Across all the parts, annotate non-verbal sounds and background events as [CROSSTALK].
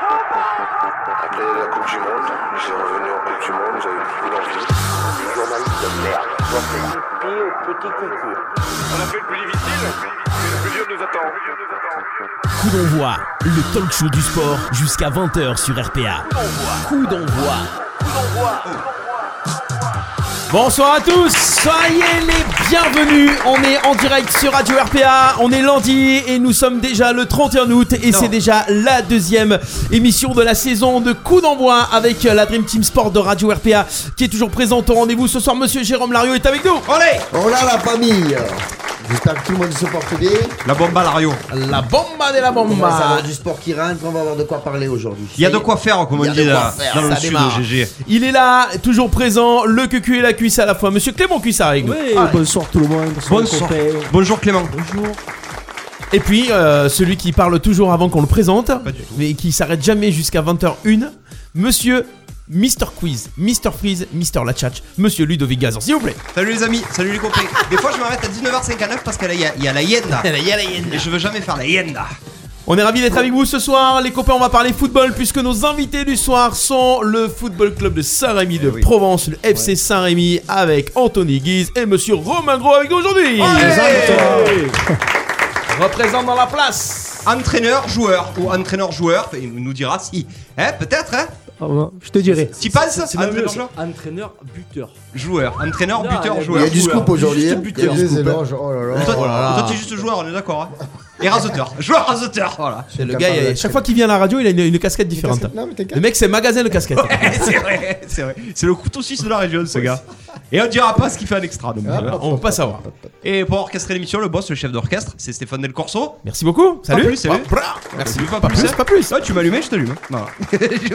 Après la Coupe du Monde, j'ai revenu en Coupe du Monde, j'avais plus d'envie. Les journalistes de merde. Pipi au petit coucou. On a fait le plus difficile, mais le plus dur nous attend. Coup d'envoi, le talk show du sport jusqu'à 20h sur RPA. Coup d'envoi. Bonsoir à tous, soyez les bienvenus. On est en direct sur Radio RPA. On est lundi et nous sommes déjà le 31 août et c'est déjà la deuxième émission de la saison de Coup d'envoi avec la Dream Team Sport de Radio RPA qui est toujours présente au rendez-vous ce soir. Monsieur Jérôme Lario est avec nous. Allez, Oh là la famille J'espère que tout le monde se porte bien. La bomba Lario. la bomba de la On va bomba. avoir du sport qui rentre, on va avoir de quoi parler aujourd'hui. Il y a de quoi faire, comme on dit là, dans le sud GG. Il est là, toujours présent, le cucu et la cuisse à la fois. Monsieur Clément Cuissard avec nous. Oui, bonsoir tout le monde, bonsoir. Bonjour Clément. Bonjour. Et puis, euh, celui qui parle toujours avant qu'on le présente, mais qui s'arrête jamais jusqu'à 20h01, Monsieur Mister Quiz, Mister Freeze, Mister Latchatch, Monsieur Ludovic Gazan, s'il vous plaît. Salut les amis, salut les copains. [LAUGHS] Des fois je m'arrête à 19h59 parce qu'il y, a- il y a la yenda. [LAUGHS] Et je veux jamais faire la yenda. On est ravis d'être avec vous ce soir. Les copains, on va parler football puisque nos invités du soir sont le Football Club de Saint-Rémy de oui. Provence, le FC Saint-Rémy avec Anthony Guise et Monsieur Romain Gros avec nous aujourd'hui. Représente dans la place. Entraîneur, joueur ou entraîneur, joueur, il nous dira si. Hein, peut-être, hein je te dirais. Si passe C'est même mieux, Entraîneur, c'est entraîneur, buteur. Joueur. Entraîneur, buteur, il y a- Il y joueur. a du joueur. scoop aujourd'hui. Juste hein. buteur, Il y a des éloges, oh là là. Toi, Oh là là. toi, t'es juste joueur, on est d'accord. Hein Et raseteur. Joueur raseteur, voilà. C'est le gars, il- chaque fois qu'il vient à la radio, il a une, une casquette différente. Non, mais t'inquiète. Le mec, c'est magasin de casquettes. [LAUGHS] c'est vrai, c'est vrai. C'est le couteau suisse de la région, ce gars. Et on dira pas ce qu'il fait en extra. donc voilà. On va pas savoir. Et pour orchestrer l'émission, le boss, le chef d'orchestre, c'est Stéphane Del Corso. Merci beaucoup. Salut. plus, salut. Hop là. Merci. Pas Pas plus, plus, hein. pas plus. Ouais, tu m'allumais, je t'allume. Voilà.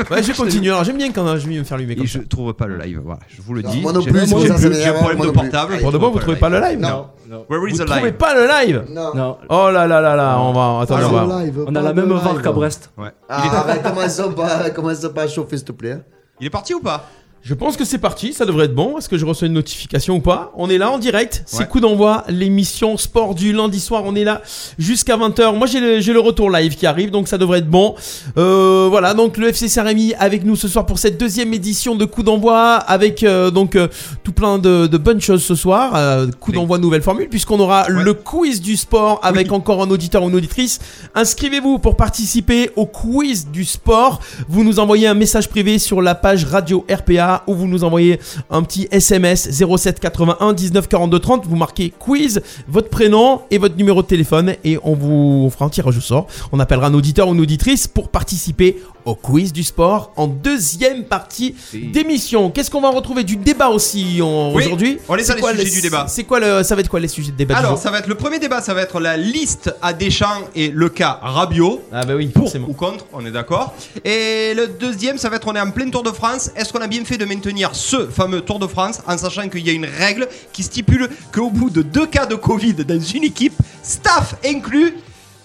Ouais, je continue. Alors, j'aime bien quand je vais me faire allumer comme Et ça. je trouve pas le live, voilà, je vous le dis. moi non J'ai- plus, j'ai- un problème de portable. Pour de bon, vous trouvez pas le live Non. Where is Vous trouvez pas le live Non. Oh là là là là, on va. Attends, Ah, on va. a la même. VAR qu'à Brest. Ouais. Ah, arrête, commençons pas, commençons pas à chauffer, s'il te plaît. hein. Il est parti ou pas? Je pense que c'est parti, ça devrait être bon. Est-ce que je reçois une notification ou pas On est là en direct, c'est Ouais. coup d'envoi, l'émission sport du lundi soir. On est là jusqu'à 20h. Moi j'ai le, le retour live qui arrive, donc ça devrait être bon. Euh, voilà, donc le FC Saint-Rémy avec nous ce soir pour cette deuxième édition de coup d'envoi avec euh, donc euh, tout plein de, de bonnes choses ce soir. Euh, coup d'envoi nouvelle formule puisqu'on aura Ouais. le quiz du sport avec encore un auditeur ou une auditrice. Inscrivez-vous pour participer au quiz du sport. Vous nous envoyez un message privé sur la page radio RPA ou vous nous envoyez un petit SMS 07 81 19 42 30. Vous marquez quiz, votre prénom et votre numéro de téléphone et on vous fera un tirage au sort. On appellera un auditeur ou une auditrice pour participer au quiz du sport en deuxième partie d'émission. Qu'est-ce qu'on va retrouver du débat aussi Oui, aujourd'hui on les a, les quoi sujets du débat. C'est quoi le ça va être quoi les sujets de débat Alors, ça va être le premier débat, ça va être la liste à Deschamps et le cas Rabiot. Ah bah oui, Pour forcément. ou contre, on est d'accord. Et le deuxième, ça va être on est en plein Tour de France. Est-ce qu'on a bien fait de maintenir ce fameux Tour de France en sachant qu'il y a une règle qui stipule qu'au bout de deux cas de Covid dans une équipe, staff inclus,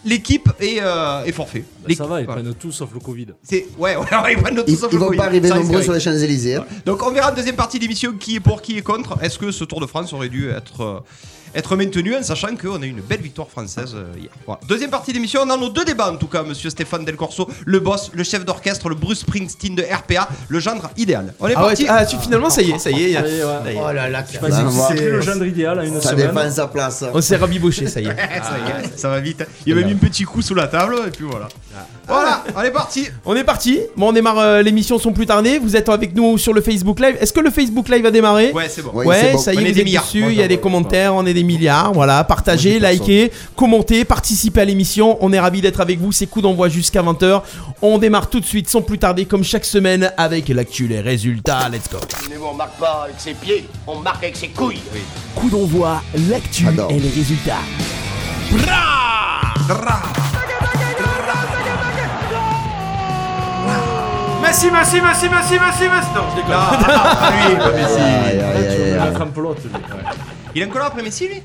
l'équipe est, euh, est forfait. Ça va, ils prennent tout sauf le Covid. C'est ouais, ouais, ouais, ils prennent tout Ils, sauf ils le vont Covid. pas arriver Ça risque nombreux sur les Champs-Élysées. hein. Donc on verra en deuxième partie d'émission qui est pour, qui est contre. Est-ce que ce Tour de France aurait dû être, euh, être maintenu en sachant qu'on a eu une belle victoire française euh, hier. Voilà. Deuxième partie d'émission, on a nos deux débats en tout cas, monsieur Stéphane Del Corso, le boss, le chef d'orchestre, le Bruce Springsteen de RPA, le gendre idéal. On est Ah parti tu- ah, tu- finalement ça y est, ça y est. Ça y est, ouais. ça y est. Oh là là, c'est le gendre idéal à une Ça semaine. défend sa place. On s'est rabiboché, ça y est. [LAUGHS] ça, y est, ça va vite. Il y avait mis un petit coup sous la table et puis voilà. Voilà, on est parti. On est parti. Bon, on démarre euh, l'émission sans plus tarder. Vous êtes avec nous sur le Facebook Live. Est-ce que le Facebook Live a démarré Ouais, c'est bon. Ouais. Ouais, c'est bon. ça y On est, vous des êtes milliards. dessus. Moi, Il y a j'en des commentaires, on est des milliards. Voilà, partagez, Moi, j'ai likez, commentez, participez à l'émission. On est ravis d'être avec vous. C'est coup d'envoi jusqu'à 20h. On démarre tout de suite sans plus tarder, comme chaque semaine, avec l'actu, les résultats. Let's go. Mais on marque pas avec ses pieds, on marque avec ses couilles. Coup d'envoi, l'actu et les résultats. Merci, merci, merci, merci, merci, merci. Non, je déconne. [LAUGHS] Ah, lui, pas Messi. Aïe, aïe, Un lui. Ouais. Il est encore là après Messi lui?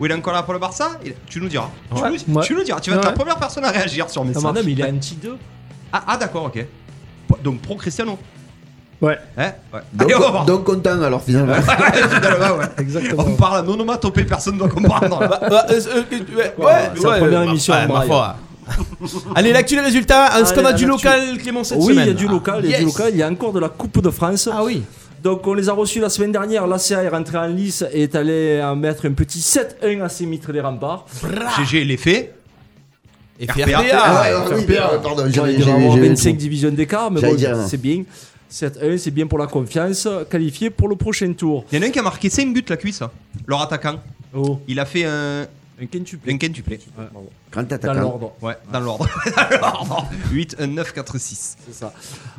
Ou il est encore là pour le Barça? Il- Tu nous diras. Tu, Ouais. nous, Ouais. tu nous diras. Tu vas être Ouais. la première personne à réagir sur Messi. Ah, madame, il est anti-2. Ah, ah, d'accord, ok. Donc pro Cristiano. Ouais. Hein? Ouais. Allez, on va voir. Donc, donc content alors finalement. Finalement, ouais. [LAUGHS] Exactement. On parle en onomatopée, personne ne doit comprendre. [LAUGHS] Bah, bah, euh, euh, ouais, ouais, c'est la ouais, première euh, émission ouais, [LAUGHS] Allez, l'actu des résultats. Est-ce Allez, qu'on a du local, Clément, cette Oui, il semaine y a du local, il y a du local, il y a encore de la Coupe de France. Ah oui. Donc on les a reçus la semaine dernière, l'ACA est rentré en lice et est allé en mettre un petit 7-1 à ses mitres des remparts. GG l'effet. Et RPA. RPA. Ah, ouais, oui, euh, pardon, j'avais- 25 divisions d'écart, mais J'allais bon, dire, non. c'est bien. 7-1, c'est bien pour la confiance, qualifié pour le prochain tour. Il y en a un qui a marqué 5 buts la cuisse, leur attaquant. Oh, Il a fait un, un quintuplé. un quintuplé. Grand Dans l'ordre, Ouais, dans l'ordre. [LAUGHS] dans l'ordre. 8, 1, 9, 4, 6. c'est ça.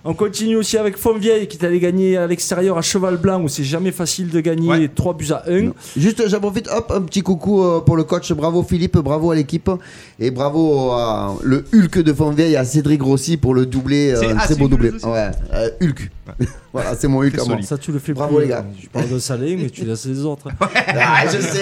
On continue aussi avec Fontvieille qui est allé gagner à l'extérieur à Cheval Blanc où c'est jamais facile de gagner Ouais. 3 buts à 1. Juste, j'en profite, hop, un petit coucou euh, pour le coach. Bravo Philippe, bravo à l'équipe. Et bravo à le Hulk de Fontvieille, à Cédric Rossi pour le doublé. euh, C'est- un ah, très c'est beau Hulk doublé. aussi. Ouais, euh, Hulk. [LAUGHS] voilà, c'est mon Hulk à moi. Ça, tu le fais Bravo, plus. les gars. Je parle de Salé, mais tu laisses les autres. [LAUGHS] Ah, je sais.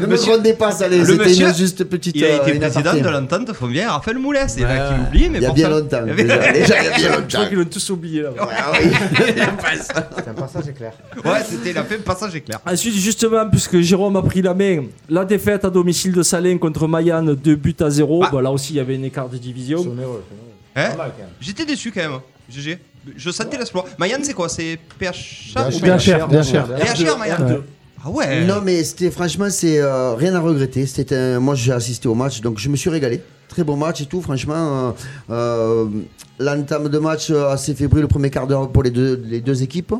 Ne me monsieur- grondez pas, ça le C'était monsieur, une juste petite. Il a euh, été président de l'entente Fontvieille Raphaël Moulet. C'est là Ouais. qu'il oublie, mais Il y a bien longtemps. [LAUGHS] Déjà, déjà, il y a bien Je crois longtemps. qu'ils l'ont tous oublié là. Ah. [LAUGHS] C'est un passage éclair. Ouais, c'était, il a fait le passage éclair. Ensuite, justement, puisque Jérôme a pris la main, la défaite à domicile de Salin contre Mayenne, 2 buts à 0. Ah. Bah, là aussi, il y avait une écart de division. Hein. J'étais déçu quand même. GG. Je sentais l'espoir. Mayenne, c'est quoi? C'est PHA ou Bien cher, bien cher. PHR, Mayenne. R2. Ah ouais. Non, mais c'était franchement, c'est euh, rien à regretter. C'était un- moi, j'ai assisté au match, donc je me suis régalé. Très bon match et tout, franchement. euh, euh, L'entame de match euh, assez fébrile, le premier quart d'heure pour les deux, les deux équipes.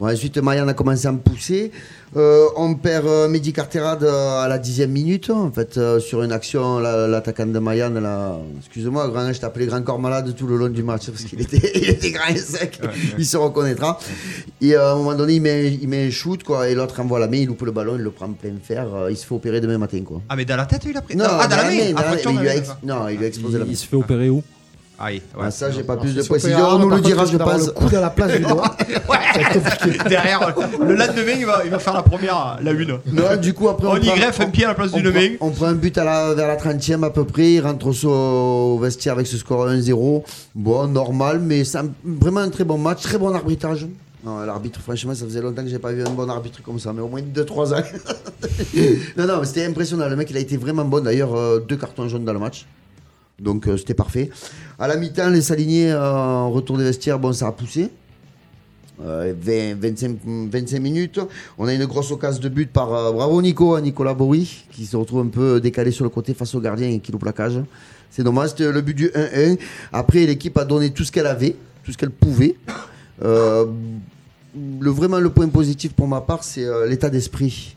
Bon, ensuite, Mayenne a commencé à me pousser. Euh, on perd euh, Mehdi Carterade euh, à la dixième minute. En fait, euh, sur une action, la- l'attaquant de Mayenne, là, excuse-moi, grand, je t'appelais grand corps malade tout le long du match parce qu'il était, [LAUGHS] il était grand et sec. Il se reconnaîtra. Et euh, à un moment donné, il met, il met un shoot, quoi, et l'autre envoie la main, il loupe le ballon, il le prend en plein fer. euh, il se fait opérer demain matin, quoi. Ah, mais dans la tête, il a pris. Non, ah, dans la main. la la il lui a explosé la main. Il se fait opérer où? Ah, oui, ouais. Ah, ça, j'ai pas plus de précision. On nous le dira, je pense. le coup dans la place du [LAUGHS] doigt. [LAUGHS] Derrière, le lendemain, il va, il va faire la première, la une. Non, du coup, après, On y prend- greffe un pied à la place on d'une prend- main. On prend un but à la, vers la 30e à peu près. Il rentre au, au vestiaire avec ce score 1-0. Bon, normal, mais c'est un- vraiment un très bon match, très bon arbitrage. Non, L'arbitre, franchement, ça faisait longtemps que j'ai pas vu un bon arbitre comme ça, mais au moins 2-3 ans. [LAUGHS] non, non, mais c'était impressionnant. Le mec, il a été vraiment bon. D'ailleurs, euh, deux cartons jaunes dans le match. Donc, euh, c'était parfait. À la mi-temps, les euh, en retour des vestiaires, bon, ça a poussé. Euh, 20, 25, 25 minutes. On a une grosse occasion de but par euh, bravo Nico, hein, Nicolas Bory, qui se retrouve un peu décalé sur le côté face au gardien et qui loupe la cage. C'est dommage, c'était le but du 1-1. Après, l'équipe a donné tout ce qu'elle avait, tout ce qu'elle pouvait. Euh, le, vraiment, le point positif pour ma part, c'est euh, l'état d'esprit.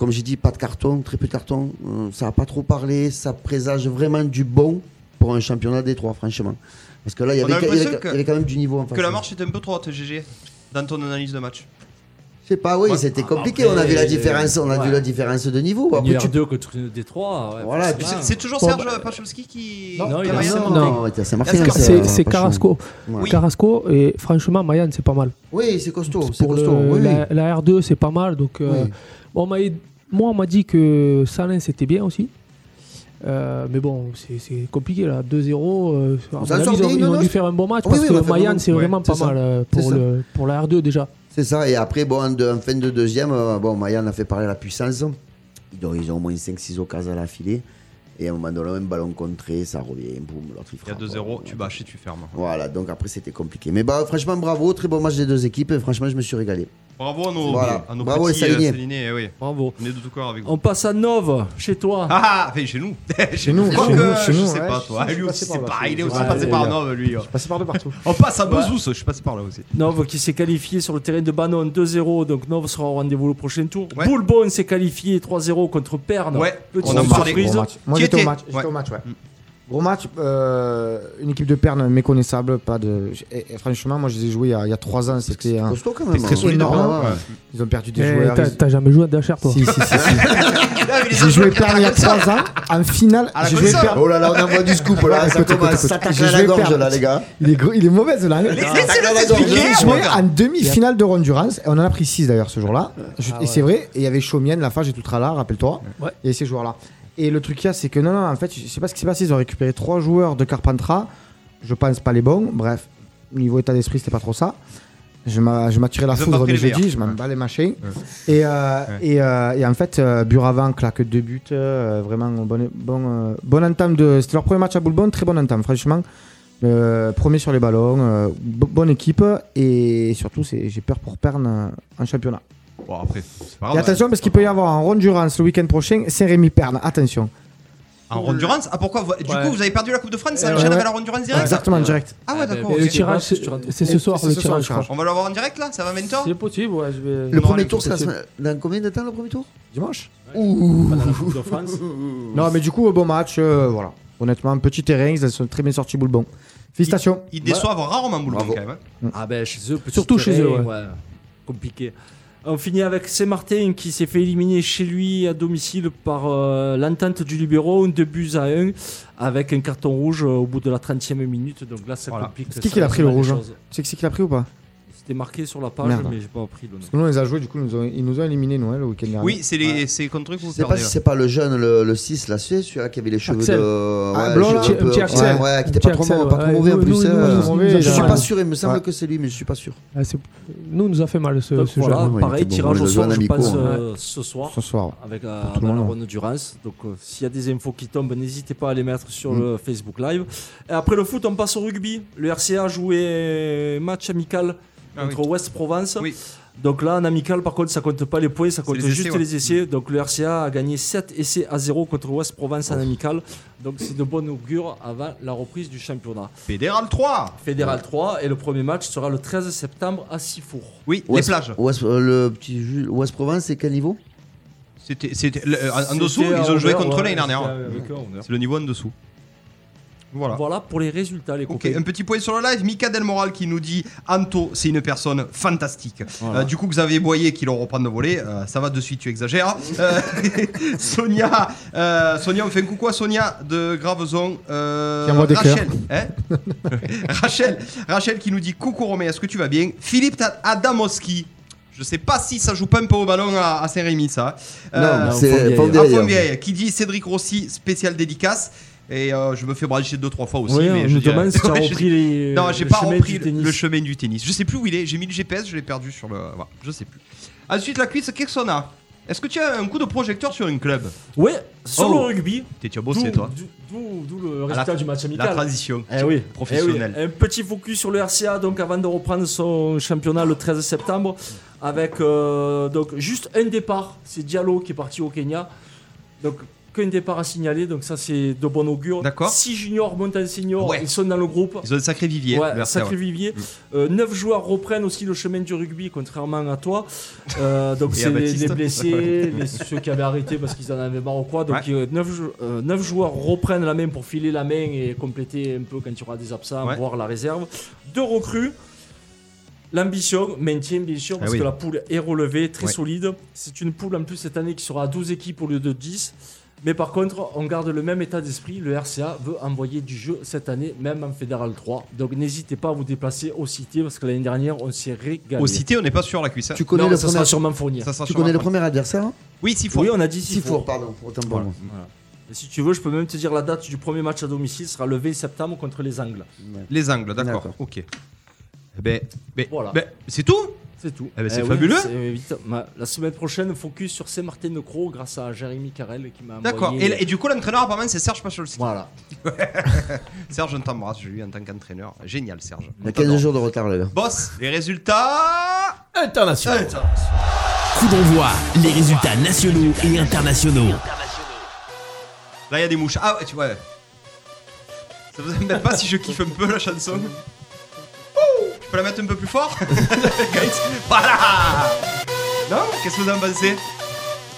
Comme j'ai dit, pas de carton, très peu de carton. Euh, ça n'a pas trop parlé. Ça présage vraiment du bon pour un championnat des trois, franchement. Parce que là, il y avait, il y avait- l'impression que- il y avait quand même du niveau en face. Que la marche était un peu trop haute, GG, dans ton analyse de match. Je sais pas, oui, Ouais. c'était compliqué. après, on a vu la différence, on a vu la différence de niveau. Après, tu... R2 contre une D3. ouais, Voilà. C'est toujours Bon, Serge bah- Pachowski qui. Non, Saint-Martin. non, ouais, c'est Carrasco. Carrasco, et franchement, Mayenne, c'est pas mal. Oui, c'est costaud, Pour costaud. le- oui, oui. la, la R2, c'est pas mal. Donc, euh, Oui. bon, on m'a- moi, on m'a dit que Salin, c'était bien aussi. Euh, mais bon, c'est compliqué là. 2-0. euh, ils ont, ils ont non, dû faire un bon match Oui, parce oui, que Mayenne, bon- c'est ouais, vraiment pas ça. mal euh, pour, ça. le, pour la R2 déjà. C'est ça, et après, bon, en, de- en fin de deuxième, euh, bon, Mayan a fait parler la puissance. Ils ont, ils ont au moins 5-6 occasions à la filer. Et à un moment donné, un ballon contré, ça revient, boum, l'autre il Il y a frappe. 2-0, Ouais. tu bâches et tu fermes. Voilà, donc après c'était compliqué. Mais bah, franchement, bravo, très bon match des deux équipes. Et franchement, je me suis régalé. Bravo à nos, Voilà. à nos Bravo petits euh, eh oui. Bravo. On est de tout cœur avec vous. On passe à Nove, chez toi. Ah, ah, enfin, chez nous. [LAUGHS] Chez nous, chez nous, chez je nous, sais ouais, pas, toi. Lui aussi, c'est pareil. Il est aussi ouais, passé par. Nove, lui. Je suis passé par de partout. On passe à Bezous, je suis passé par là aussi. Nove qui s'est qualifié sur le terrain de Bannon 2-0, donc Nove sera au rendez-vous le prochain tour. Ouais. Boulbon s'est qualifié 3-0 contre Perne. Ouais, Petite on en parlait. surprise. Moi Qui j'étais au match. J'étais au match, ouais. Gros match, euh, une équipe de Perne méconnaissable, pas de. et- et franchement, moi je les ai joués il y a, il y a trois ans, c'était un- Costaud quand même. C'est très hein. solide, Ouais, hein. ouais. Ils ont perdu des joueurs. T'as ils- jamais joué à Dacher, toi Si, si, si, si. [LAUGHS] Ah, J'ai joué Perne il y a trois ans. En finale, À la j'ai joué. Perne. Oh là là, on envoie du scoop là, ça commence, ça tacle à la joué gorge là, les gars. Il est, gros- il est mauvais ce là. T'expliquer. J'ai joué en demi-finale de Rondurance et on en a pris 6 d'ailleurs ce jour-là. Ah et ouais. c'est vrai, et il y avait Chaumienne, Lafage et Toutrala, rappelle-toi. Ouais. Et ces joueurs-là. Et le truc qu'il y a, c'est que non, non, en fait, je sais pas ce qui s'est passé. Ils ont récupéré trois joueurs de Carpentras. Je pense pas les bons. Bref, niveau état d'esprit, c'était pas trop ça. Je m'a je m'as tiré la Ils ont foudre le jeudi, meilleurs. je m'en bats les machins. Et, euh, et, euh, et en fait, euh, Buravant claque deux buts. euh, vraiment, bon, euh, bonne entame. de C'était leur premier match à Boulbon, très bonne entame, franchement. Euh, premier sur les ballons, euh, bo- bonne équipe. Et surtout, c'est- j'ai peur pour perdre en championnat. Bon, après, c'est pas Et grave. attention, parce qu'il peut y avoir un Rondurance le week-end prochain, Saint-Rémy-Perne. Attention. En Rondurance Ah, pourquoi vous- Du Ouais. coup, vous avez perdu la Coupe de France Ça Ouais, enchaîne ouais. avec la Rondurance direct Exactement, direct. Ah, ouais, d'accord. Et ok. le tirage, c'est c'est ce soir, C'est le tirage, je crois. On va l'avoir en direct là Ça va 20 ans C'est possible, ouais, je vais. Le Non, premier tour, c'est la semaine- dans combien de temps le premier tour Dimanche Ouh Pendant la Coupe de France. [LAUGHS] Non, mais du coup, bon match. euh, voilà. Honnêtement, petit terrain, ils sont très bien sortis Boulbon. Félicitations. Ils déçoivent rarement Boulbon quand même. hein. Ah ben chez eux, petit Surtout chez terrain, eux, ouais. Compliqué. On finit avec Saint-Martin qui s'est fait éliminer chez lui à domicile par euh, l'entente du libéraux, deux buts à 1 avec un carton rouge euh, au bout de la 30e minute. Donc là, ça Voilà. complique. C'est qui qui l'a pris le rouge choses. Tu sais qui l'a pris ou pas? C'était marqué sur la page, Merde. mais j'ai pas appris le nom. Parce que nous, on les a joués, du coup, ils nous ont, ils nous ont éliminés, Noël, le week-end dernier. Oui, c'est les- c'est contre eux que Je vous sais pas perdez. si là. c'est pas le jeune, le, le 6, là, c'est celui-là qui avait les cheveux Axel. de. Ah, ouais, blond, les là cheveux Un petit peu- Axel. Ouais, ouais, qui était pas trop, Axel, mauvais- pas trop ouais. mauvais en Nous, plus. nous, hein. nous, nous, nous Je suis pas sûr, il me semble Ouais. que c'est lui, mais je suis pas sûr. Ah, c'est- Nous, nous a fait mal ce, Donc ce voilà, jeu. Ouais, pareil, il était bon, tirage on au le sort, en je amico, pense, hein. euh, ce soir. Ce soir. avec euh, tout le monde. ronde Durance. Donc euh, s'il y a des infos qui tombent, n'hésitez pas à les mettre sur le Facebook Live. Et après le foot, on passe au rugby. Le RCA a joué match amical Ah contre West Provence. Oui. Donc là, en amical, par contre, ça compte pas les points, ça compte les juste essais, ouais. les essais. Donc le RCA a gagné 7 essais à 0 contre West Provence en amical. Donc c'est de bonne augure avant la reprise du championnat. Fédéral 3 Fédéral 3 et le premier match sera le 13 septembre à Sifour. Oui, Ouest- les plages. Ouest- euh, le petit Ouest Provence, c'est quel niveau? C'était, c'était, le- en- dessous, ils ont joué contre ouais, l'année dernière. honneur. C'est le niveau en dessous. Voilà. Voilà pour les résultats, les Ok, copains. un petit point sur le live. Mika Del Moral qui nous dit Anto, c'est une personne fantastique. Voilà. Euh, du coup, Xavier Boyer qui l'ont reprend de voler. Euh, ça va de suite, tu exagères. Euh, [LAUGHS] Sonia, euh, Sonia, on fait un coucou à Sonia de Gravezon. Euh, Rachel, hein [LAUGHS] Rachel, Rachel qui nous dit coucou Romain, est-ce que tu vas bien? Philippe Adamoski. Je sais pas si ça joue pas un peu au ballon à, à Saint-Rémy, ça. Euh, Non, c'est. Fontvieille. à Fontvieille, qui dit Cédric Rossi, spécial dédicace. Et euh, je me fais brancher deux, trois fois aussi. Mais on je dirais- demande si tu as [LAUGHS] repris les. Non, j'ai le pas repris le, chemin du tennis. Je sais plus où il est. J'ai mis le GPS, je l'ai perdu sur le. Voilà, je sais plus. Ensuite, la cuisse, qu'est-ce qu'on a Est-ce que tu as un coup de projecteur sur un club Ouais, sur Oh. le rugby. T'es tu as bossé, toi. d'où- le résultat la- du match La amical. transition. Eh oui, Professionnel. Eh oui. Un petit focus sur le RCA donc avant de reprendre son championnat le 13 septembre avec euh, donc juste un départ, c'est Diallo qui est parti au Kenya. Donc qu'un départ à signaler, donc ça c'est de bon augure. D'accord. 6 juniors montent en senior, Ouais. ils sont dans le groupe. Ils ont un sacré vivier. Ouais, RCA, sacré vivier. Euh, neuf joueurs reprennent aussi le chemin du rugby, contrairement à toi. Euh, donc [LAUGHS] c'est les, blessés, [LAUGHS] les- ceux qui avaient arrêté parce qu'ils en avaient marre ou quoi. Donc Ouais. euh, neuf, jou- euh, neuf joueurs reprennent la main pour filer la main et compléter un peu quand il y aura des absents, voire la réserve. Deux recrues. L'ambition, maintien bien sûr, parce Ah oui. que la poule est relevée, très solide. C'est une poule en plus cette année qui sera à 12 équipes au lieu de 10. Mais par contre, on garde le même état d'esprit. Le RCA veut envoyer du jeu cette année, même en Fédéral 3. Donc n'hésitez pas à vous déplacer au Cité, parce que l'année dernière, on s'est régalé. Au Cité, on n'est pas sûr la cuisse. hein. Tu connais non, le ça premier sera sûrement. Ça sera Tu connais le premier adversaire hein? Oui, six fois. Oui, on a dit Sifour, Sifour. pardon. Autant pour Voilà. moi. Voilà. Et si tu veux, je peux même te dire la date du premier match à domicile sera le 20 septembre contre les Angles. Les angles, d'accord. D'accord. Ok. Eh Ben, ben, Voilà. ben, c'est tout? C'est tout. Eh ben, c'est oui, fabuleux. c'est vite. Ma- La semaine prochaine, focus sur Saint-Martin-de-Croix grâce à Jérémy Carrel qui m'a D'accord. envoyé- Et, et du coup, l'entraîneur, apparemment, c'est Serge Pacholski. Voilà. [LAUGHS] Serge, on t'embrasse, eu en tant qu'entraîneur. Génial, Serge. Il y a 15 jours de retard, les gars. Boss, les résultats. International. Coup d'envoi, les résultats nationaux et internationaux. Là, il y a des mouches. Ah ouais, tu vois. Ça vous embête pas si je kiffe un peu la chanson peux la mettre un peu plus fort [LAUGHS] Voilà Non Qu'est-ce que vous en pensez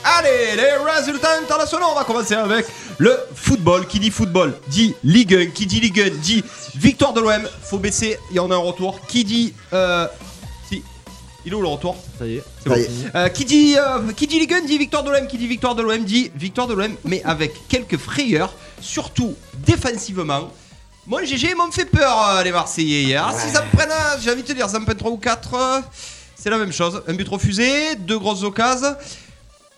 Allez, les résultats internationaux, on va commencer avec le football. Qui dit football dit Ligue 1. Qui dit Ligue 1 dit victoire de l'OM. Faut baisser, il y en a un retour. Qui dit... Euh, si. Il est où le retour Ça y est. C'est bon. Ça y est. Euh, qui dit euh, qui dit Ligue 1 dit victoire de l'OM, qui dit victoire de l'OM dit victoire de l'OM, mais avec quelques frayeurs, surtout défensivement. Mon GG m'ont fait peur euh, les Marseillais hier. Si ça me prenne, euh, j'ai envie de te dire, ça me prenne 3 ou 4, c'est la même chose. Un but refusé, deux grosses occasions.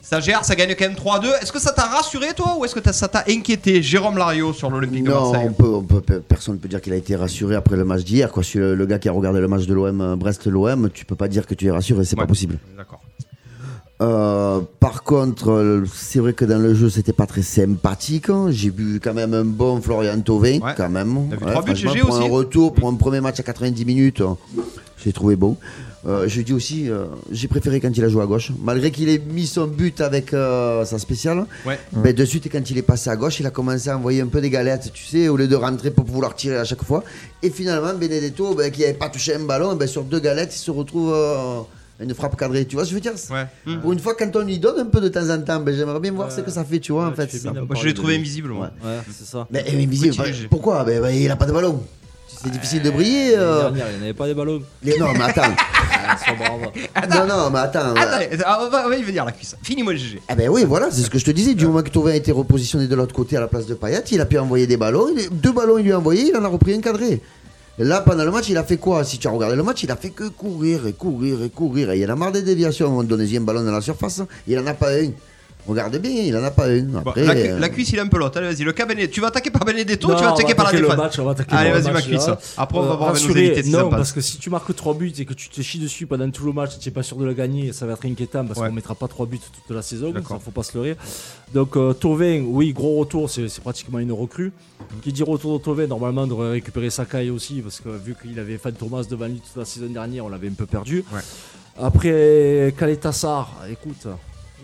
Ça gère, ça gagne quand même 3-2. Est-ce que ça t'a rassuré, toi, ou est-ce que ça t'a inquiété, Jérôme Lario, sur l'Olympique de Non, Marseille on peut, on peut- personne ne peut dire qu'il a été rassuré après le match d'hier. Quoi. Si le, le gars qui a regardé le match de l'OM, Brest-l'OM, tu peux pas dire que tu es rassuré, c'est Ouais. pas possible. D'accord. Euh, par contre, c'est vrai que dans le jeu, c'était pas très sympathique. hein. J'ai vu quand même un bon Florian Thauvin, Ouais. quand même. T'as vu Ouais, trois buts, franchement, GG pour aussi un retour, pour un premier match à 90 minutes, euh, j'ai trouvé bon. Euh, je dis aussi, euh, j'ai préféré quand il a joué à gauche. Malgré qu'il ait mis son but avec euh, sa spéciale, Ouais. ben, de suite, quand il est passé à gauche, il a commencé à envoyer un peu des galettes, tu sais, au lieu de rentrer pour vouloir tirer à chaque fois. Et finalement, Benedetto, ben, qui n'avait pas touché un ballon, ben, sur deux galettes, il se retrouve une frappe cadrée. Tu vois ce que je veux dire Ouais. Pour une fois, quand on lui donne un peu de temps en temps, ben, j'aimerais bien voir ce que ça fait, tu vois, en fait. Ça- Moi, je l'ai trouvé de- invisible, moi. Ouais. Ouais, c'est ça. Mais invisible, bah, pourquoi ben, ben, Il a pas de ballon. C'est difficile de briller. Euh. dernière, il n'y en avait pas des ballons. Les- Non, mais attends. [LAUGHS] Ah, brave. non, non, mais attends. Attends, ah, y venir la cuisse. Finis-moi le GG. Eh ben oui, voilà, c'est ce que je te disais. Du moment que Tauvin a été repositionné de l'autre côté à la place de Payet, il a pu envoyer des ballons. Il- Deux ballons, il lui a envoyé, il en a repris un cadré. Là, pendant le match, il a fait quoi Si tu as regardé le match, il a fait que courir et courir et courir. Et il en a marre des déviations. On donnait un ballon dans la surface, il en a pas un. Regarde bien, il en a pas un. Bon, Après, la, cu- euh, la cuisse, il est un peu l'autre. Allez, vas-y, le cas Tu vas attaquer par Benedetto ou tu vas attaquer par la défense match, on va attaquer Allez, vas-y, ma cuisse. Après, on va Euh, voir nos invités si Non, parce que si tu marques 3 buts et que tu te chies dessus pendant tout le match, tu n'es pas sûr de le gagner, ça va être inquiétant parce Ouais. qu'on mettra pas 3 buts toute la saison, ça faut pas se leurrer. Donc euh, oui, gros retour, c'est pratiquement une recrue. Qui dit retour de Thauvin, normalement, devrait récupérer Sakai aussi parce que vu qu'il avait Fan Thomas devant lui toute la saison dernière, on l'avait un peu perdu. Ouais. Après, Kaletassar, écoute.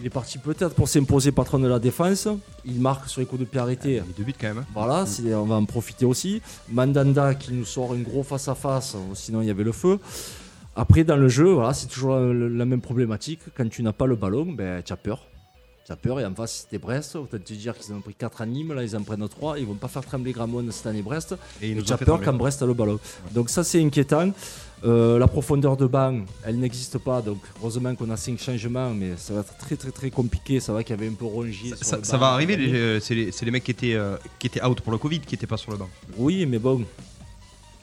Il est parti peut-être pour s'imposer patron de la défense. Il marque sur les coups de pied arrêtés. Les deux buts quand même. hein. Voilà, c'est- on va en profiter aussi. Mandanda qui nous sort un gros face-à-face, sinon il y avait le feu. Après, dans le jeu, voilà, c'est toujours la, la même problématique. Quand tu n'as pas le ballon, ben, tu as peur. Tu as peur, et en face, c'était Brest. Autant te dire qu'ils en ont pris 4 à Nîmes, là, ils en prennent 3. Ils vont pas faire trembler Gramont cette année, Brest. Et Et tu as peur quand Brest a le ballon. Donc, ça, c'est inquiétant. Euh, la profondeur de banc, elle n'existe pas. Donc, heureusement qu'on a 5 changements, mais ça va être très, très, très compliqué. Ça va qu'il y avait un peu sur Ça, le ça banc. va arriver, euh, c'est les, les mecs qui étaient, euh, qui étaient out pour le Covid qui étaient pas sur le banc. Oui, mais bon,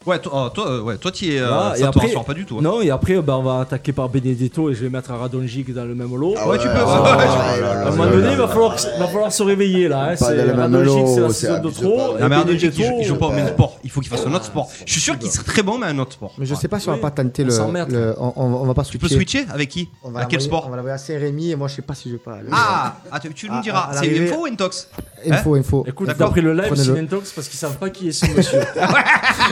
Ouais, toi, oh, toi, euh, ouais, toi, t'y es, euh, Voilà, ça et te après- rassure pas du tout. hein. Non, et après, ben, on va attaquer par Benedetto et je vais mettre Radonjic dans le même lot. Ah Ouais, tu peux. oh, ouais, ouais, ouais, tu- ouais, à un ouais, moment ouais, donné, ouais, il va ouais, falloir, ouais. va falloir se réveiller là. hein. Pas C'est- dans le même Radonjic, lot, c'est la c'est saison de abusé, trop. et Non, mais Arnaud, il, Benedetto, joue- il joue pas au euh, même sport. Il faut qu'il fasse un autre sport. Je suis sûr qu'il serait très bon, mais un autre sport. Mais je Ouais. sais pas si on Oui, va pas tenter on le. on, on- on va pas Tu peux switcher. switcher avec qui? On va À quel l'envoyer- sport? On va l'envoyer à Saint-Rémy et moi je sais pas si je vais pas. aller. Ah, ah, tu, tu nous diras. à C'est l'arrivée- info ou intox Info, info. Écoute, D'accord. d'après le live, Prenez-le. c'est Nintox parce qu'ils savent pas qui est ce monsieur. [LAUGHS]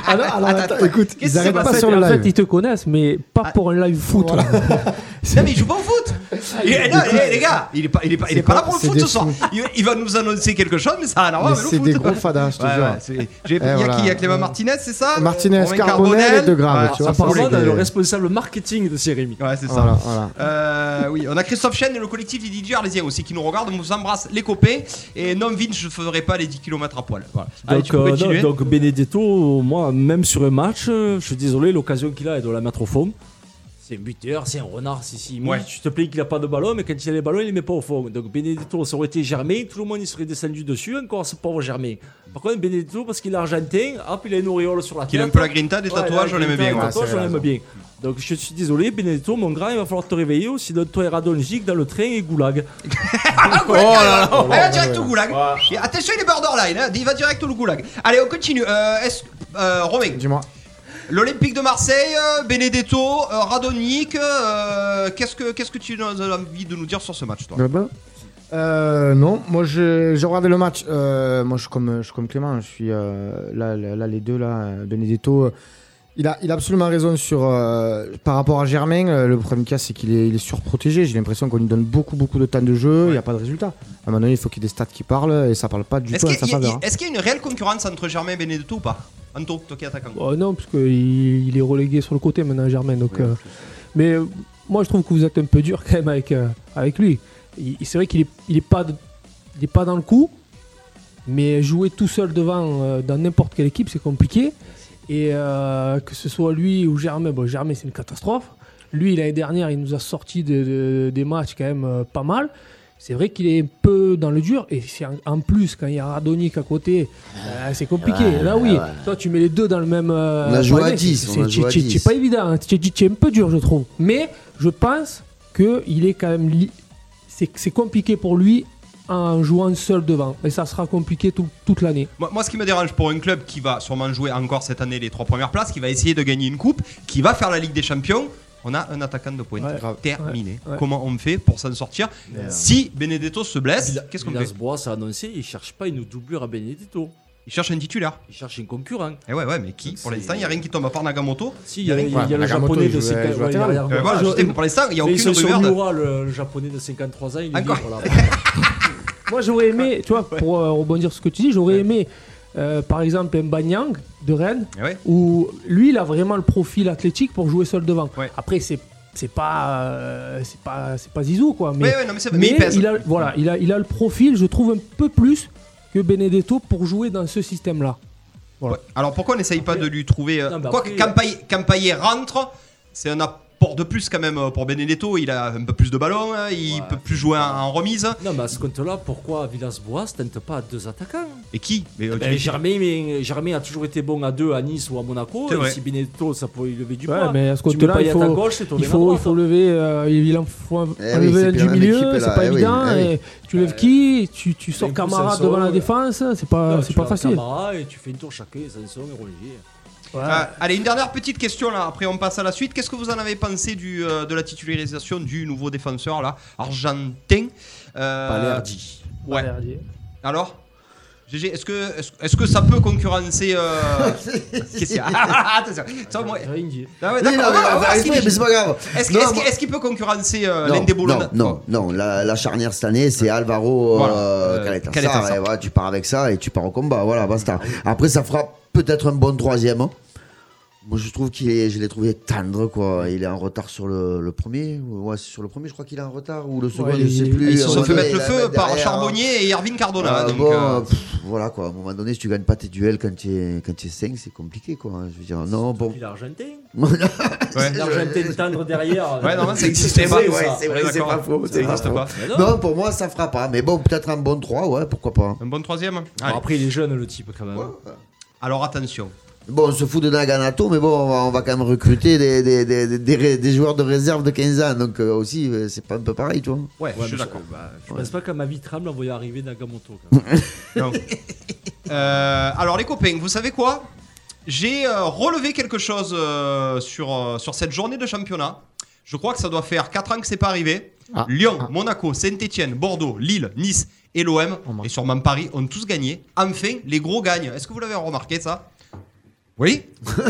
Ah non, alors attends, écoute, ils arrêtent passé pas sur en le fait, live. ils te connaissent, mais pas Ah. pour un live foot. Voilà. [LAUGHS] Non, mais il joue pas au foot [LAUGHS] Et- non, eh, Les gars, il est pas, il est pas, il est pas là pour le foot ce soir. Il, il va nous annoncer quelque chose, mais ça n'a rien à voir c'est des gros fadas, je te Ouais, jure. ouais, Il y a qui Il y a voilà. Clément Martinez, c'est ça Martinez, Romain Carbonel et De Grave, Apparemment, les- dans le responsable marketing de Jérémy. Ouais, c'est ça. Voilà, voilà. Euh, oui, on a Christophe Chen et le collectif des DJ arlésiens aussi qui nous regardent. On vous embrasse les copains. Et non, Vince, je ferai pas les 10 km à poil. Voilà. Allez, Donc, tu peux euh, non, donc Benedetto, moi, même sur un match, euh, je suis désolé, l'occasion qu'il a est de la mettre au fond. C'est un buteur, c'est un renard, si, si. Ouais. Tu te plains qu'il a pas de ballon, mais quand il a les ballons, il les met pas au fond. Donc Benedetto, ça aurait été Germain, tout le monde il serait descendu dessus, encore ce pauvre Germain. Par contre, Benedetto, parce qu'il est argentin, hop, il a une auréole sur la tête. Qu'il a un peu la grinta, des Ouais, tatouages, la on grinta, bien. ouais. tatouages, c'est on l'aime bien. Donc je suis désolé, Benedetto, mon grand, il va falloir te réveiller aussi de toi et Radonjic dans le train et Goulag. Ah, [LAUGHS] Oh là là. [LAUGHS] Il va direct au goulag. Attention, il est borderline. hein. Il va direct au goulag. Allez, on continue. Euh, est-ce- euh, Romain, Dis-moi. l'Olympique de Marseille, euh, Benedetto, euh, Radonic. euh, qu'est-ce que qu'est-ce que tu as envie de nous dire sur ce match, toi. Euh, non, moi je, je regardais le match. Moi je suis comme, je suis comme Clément, je suis là, là, là, les deux là, Benedetto. Il a, il a absolument raison sur euh, par rapport à Germain. euh, le problème qu'il y a, c'est qu'il est, il est surprotégé. J'ai l'impression qu'on lui donne beaucoup, beaucoup de temps de jeu. Il n'y a pas de résultat. À un moment donné, il faut qu'il y ait des stats qui parlent et ça parle pas du Est-ce tout en qu'il sa y, a- faveur. hein. est-ce qu'il y a une réelle concurrence entre Germain et Benedetto ou pas? Anto, toi qui es attaquant. Oh non, parce qu'il il est relégué sur le côté maintenant, Germain. Donc, euh, mais euh, moi, je trouve que vous êtes un peu dur quand même avec, euh, avec lui. Il- C'est vrai qu'il est, il est, pas de- il est pas dans le coup, mais jouer tout seul devant euh, dans n'importe quelle équipe, c'est compliqué. Et euh, que ce soit lui ou Germain, bon, Germain, c'est une catastrophe. Lui, l'année dernière, il nous a sorti de- de- des matchs quand même euh, pas mal. C'est vrai qu'il est un peu dans le dur. Et c'est en, en plus, quand il y a Radonic à côté, euh, c'est compliqué. Ouais, Là, oui, ouais. toi, tu mets les deux dans le même. On a joué à panier, 10, c'est- on a c'est- joué à c'est- 10. C'est pas évident. hein. C'est c'est un peu dur, je trouve. Mais je pense qu'il est quand même. c'est compliqué pour lui en jouant seul devant. Et ça sera compliqué tout- toute l'année. Moi, moi, ce qui me dérange pour un club qui va sûrement jouer encore cette année les trois premières places, qui va essayer de gagner une coupe, qui va faire la Ligue des Champions, on a un attaquant de pointe. Ouais. Terminé. Ouais. Ouais. Comment on fait pour s'en sortir Si Benedetto se blesse, qu'est-ce qu'on fait Villas-Boas a annoncé, il cherche pas une doublure à Benedetto. Il cherche un titulaire. Il cherche un concurrent. Et ouais, ouais, mais qui? Pour l'instant, il n'y a rien qui tombe à part Nagamoto. Si, il y a, il y a Ouais, le Nagamoto, japonais il de joue- 50 il joue ouais, latéral. derrière Euh, moi. voilà, Je- je sais, mais pour l'instant, il n'y a aucune sur rumeur. de- Miura, le, le japonais de 53 ans, il. [LAUGHS] [LAUGHS] Moi, j'aurais aimé, tu vois, pour euh, rebondir sur ce que tu dis, j'aurais aimé, euh, par exemple, un Banyang de Rennes, Eh ouais. où lui, il a vraiment le profil athlétique pour jouer seul devant. Ouais. Après, c'est c'est pas euh, c'est pas c'est pas Zizou quoi mais, Ouais, ouais, non, mais c'est vrai, mais mais il pèse. il a voilà il a il a le profil je trouve un peu plus que Benedetto pour jouer dans ce système là Ouais. Alors pourquoi on n'essaye pas de lui trouver. euh, Non, Quoi après- que Campaille, Campaille rentre, c'est un apport de plus quand même pour Benedetto. Il a un peu plus de ballon, hein, il Ouais. peut plus jouer en, remise. Non, mais à ce compte-là, pourquoi Villas-Boas tente pas à deux attaquants? Et qui? Mais, euh, ben, tu- Germain, mais- Germain a toujours été bon à deux à Nice ou à Monaco. Et si Benedetto, ça peut y lever du Ouais, poids. mais à ce côté-là, il faut, à gauche, c'est ton il faut, il faut lever, euh, il en faut Eh enlever oui, c'est un plus du milieu, c'est pas eh oui, évident. eh oui. et tu lèves qui? Tu, tu sors coup, Camara devant la défense, c'est pas, c'est pas facile. Camara et tu fais une tour chacun, Sanson et Rongier. Ouais. Euh, allez, une dernière petite question là, après on passe à la suite. Qu'est-ce que vous en avez pensé du, euh, de la titularisation du nouveau défenseur là, argentin euh. Ouais. Alors GG, est-ce que, est-ce, est-ce que ça peut concurrencer. Euh... [LAUGHS] Qu'est-ce qu'il y a [LAUGHS] Attention, ça, moi- Rien dit. Ah ouais, d'accord, non, mais mais c'est pas grave. Est-ce, Non, est-ce, moi- est-ce qu'il peut concurrencer euh, Non, l'un des Boulons non, non, non, la, la charnière cette année, c'est Alvaro Voilà, euh, euh, Caleta. Caleta, Ça, ça. et voilà, tu pars avec ça et tu pars au combat. Voilà, basta. Après, ça fera peut-être un bon troisième. hein. Moi, je trouve qu'il est, je l'ai trouvé tendre, quoi. Il est en retard sur le, le premier. Ouais, c'est sur le premier, je crois qu'il est en retard. Ou le second, Ouais, je sais il- plus. il Ils se moment fait donné, mettre le feu par derrière. Charbonnier et Erwin Cardona. Ah, donc, bon, euh, pff, voilà, quoi. À un moment donné, si tu gagnes pas tes duels quand tu es, quand tu es 5, c'est compliqué, quoi. Je veux dire, non, bon. Il est argentin. [LAUGHS] ouais. L'argentin tendre derrière. Ouais, non, ça existait C'est pas. ouais, c'est vrai, c'est d'accord. pas faux, Ça n'existe pas non. Pour moi, ça fera pas. Mais bon, peut-être un bon 3, ouais, pourquoi pas. Un bon troisième après, il est jeune, le type, quand même. Alors attention. Bon, on se fout de Naganato, mais bon, on va, on va quand même recruter des, des, des, des- des ré- des joueurs de réserve de 15 ans. Donc euh, aussi, euh, c'est pas un peu pareil, tu vois. Ouais, Ouais, je suis d'accord. bah, je pense pas qu'à ma vie tremble en voyant arriver Nagamoto. quand même. [LAUGHS] Non. Euh, alors les copains, vous savez quoi? J'ai euh, relevé quelque chose euh, sur, euh, sur cette journée de championnat. Je crois que ça doit faire 4 ans que c'est pas arrivé. Ah. Lyon, Ah. Monaco, Saint-Etienne, Bordeaux, Lille, Nice et l'OM, Oh, et sûrement Paris, ont tous gagné. Enfin, les gros gagnent. Est-ce que vous l'avez remarqué ça? Oui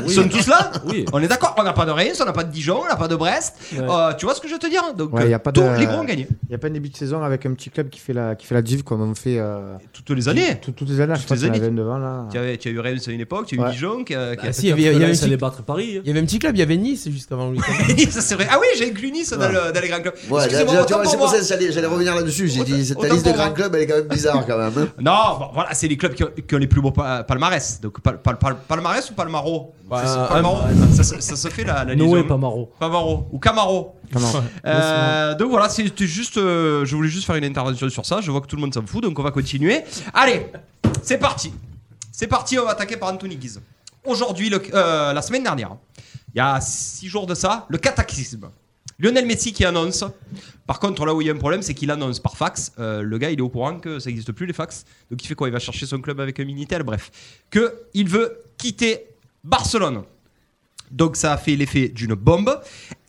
Ils sont tous là Oui. On est d'accord On n'a pas de Reims, on n'a pas de Dijon, on n'a pas de Brest. Ouais. Euh, tu vois ce que je veux te dire Donc, Ouais, y a euh, pas tous de- les gros ont gagné. Il n'y a pas un début de saison avec un petit club qui fait la, qui fait la div comme on fait euh, Toutes les années. tout- toutes les années. Je Toutes crois les qu'il y en années. avait un devant là. Tu as, tu as eu Reims à une époque, tu as eu Ouais. Dijon qui a, qui a- Bah, si, il y avait- il y avait un allait petit- battre Paris. hein. Il y avait un petit club, il y avait Nice juste avant lui. [LAUGHS] ça c'est vrai. Ah oui, j'ai inclus Nice dans, le- dans les grands clubs. Ouais, Excusez-moi, déjà, autant tu vois, pour c'est pour moi. ça que j'allais j'allais revenir là-dessus. J'ai dit, cette Autant liste de pour moi. grands clubs, elle est quand même bizarre, quand même. hein. Non, bon, voilà, c'est les clubs qui ont, qui ont les plus beaux pa- palmarès. Donc pal- pal- pal- palmarès palmaro Bah, Palmaro, ça, se- ça se fait la, la Noé liaison. Pamaro. Pamaro ou Camaro. Euh, donc voilà, c'était juste, euh, je voulais juste faire une intervention sur ça. Je vois que tout le monde s'en fout, donc on va continuer. Allez, c'est parti. C'est parti, on va attaquer par Anthony Guise. Aujourd'hui, le- euh, la semaine dernière, il y a six jours de ça, le cataclysme. Lionel Messi qui annonce. Par contre, là où il y a un problème, c'est qu'il annonce par fax. Euh, le gars, il est au courant que ça n'existe plus les fax. Donc il fait quoi? Il va chercher son club avec un minitel? Bref, que il veut quitter Barcelone. Donc ça a fait l'effet d'une bombe.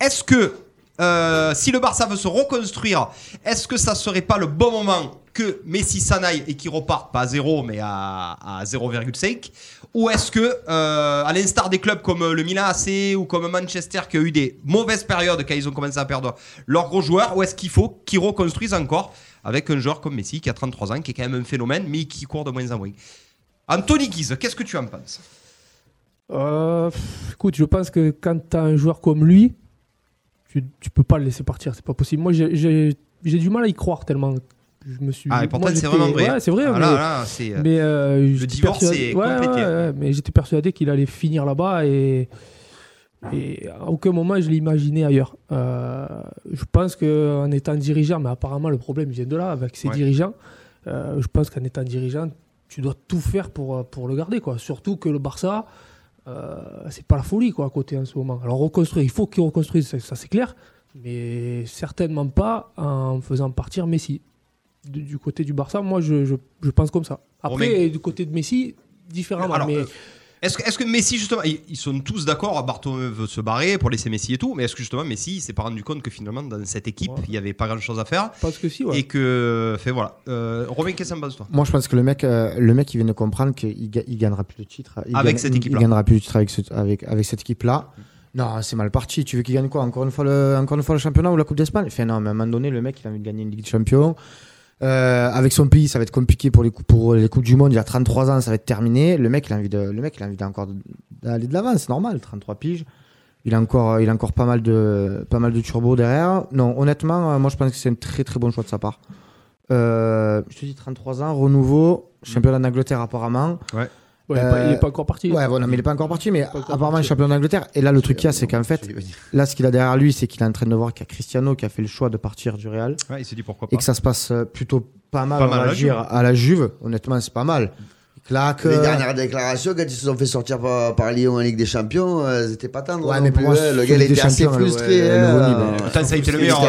Est-ce que euh, si le Barça veut se reconstruire, est-ce que ça serait pas le bon moment que Messi s'en aille et qu'il reparte pas à 0 mais à, à 0,5 Ou est-ce que, euh, à l'instar des clubs comme le Milan AC ou comme Manchester qui a eu des mauvaises périodes quand ils ont commencé à perdre leurs gros joueurs, ou est-ce qu'il faut qu'ils reconstruisent encore avec un joueur comme Messi qui a 33 ans, qui est quand même un phénomène mais qui court de moins en moins? Anthony Guise, qu'est-ce que tu en penses? Euh, écoute, je pense que quand tu as un joueur comme lui, tu, tu peux pas le laisser partir, c'est pas possible. Moi, j'ai du mal à y croire tellement. Je me suis. Ah, et pourtant, c'est vraiment vrai. Ouais, c'est vrai. Ah, mais, là, euh, mais, euh, j'étais divorce persuadé- est complété. ouais, mais j'étais persuadé qu'il allait finir là-bas et, et à aucun moment je l'ai imaginé ailleurs. Euh, je pense qu'en étant dirigeant, mais apparemment le problème vient de là avec ses Ouais. dirigeants. euh, je pense qu'en étant dirigeant, tu dois tout faire pour, pour le garder. Quoi. Surtout que le Barça, euh, c'est pas la folie quoi, à côté en ce moment. Alors reconstruire, il faut qu'il reconstruise, ça, ça, c'est clair. mais certainement pas en faisant partir Messi. Du, du côté du Barça, moi je, je, je pense comme ça. Après, Romain. du côté de Messi, différemment. Alors, mais euh, Est-ce que, est-ce que Messi, justement, ils, ils sont tous d'accord, Bartomeu veut se barrer pour laisser Messi et tout, mais est-ce que justement Messi il s'est pas rendu compte que finalement dans cette équipe, il y avait pas grand chose à faire parce que si, ouais. et que. Fait voilà. Euh, Romain, qu'est-ce que ça me passe toi? Moi, je pense que le mec, euh, le mec, il vient de comprendre qu'il ga- il gagnera plus de titres. Avec gagne- cette équipe-là. Il gagnera plus de titres avec, ce- avec, avec cette équipe-là. Non, c'est mal parti. Tu veux qu'il gagne quoi? Encore une, fois le, encore une fois le championnat ou la Coupe d'Espagne? Enfin, non, mais à un moment donné, le mec, il a envie de gagner une Ligue des Champions. Euh, avec son pays, ça va être compliqué pour les, coupes, pour les Coupes du Monde. Il a 33 ans, ça va être terminé. Le mec, il a envie de, le mec, d'aller de l'avant. C'est normal, 33 piges. Il a encore, il a encore pas mal de, pas mal de turbo derrière. Non, honnêtement, euh, moi, je pense que c'est un très très bon choix de sa part. Euh, je te dis 33 ans, renouveau, championnat d'Angleterre apparemment. Ouais. Ouais, il est pas- il est pas encore parti. Ouais, voilà, mais il est pas encore parti, mais encore apparemment parti. champion d'Angleterre. Et là, le truc qu'il y a, c'est qu'en fait, là, ce qu'il a derrière lui, c'est qu'il est en train de voir qu'il y a Cristiano qui a fait le choix de partir du Real Ouais, il s'est dit pourquoi et pas. que ça se passe euh, plutôt pas mal, Pas on mal à va la dire, Juve. à la Juve. Honnêtement, c'est pas mal. Claque. Les euh, dernières déclarations, quand ils se sont fait sortir par, par Lyon en Ligue des Champions, euh, elles étaient pas tendres. Ouais, mais pour moi, hein. le gars il était assez frustré. le hein. Putain, ça a été le Il meilleur.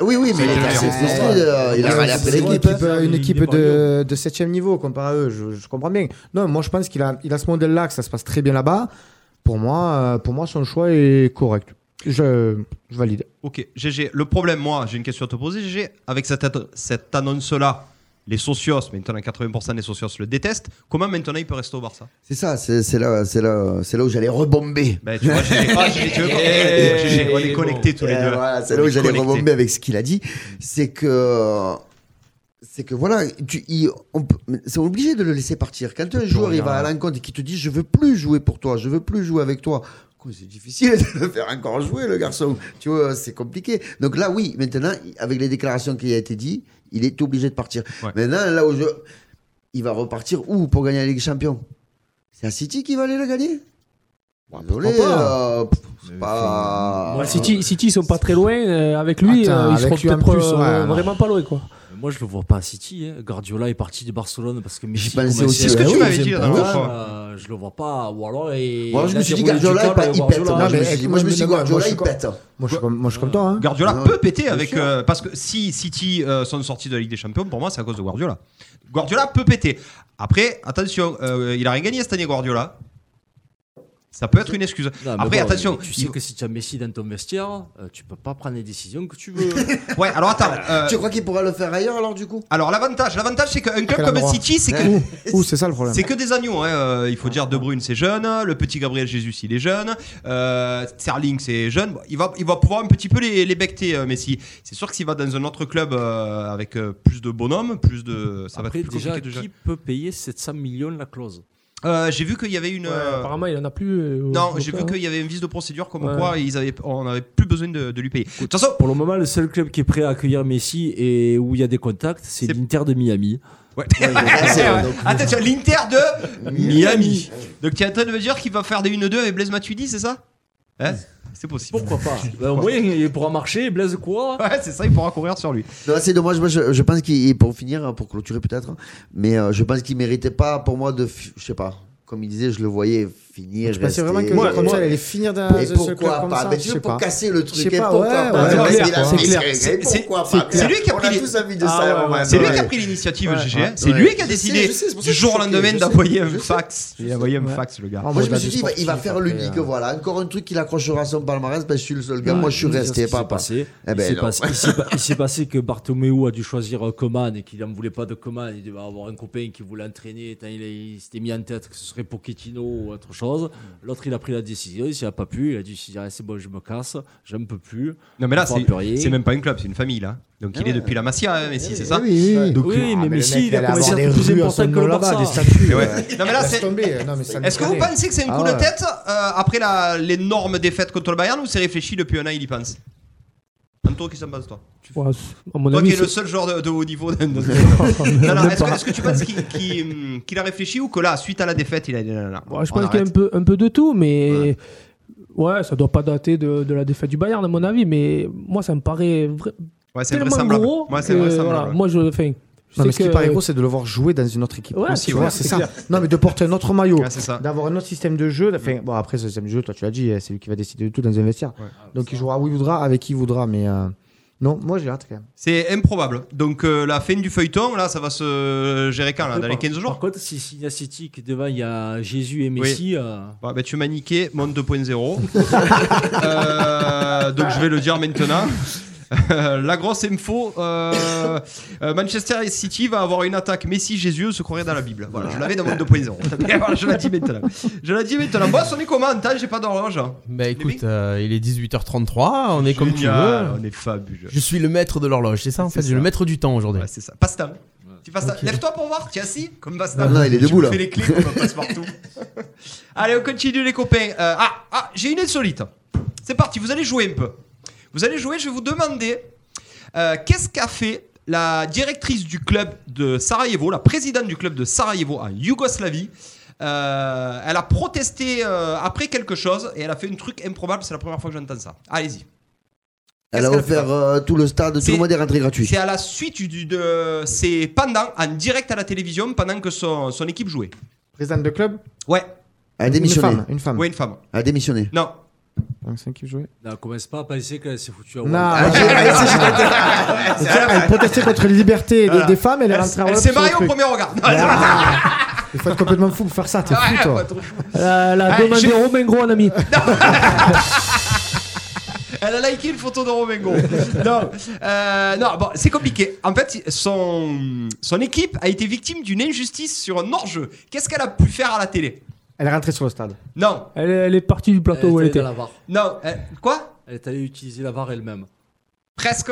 Oui, oui, mais il était assez frustré. euh, Il a râlé après l'équipe. équipe, euh, une équipe pas de, de 7 niveau comparé à eux. Je, je comprends bien. Non, moi, je pense qu'il a, il a ce modèle-là, que ça se passe très bien là-bas. Pour moi, euh, pour moi, son choix est correct. Je, je valide. Ok, GG. Le problème, moi, j'ai une question à te poser, GG. Avec cette, cette annonce-là, les socios, maintenant 80% des socios le détestent. Comment maintenant il peut rester au Barça? C'est ça, c'est c'est là, c'est là, c'est là où j'allais rebomber. Ben, tu vois, GG, tu veux Eh, on est bon. connectés tous les Euh, deux. voilà, c'est On là où est j'allais rebomber avec ce qu'il a dit. C'est que. C'est que voilà, tu, il- on c'est obligé de le laisser partir. Quand un joueur il va à l'encontre et qui te dit je veux plus jouer pour toi, je veux plus jouer avec toi, c'est difficile [LAUGHS] de le faire encore jouer le garçon. Tu vois, c'est compliqué. Donc là oui, maintenant avec les déclarations qui a été dit, il est obligé de partir. Ouais. Maintenant là où je, il va repartir où pour gagner la Ligue des Champions? C'est à City qui va aller la gagner? Désolé, pourquoi pas euh, pas. City, City, ils sont pas très loin. euh, avec lui, Attends, euh, ils avec seront peut-être plus, euh, ouais, vraiment pas loin. Quoi. Moi, je le vois pas à City. hein. Guardiola est parti de Barcelone parce que Messi. J'y pensais aussi. ce que tu m'avais dit la dernière fois. Euh, je le vois pas. Ou alors, et Moi, je me suis dit Guardiola, il, pète. Moi, je me suis dit, Guardiola, moi, je il suis pète. Moi, je suis comme, moi, je suis comme toi. Hein. Guardiola Non. peut péter avec. euh, parce que si City euh, sont sortis de la Ligue des Champions, pour moi, c'est à cause de Guardiola. Guardiola peut péter. Après, attention, euh, il a rien gagné cette année, Guardiola. Ça peut être une excuse. Non, Après, bon, attention. Tu il- sais que si tu as Messi dans ton vestiaire, euh, tu peux pas prendre les décisions que tu veux. [LAUGHS] Ouais, alors attends. euh, Tu crois qu'il pourra le faire ailleurs alors du coup? Alors l'avantage, l'avantage, c'est qu'un club comme City, c'est que Ouh, c'est ça le problème. C'est que des agneaux, hein. euh, il faut dire De Bruyne c'est jeune, le petit Gabriel Jesus il est jeune, euh, Sterling c'est jeune, Bon, il va, il va pouvoir un petit peu les, les becter euh, Messi. C'est sûr que s'il va dans un autre club euh, avec euh, plus de bonhommes, plus de... Ça Après, va être plus déjà, compliqué de qui peut payer 700 millions la clause? Euh, J'ai vu qu'il y avait une... Ouais, euh, apparemment, il en a plus. euh, non, j'ai vu qu'il y avait une vice de procédure comme Ouais. quoi ils avaient, on n'avait plus besoin de, de lui payer. De toute façon, Pour le moment, le seul club qui est prêt à accueillir Messi et où il y a des contacts, c'est l'Inter de Miami. Ouais. [LAUGHS] Attention, l'Inter de Miami. Donc tu es en train de me dire qu'il va faire des 1-2 avec Blaise Matuidi, c'est ça? Hein? C'est possible. Pourquoi pas [LAUGHS] Ben, Au moins, il pourra marcher, Blaise quoi [LAUGHS] Ouais, c'est ça, il pourra courir sur lui. Non, c'est dommage. Moi, je, je pense qu'il, pour finir, pour clôturer peut-être, mais euh, je pense qu'il méritait pas pour moi de, je sais pas, comme il disait, je le voyais finir. Je pensais vraiment que Moi- comme ça, il allait finir dans Et ce club pourquoi comme pas ça. Mais tu veux pour casser le truc. Et pourquoi c'est c'est pourquoi pas lui qui a pris les- tous envie de Ah ça. C'est lui qui a pris l'initiative. GG. hein. C'est lui qui a décidé je sais, c'est pour ça du que je jour au suis lendemain d'envoyer un fax. Il a envoyé un fax, le gars. Moi, je me suis dit, il va- faire l'unique, euh, voilà. Encore un truc qu'il accrochera à son palmarès, ben, je suis le seul gars. Moi, je suis C'est resté, papa. passé. Il s'est passé- que Bartomeu a dû choisir Coman et qu'il n'en voulait pas de Coman. Il devait avoir un copain qui voulait entraîner. Tant Il, il s'était mis en tête que ce serait Pochettino ou autre chose. L'autre, il a pris la décision. Il s'y a pas pu. Il a dit Ah, c'est bon, je me casse. J'en peux plus. Non, mais là, c'est même pas un club, c'est une famille, là. Donc il est depuis la Masia, hein, Messi, c'est ça Oui, oui, oui. Donc, oui, mais Messi, il a commencé à être des plus important que le Barça. des statues. Ouais. Non, mais là, c'est- sans Est-ce que vous pensez que c'est un Ah coup de ouais. tête euh, après l'énorme défaite contre le Bayern ou c'est réfléchi depuis un an, il y pense? Anto, qu'est-ce que me passe, toi Ouais, à mon Toi avis, qui es le c'est- seul joueur de, de haut niveau. de- de- Même non, non, est-ce que, pas. est-ce que tu penses qu'il qu'il, qu'il a réfléchi ou que là, suite à la défaite, il a dit non, non, non, Ouais, je on pense qu'il y a un peu, un peu de tout, mais ouais. ça doit pas dater de, de la défaite du Bayern, à mon avis, mais moi, ça me paraît vra- Ouais, c'est tellement vraisemblable. gros. Ouais, c'est que, vraisemblable. voilà, moi, je, enfin, Non, mais ce qui que- paraît gros, c'est de le voir jouer dans une autre équipe. Ouais, Aussi, c'est tu vois, clair, c'est c'est ça. clair. Non, mais de porter un autre maillot, Ouais, c'est ça. d'avoir un autre système de jeu. Enfin, bon, après, ce système de jeu, toi, tu l'as dit, c'est lui qui va décider de tout dans un vestiaire. Donc, il jouera où il voudra, avec qui il voudra. Mais euh, non, moi, j'ai hâte quand même. C'est improbable. Donc euh, la fin du feuilleton, là, ça va se gérer quand là, Dans les Par- 15 jours? Par contre, si signe à City que devant il y a Jésus et Messi, euh, Bon, bah, tu m'as niqué, monde 2.0. [LAUGHS] Euh, donc je vais le dire maintenant. Euh, la grosse info, euh, euh, Manchester City va avoir une attaque Messi Jésus se croirait dans la Bible. Voilà, je l'avais dans mon 2.0. [LAUGHS] Voilà, je l'ai dit maintenant. Je l'ai dit maintenant. Boss, on est comment en temps J'ai pas d'horloge. Bah écoute, euh, il est 18h33, on est comme tu veux. On est fabuleux. Je suis le maître de l'horloge, c'est ça en fait, je suis le maître du temps aujourd'hui. Ouais, c'est ça. Passe-temps. Tu passes Lève-toi pour voir, tu es assis comme Bastard. Non, non, il est Tu debout, là. fais les clés comme un passe-partout. [LAUGHS] Allez, on continue les copains. Euh, ah, ah j'ai une insolite. C'est parti, vous allez jouer un peu. Vous allez jouer, je vais vous demander euh, qu'est-ce qu'a fait la directrice du club de Sarajevo, la présidente du club de Sarajevo en Yougoslavie? Euh, elle a protesté euh, après quelque chose et elle a fait un truc improbable. C'est la première fois que j'entends ça. Allez-y. Elle a offert euh, tout le stade, tout le monde est rentré gratuit. C'est à la suite du, de, c'est pendant en direct à la télévision pendant que son, son équipe jouait. Président de club? Ouais. Elle a Une démissionné. femme. Une femme. Ouais, une femme. Elle a démissionné. Non. C'est qui jouait là, commence pas à penser qu'elle s'est foutue à Non, Wall. elle, [LAUGHS] elle- protestait contre les libertés des, des femmes, elle est rentrée à Elle s'est mariée au premier regard. Non, Ah, Il faut être complètement fou pour faire ça, t'es fou toi. pas trop. Elle a Ouais, demandé j'ai- Romain Gros en ami. [LAUGHS] Elle a liké une photo de Romengo. [LAUGHS] non, euh, non bon, c'est compliqué. En fait, son, son équipe a été victime d'une injustice sur un hors-jeu. Qu'est-ce qu'elle a pu faire à la télé? Elle est rentrée sur le stade. Non, Elle, est- elle est partie du plateau où elle était. dans la VAR. non. euh, quoi? Elle est allée utiliser la VAR elle-même. Presque.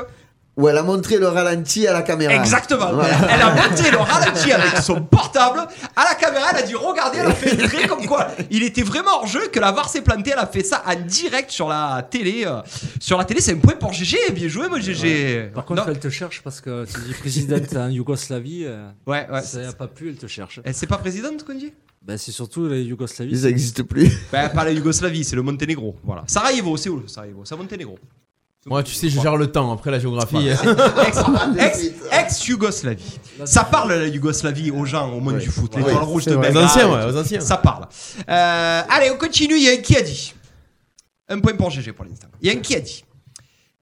Où elle a montré le ralenti à la caméra. Exactement. Voilà. Elle a monté le ralenti avec son portable à la caméra. Elle a dit Regardez, elle a fait une [LAUGHS] comme quoi il était vraiment hors jeu, que la VAR s'est plantée. Elle a fait ça en direct sur la télé. euh, sur la télé, c'est un point pour GG. Bien joué, moi, GG. Par contre, Non. elle te cherche parce que tu dis présidente en Yougoslavie. euh, Ouais, ouais. ça n'a pas plu, elle te cherche. Elle c'est pas présidente qu'on dit? Ben, c'est surtout la Yougoslavie. Ça n'existe plus. [LAUGHS] Bah, pas la Yougoslavie, c'est le Monténégro. Voilà. Sarajevo, c'est où Sarajevo? C'est Monténégro. Moi, tu sais, je gère le temps après la géographie. [LAUGHS] Ex- Ex-Yougoslavie. ça parle la Yougoslavie aux gens au monde du foot. Les Ouais, étoiles rouges de vrai. Aux Belgrade. anciens, ouais, aux anciens. Ça parle. Euh, allez, on continue. Il y a un qui a dit. Un point pour GG pour l'instant. Il y a un qui a dit.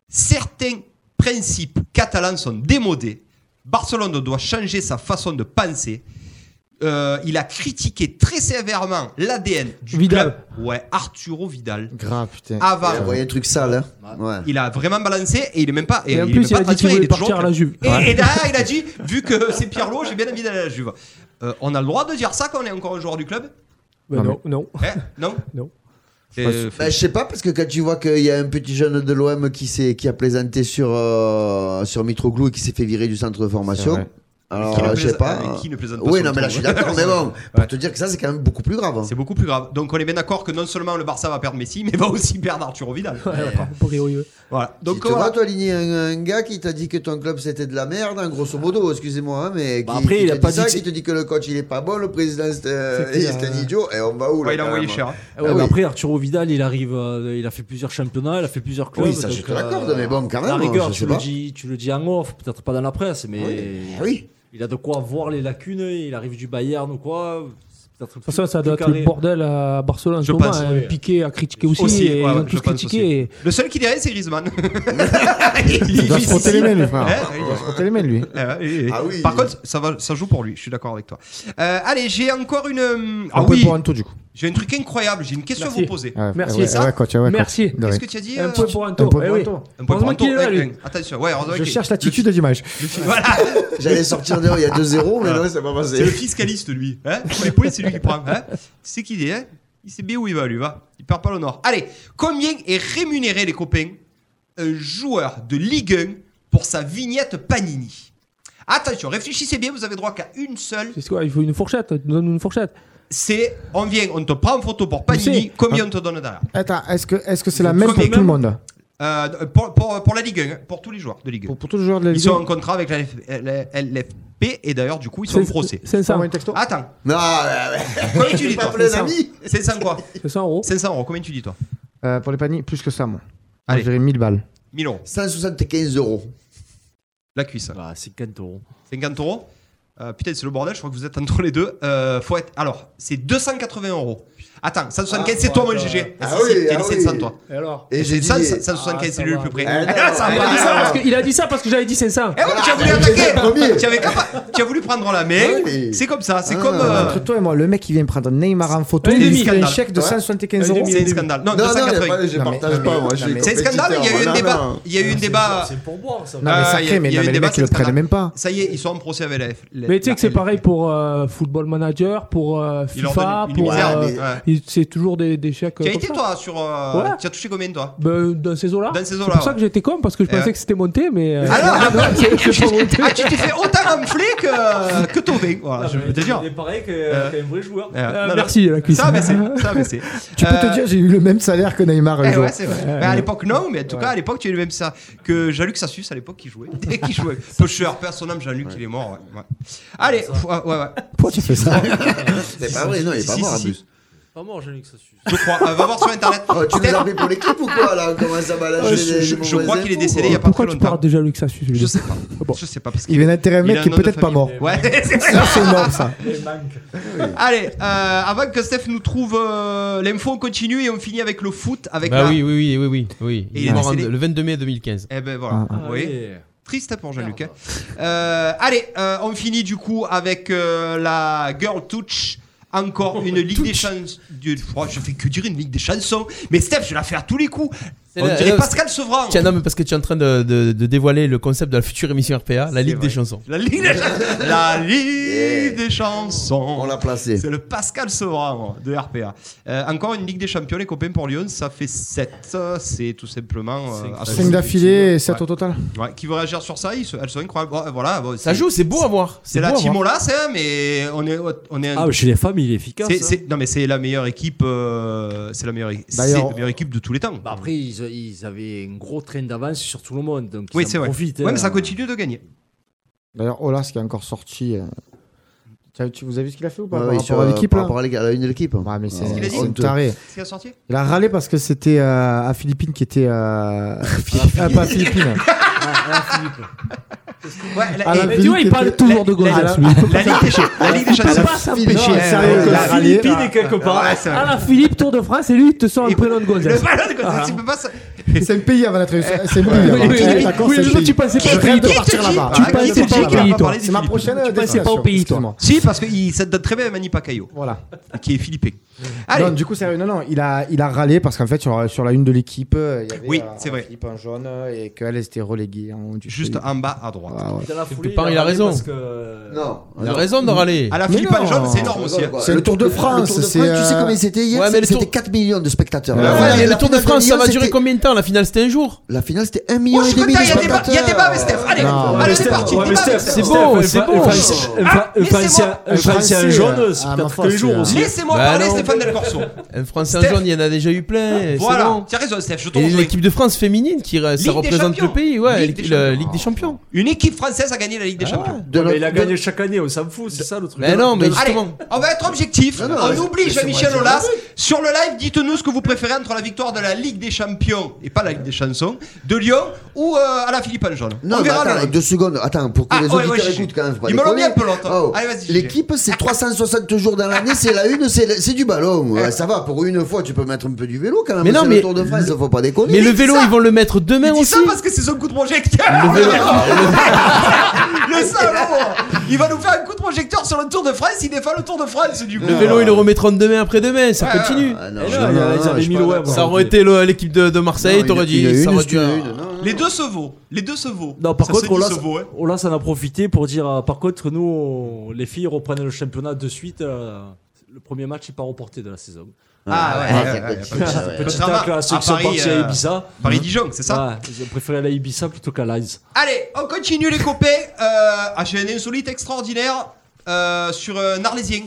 Certains principes catalans sont démodés. Barcelone doit changer sa façon de penser. Euh, il a critiqué très sévèrement l'ADN du Vidal. club. Ouais, Arturo Vidal. Grave, putain. Avant, Elle voyait un truc sale. Hein. Ouais. il a vraiment balancé et il est même pas. Et en il est plus, même il pas a dit qu'il transféré, voulait il est toujours partir à la Juve. et, Ouais. et derrière, il a dit, vu que c'est Pirlo, j'ai bien envie d'aller à la Juve. Euh, on a le droit de dire ça quand on est encore un joueur du club? Ben Non, non, non. Eh, Non [LAUGHS] Non. Euh, Bah, je sais pas, parce que quand tu vois qu'il y a un petit jeune de l'OM qui, s'est- qui a plaisanté sur, euh, sur Mitroglou et qui s'est fait virer du centre de formation. Alors, Qui ne je sais plaisante- pas. euh, qui ne plaisante pas Oui, non, mais là, je suis d'accord, mais bon, [LAUGHS] pour te dire que ça, c'est quand même beaucoup plus grave. C'est beaucoup plus grave. Donc on est bien d'accord que non seulement le Barça va perdre Messi, mais va aussi perdre Arturo Vidal. Pour Rio, oui. Voilà. Donc, tu voilà. vois, toi, aligner un, un gars qui t'a dit que ton club c'était de la merde, hein, grosso modo, excusez-moi, hein, mais Bah qui, après, qui il te a dit pas ça, dit que qui te dit que le coach il est pas bon, le président c'est euh, un hein. idiot, et on va où là Ouais, il a envoyé même cher. hein. Ah ouais, Ah oui. après, Arturo Vidal, il arrive, euh, il a fait plusieurs championnats, il a fait plusieurs clubs. Oui, ça, je te l'accorde, mais bon, quand à la même, rigueur, je tu le, dis, tu le dis en off, peut-être pas dans la presse, mais oui. Il a de quoi voir les lacunes. Il arrive du Bayern ou quoi. façon, ça doit être le bordel à Barcelone Je pense, hein. oui. Piqué a critiqué aussi. Aussi, et ouais, ils ouais, ont tous critiqué. et- Le seul qui dirait, c'est Griezmann. [LAUGHS] Il doit se frotter les mains, lui, frère. Hein Il doit se frotter les mains, lui. Eh, eh. Ah oui. Par contre, ça, va, ça joue pour lui, je suis d'accord avec toi. Euh, allez, j'ai encore une. euh, Ah Un oui, pour Anto, du coup. J'ai un truc incroyable, j'ai une question Merci. à vous poser. Ouais, Merci. ouais, Ça ouais, coach, ouais, coach. Merci. De rien. Qu'est-ce que tu as dit Un euh, point pour Anto. Un point eh pour oui. Anto. Un point Heureusement pour Anto. qu'il est là, Ouais, lui. Attention, ouais, heureusement Je qu'il- cherche l'attitude. Le fi- Voilà, [LAUGHS] J'allais sortir dehors, il y a 2-0, mais non, c'est pas c'est le passé. fiscaliste lui. Hein Pour les points, c'est lui qui prend. Hein tu sais qui il est, hein Il sait bien où il va, lui, va. Il perd pas le nord. Allez, combien est rémunéré, les copains, un joueur de Ligue 1 pour sa vignette Panini? Attention, réfléchissez bien, vous avez droit qu'à une seule. C'est quoi Il faut une fourchette. Donne-nous une fourchette. C'est, on vient, on te prend en photo pour Panini, sais. combien on te donne derrière Attends, est-ce que est-ce que c'est la même pour tout le monde Euh, pour, pour, pour la Ligue 1, hein, pour tous les joueurs de Ligue 1. pour, pour tous les joueurs de la Ils Ligue sont 1 en contrat avec la, LFP et d'ailleurs, du coup, ils sont procès. 500. Envoie un texto. Attends, Non, [LAUGHS] combien tu dis pas toi appelé un ami 500 quoi 500 euros. 500 euros, combien tu dis toi Euh, Pour les paniers, plus que ça, moi. Allez. je dirais 1000 balles. 1000 euros. 175 euros. La cuisse. Ah, 50 euros. 50 euros. Euh, putain, c'est le bordel, je crois que vous êtes entre les deux. Euh, faut être... Alors, c'est 280 euros. Attends, 175, c'est toi, mon GG. Ah si, oui, t'es ah lycée de. Et alors Et j'ai dit. 100, 175, c'est lui le plus près. Ah, [LAUGHS] ah, il, a dit ça parce que, il a dit ça parce que j'avais dit 500. Eh oui, tu as voulu Ah, attaquer. premier. Tu, avais capa- tu as voulu prendre la main. C'est comme ça. C'est Ah. comme. euh, Entre toi et moi, le mec qui vient prendre Neymar en photo, il lui fait un chèque de Ouais. 175 Un euros. C'est un scandale. Non, Non, non, y a 280. pas- je partage pas, moi. C'est un scandale. Il y a eu un débat. Il y a eu un débat. C'est pour boire, ça. Non, mais Ah, sacré, mais, il y a non, eu mais un les débat, mecs, ils le prennent même pas. Ça y est, ils sont en procès avec la F. Mais tu sais que c'est pareil pour euh, Football Manager, pour euh, FIFA, pour. Euh, C'est toujours des, des chèques. Tu as été ça. toi sur. euh, Ouais. Tu as touché combien toi? Ben, dans ces eaux-là. Dans ces C'est eaux-là, pour ça que j'étais con parce que je pensais ouais. que c'était monté, mais. euh, Alors, [LAUGHS] ah, non, c'est- c'est pas [LAUGHS] monté. ah, tu t'es fait autant enfler que, que Tové. Voilà, je peux te dire. Il est pareil que- Euh, qu'un vrai joueur. Euh, Euh, non, non. merci la cuisse. Ça a baissé. Ça a baissé. [LAUGHS] Tu peux Euh, te dire, j'ai eu le même salaire que Neymar Eh ouais, c'est vrai. Mais à l'époque, non, mais en tout cas, à l'époque, tu as eu le même ça. Que Jean-Luc Sassus, à l'époque, qui jouait. qui jouait. Peu cher, père son âme, Jean-Luc, il est mort. Allez, ouais, ouais. Pourquoi tu fais ça? C'est pas vrai, non, il est pas mort en si, plus. Pas mort, Jean-Luc, ça suffit. Je crois. Euh, va voir sur internet. Oh, tu nous Steph, as pris pour l'équipe ou quoi là On commence à balader je, les- je- crois qu'il est décédé il y a pas Pourquoi très tu longtemps. parles déjà Luc Sassus Je sais pas. Je sais pas parce qu'il Il vient d'intérêt un mec qui est peut-être pas mort. Ouais, c'est. [LAUGHS] Ça, c'est énorme, ça. [LAUGHS] Allez, euh, avant que Steph nous trouve euh, l'info, on continue et on finit avec le foot. Avec Bah la... oui, oui, oui, oui, oui. Et Il il est mort le 22 mai 2015. Eh ben voilà. Ah, oui. Allez. Triste pour Jean-Luc. hein. Euh, allez, euh, on finit du coup avec euh, la Girl Touch. Encore une Ligue des chansons. Je fais que dire une Ligue des chansons. Mais Steph, je la faire à tous les coups. On dirait euh, Pascal Sevran. Tiens, non, mais parce que tu es en train de, de- de dévoiler le concept de la future émission RPA, la Ligue vrai. des chansons. La Ligue des chansons. La [LAUGHS] Ligue des chansons. On l'a placé. C'est le Pascal Sevran de RPA. Euh, encore une Ligue des champions, les copains, pour Lyon. Ça fait 7. C'est tout simplement. euh, Cinq. assez 5 d'affilée et 7 Ouais. au total. Ouais, qui veut réagir sur ça Elles sont incroyables. Bon, voilà, bon, Ça joue, c'est beau à voir. C'est la team. Olas, hein, mais on est, on est un- Ah, chez les femmes, il est efficace. hein. non mais c'est la meilleure équipe, euh, c'est la meilleure, la meilleure équipe de tous les temps. Bah après, ils, ils avaient un gros train d'avance sur tout le monde. Donc oui, ils c'est vrai. profitent, Ouais, hein. mais ça continue de gagner. D'ailleurs, Olas qui est encore sorti. euh, tu vous avez vu ce qu'il a fait ou pas Ouais, par oui, rapport sur, à euh, l'équipe Par là rapport à l'équipe- à la une de l'équipe. Mais c'est taré. A sorti Il a râlé parce que c'était euh, à Philippines qui était. Euh... ah, pas [LAUGHS] à Philippines. Ah, Philippe. [LAUGHS] Ouais, la, Ah, et- la Mais tu vois, il Philippe parle toujours de la- Gonzalez, la- pas la Ligue des la Ligue Champions. pas s'empêcher. La. Philippines est quelque part. Ah la Philippe Tour de France et lui il te sort un Et- prénom de Le Gonzalez. ballon de Gonzalez, tu peux pas. C'est un pays avant. C'est pays Oui. D'accord, Oui, c'est le jour, pays. tu pensais pas- Qui te partir dit là-bas. Tu Ah, pensais pas parler des C'est ma prochaine Tu pensais pas au pays, toi. Si, parce que il- ça te donne très bien à Manny Pacquiao, Voilà. qui est philippin. Allez, Non, du coup, sérieux, non, non, il a, il a râlé parce qu'en fait, sur, sur la une de l'équipe, euh, il y avait Oui, euh, c'est vrai. En jaune euh, et qu'elle était reléguée en haut du juste en bas à droite. Ah, ouais. Dans la foulée, part, il a raison. parce que- Non. Il a raison de râler. À la Philippe jaune, c'est énorme aussi. hein. C'est le Tour de Le France, tu sais euh, combien c'était hier Ouais, mais le C'était Tour- 4 millions de spectateurs. Le Tour de France, ça va durer combien de temps La finale, c'était un jour. La finale, c'était 1 Oh, million et demi de il y a débat, il y a débat avec Steph. Allez, allez, c'est parti. C'est un c'est beau. un Français- jaune, euh, c'est peut-être tous les jours euh, aussi. Laissez-moi Bah parler, non. Stéphane Del Corso. Un français Steph. jaune, il y en a déjà eu plein. Voilà, bon. tu as raison, Steph, je te Et rejoins. l'équipe de France féminine, qui, ça Ligue des représente Champions. le pays, ouais, Ligue des la Champions. Ligue des Champions. Une équipe française a gagné la Ligue des Champions. De Ouais, mais il a gagné chaque année, on s'en fout, c'est ça le truc. Mais non, mais Allez, justement. on va être objectif. Non, non, on oublie Jean-Michel c'est moi, Aulas. Sur le live, dites-nous ce que vous préférez entre la victoire de la Ligue des Champions et pas la Ligue des chansons de Lyon ou euh, à la Philippe jaune. Non, on mais verra le attends, live. deux secondes. Attends, pour que Ah, les ouais, ouais, auditeurs Gigi. écoutent quand même. faut pas Ils me l'ont déconner. mis un peu longtemps. Oh, Allez, vas-y, Gigi. L'équipe, c'est 360 jours dans l'année, c'est la une, c'est c'est du ballon. Ouais, ça va, pour une fois, tu peux mettre un peu du vélo quand même. Mais non, mais- le Tour de France, faut pas déconner. Mais le dit vélo, ça. ils vont le mettre demain Il dit aussi. ça parce que c'est son coup de projecteur. Le vélo- [LAUGHS] Le salaud Il va nous faire un coup de projecteur sur le Tour de France, il défend le Tour de France du coup. Le vélo, ils le remettront demain après-demain, ça Ouais, continue. Ah, Eh. Ça aurait été l'équipe de, de Marseille, t'aurais dit. Ça. Les deux se vaut. Les deux se vaut. Non, par Ça contre, vaut, hein. Olas en a profité pour dire euh, par contre, nous, on- les filles reprennent le championnat de suite. euh, le premier match n'est pas reporté de la saison. Ah ouais, ouais, petit- petit tacle à ceux qui sont partis euh, à Ibiza. Paris-Dijon, c'est ça ils ont préféré aller à Ibiza plutôt qu'à Lies. Allez, on continue les copains. Euh, ah, j'ai un insolite extraordinaire euh, sur un Arlésien.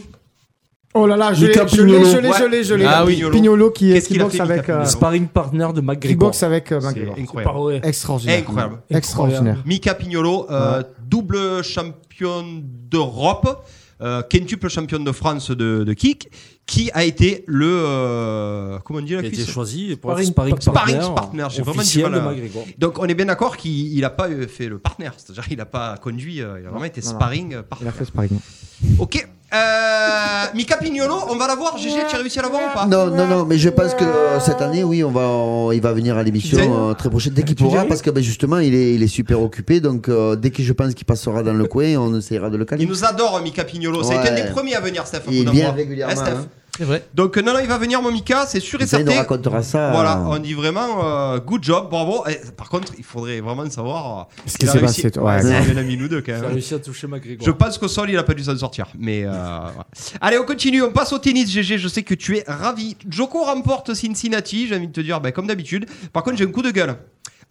Oh là là, je l'ai, Mika je l'ai, Pignolo. je l'ai, je l'ai, je l'ai. Ah oui. Pignolo qui, a boxe avec, euh, Pignolo Sparring partner de qui McGregor. boxe avec euh, McGregor. Incroyable. Extraordinaire. Incroyable. Extraordinaire. Mika Pignolo, euh, double champion d'Europe. Euh, quintuple champion de France de, de kick, qui a été le. euh, comment on dit la Il a été choisi pour Sparring- être sparring, Sparring partner, partner, j'ai vraiment du officiel mal à-. Donc on est bien d'accord qu'il n'a pas euh, fait le partenaire, c'est-à-dire qu'il n'a pas conduit, il a vraiment été non, non. sparring euh, Il partner. a fait sparring. Ok. Euh, Mika Pignolo, on va la voir. GG, tu as réussi à la voir ou pas Non, non, non, mais je pense que euh, cette année, oui, on va, on- il va venir à l'émission euh, très prochaine dès qu'il pourra, parce que ben, justement, il est, il est super occupé. Donc, euh, dès que je pense qu'il passera dans le coin, on essaiera de le caler. Il nous adore, Mika Pignolo. Ça a été un des premiers à venir, Steph. Il vient régulièrement, Hein, Steph hein. C'est vrai. Donc, non, non, il va venir, mon Mika, c'est sûr et Ça, il certain. racontera ça. Voilà, on dit vraiment euh, good job, bravo. Et, par contre, il faudrait vraiment savoir euh, Ce qu'il qui a s'est réussi. passé, ouais. c'est un ami nous deux quand Il a même. réussi à toucher McGregor. Je pense qu'au sol, il a pas dû s'en sortir. Mais euh. Allez, on continue. On passe au tennis, GG. Je sais que tu es ravi. Joko remporte Cincinnati. J'ai envie de te dire, ben, comme d'habitude. Par contre, j'ai un coup de gueule.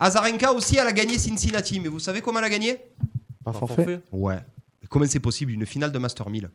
Azarenka aussi, elle a gagné Cincinnati. Mais vous savez comment elle a gagné? Pas Par forfait. forfait. Ouais. Comment c'est possible Une finale de Master 1000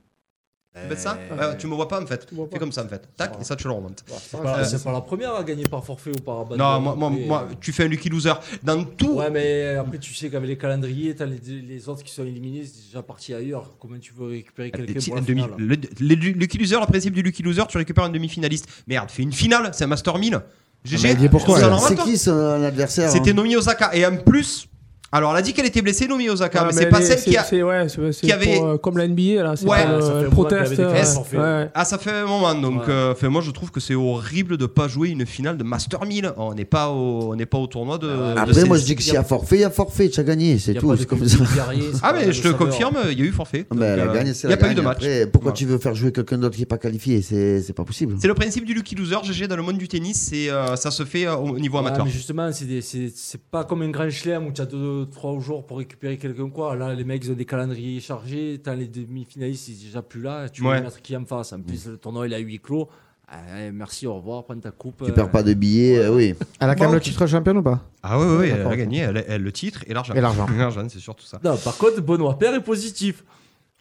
Tu ça Euh, Ouais, Tu me vois pas en fait. Fais pas. comme ça en fait. Tac, et ça tu le remontes. C'est pas, c'est pas la première à gagner par forfait ou par abandon. Non, moi, moi, moi, tu fais un lucky loser. Dans tout. Ouais, mais après, tu sais qu'avec les calendriers, t'as les, les autres qui sont éliminés, c'est déjà parti ailleurs. Comment tu veux récupérer quelqu'un pour la demi, finale le, le- le lucky loser, le principe du lucky loser, tu récupères un demi-finaliste. Merde, fais une finale, c'est un Master 1000. GG. mais dis pourquoi, C'est qui son adversaire C'était hein Nomi Osaka. Et en plus, alors elle a dit qu'elle était blessée, Nomi Osaka, Ouais, mais, mais c'est pas celle qui a. qui avait- pour, euh, comme la NBA, là. C'est Ouais, ça fait ouais, forfaits. ouais. Ah, ça fait un moment, donc Ouais. euh, fait, moi je trouve que c'est horrible de pas jouer une finale de Master 1000. On n'est pas au, on n'est pas au tournoi de. de Après, ces- moi, je dis que s'il y a forfait, il y a forfait. Tu as gagné, c'est tout. comme [LAUGHS] ça. guerrier, Ah, mais je te confirme, il y a eu forfait. Mais elle a Donc, euh, gagné, c'est Il n'y a pas eu de match. Pourquoi tu veux faire jouer quelqu'un d'autre qui n'est pas qualifié? C'est c'est pas possible. C'est le principe du lucky loser, GG, dans le monde du tennis, euh, ça se fait euh, au niveau amateur. mais justement, c'est des- c'est c'est pas comme un grand chelem où tu as 2-3 jours pour récupérer quelqu'un. quoi. Là, les mecs ils ont des calendriers chargés. T'as les demi-finalistes, ils sont déjà plus là. Tu Ouais. veux mettre qui en face? En plus, le tournoi il a huis clos. Allez, merci, au revoir, prends ta coupe. Tu euh, perds pas de billets, euh, oui. Elle a quand même le titre championne ou pas? Ah oui, oui, oui, elle a gagné, elle, elle, le titre et l'argent. Et l'argent. [LAUGHS] l'argent, c'est surtout ça. Non, par contre, Benoît Père est positif.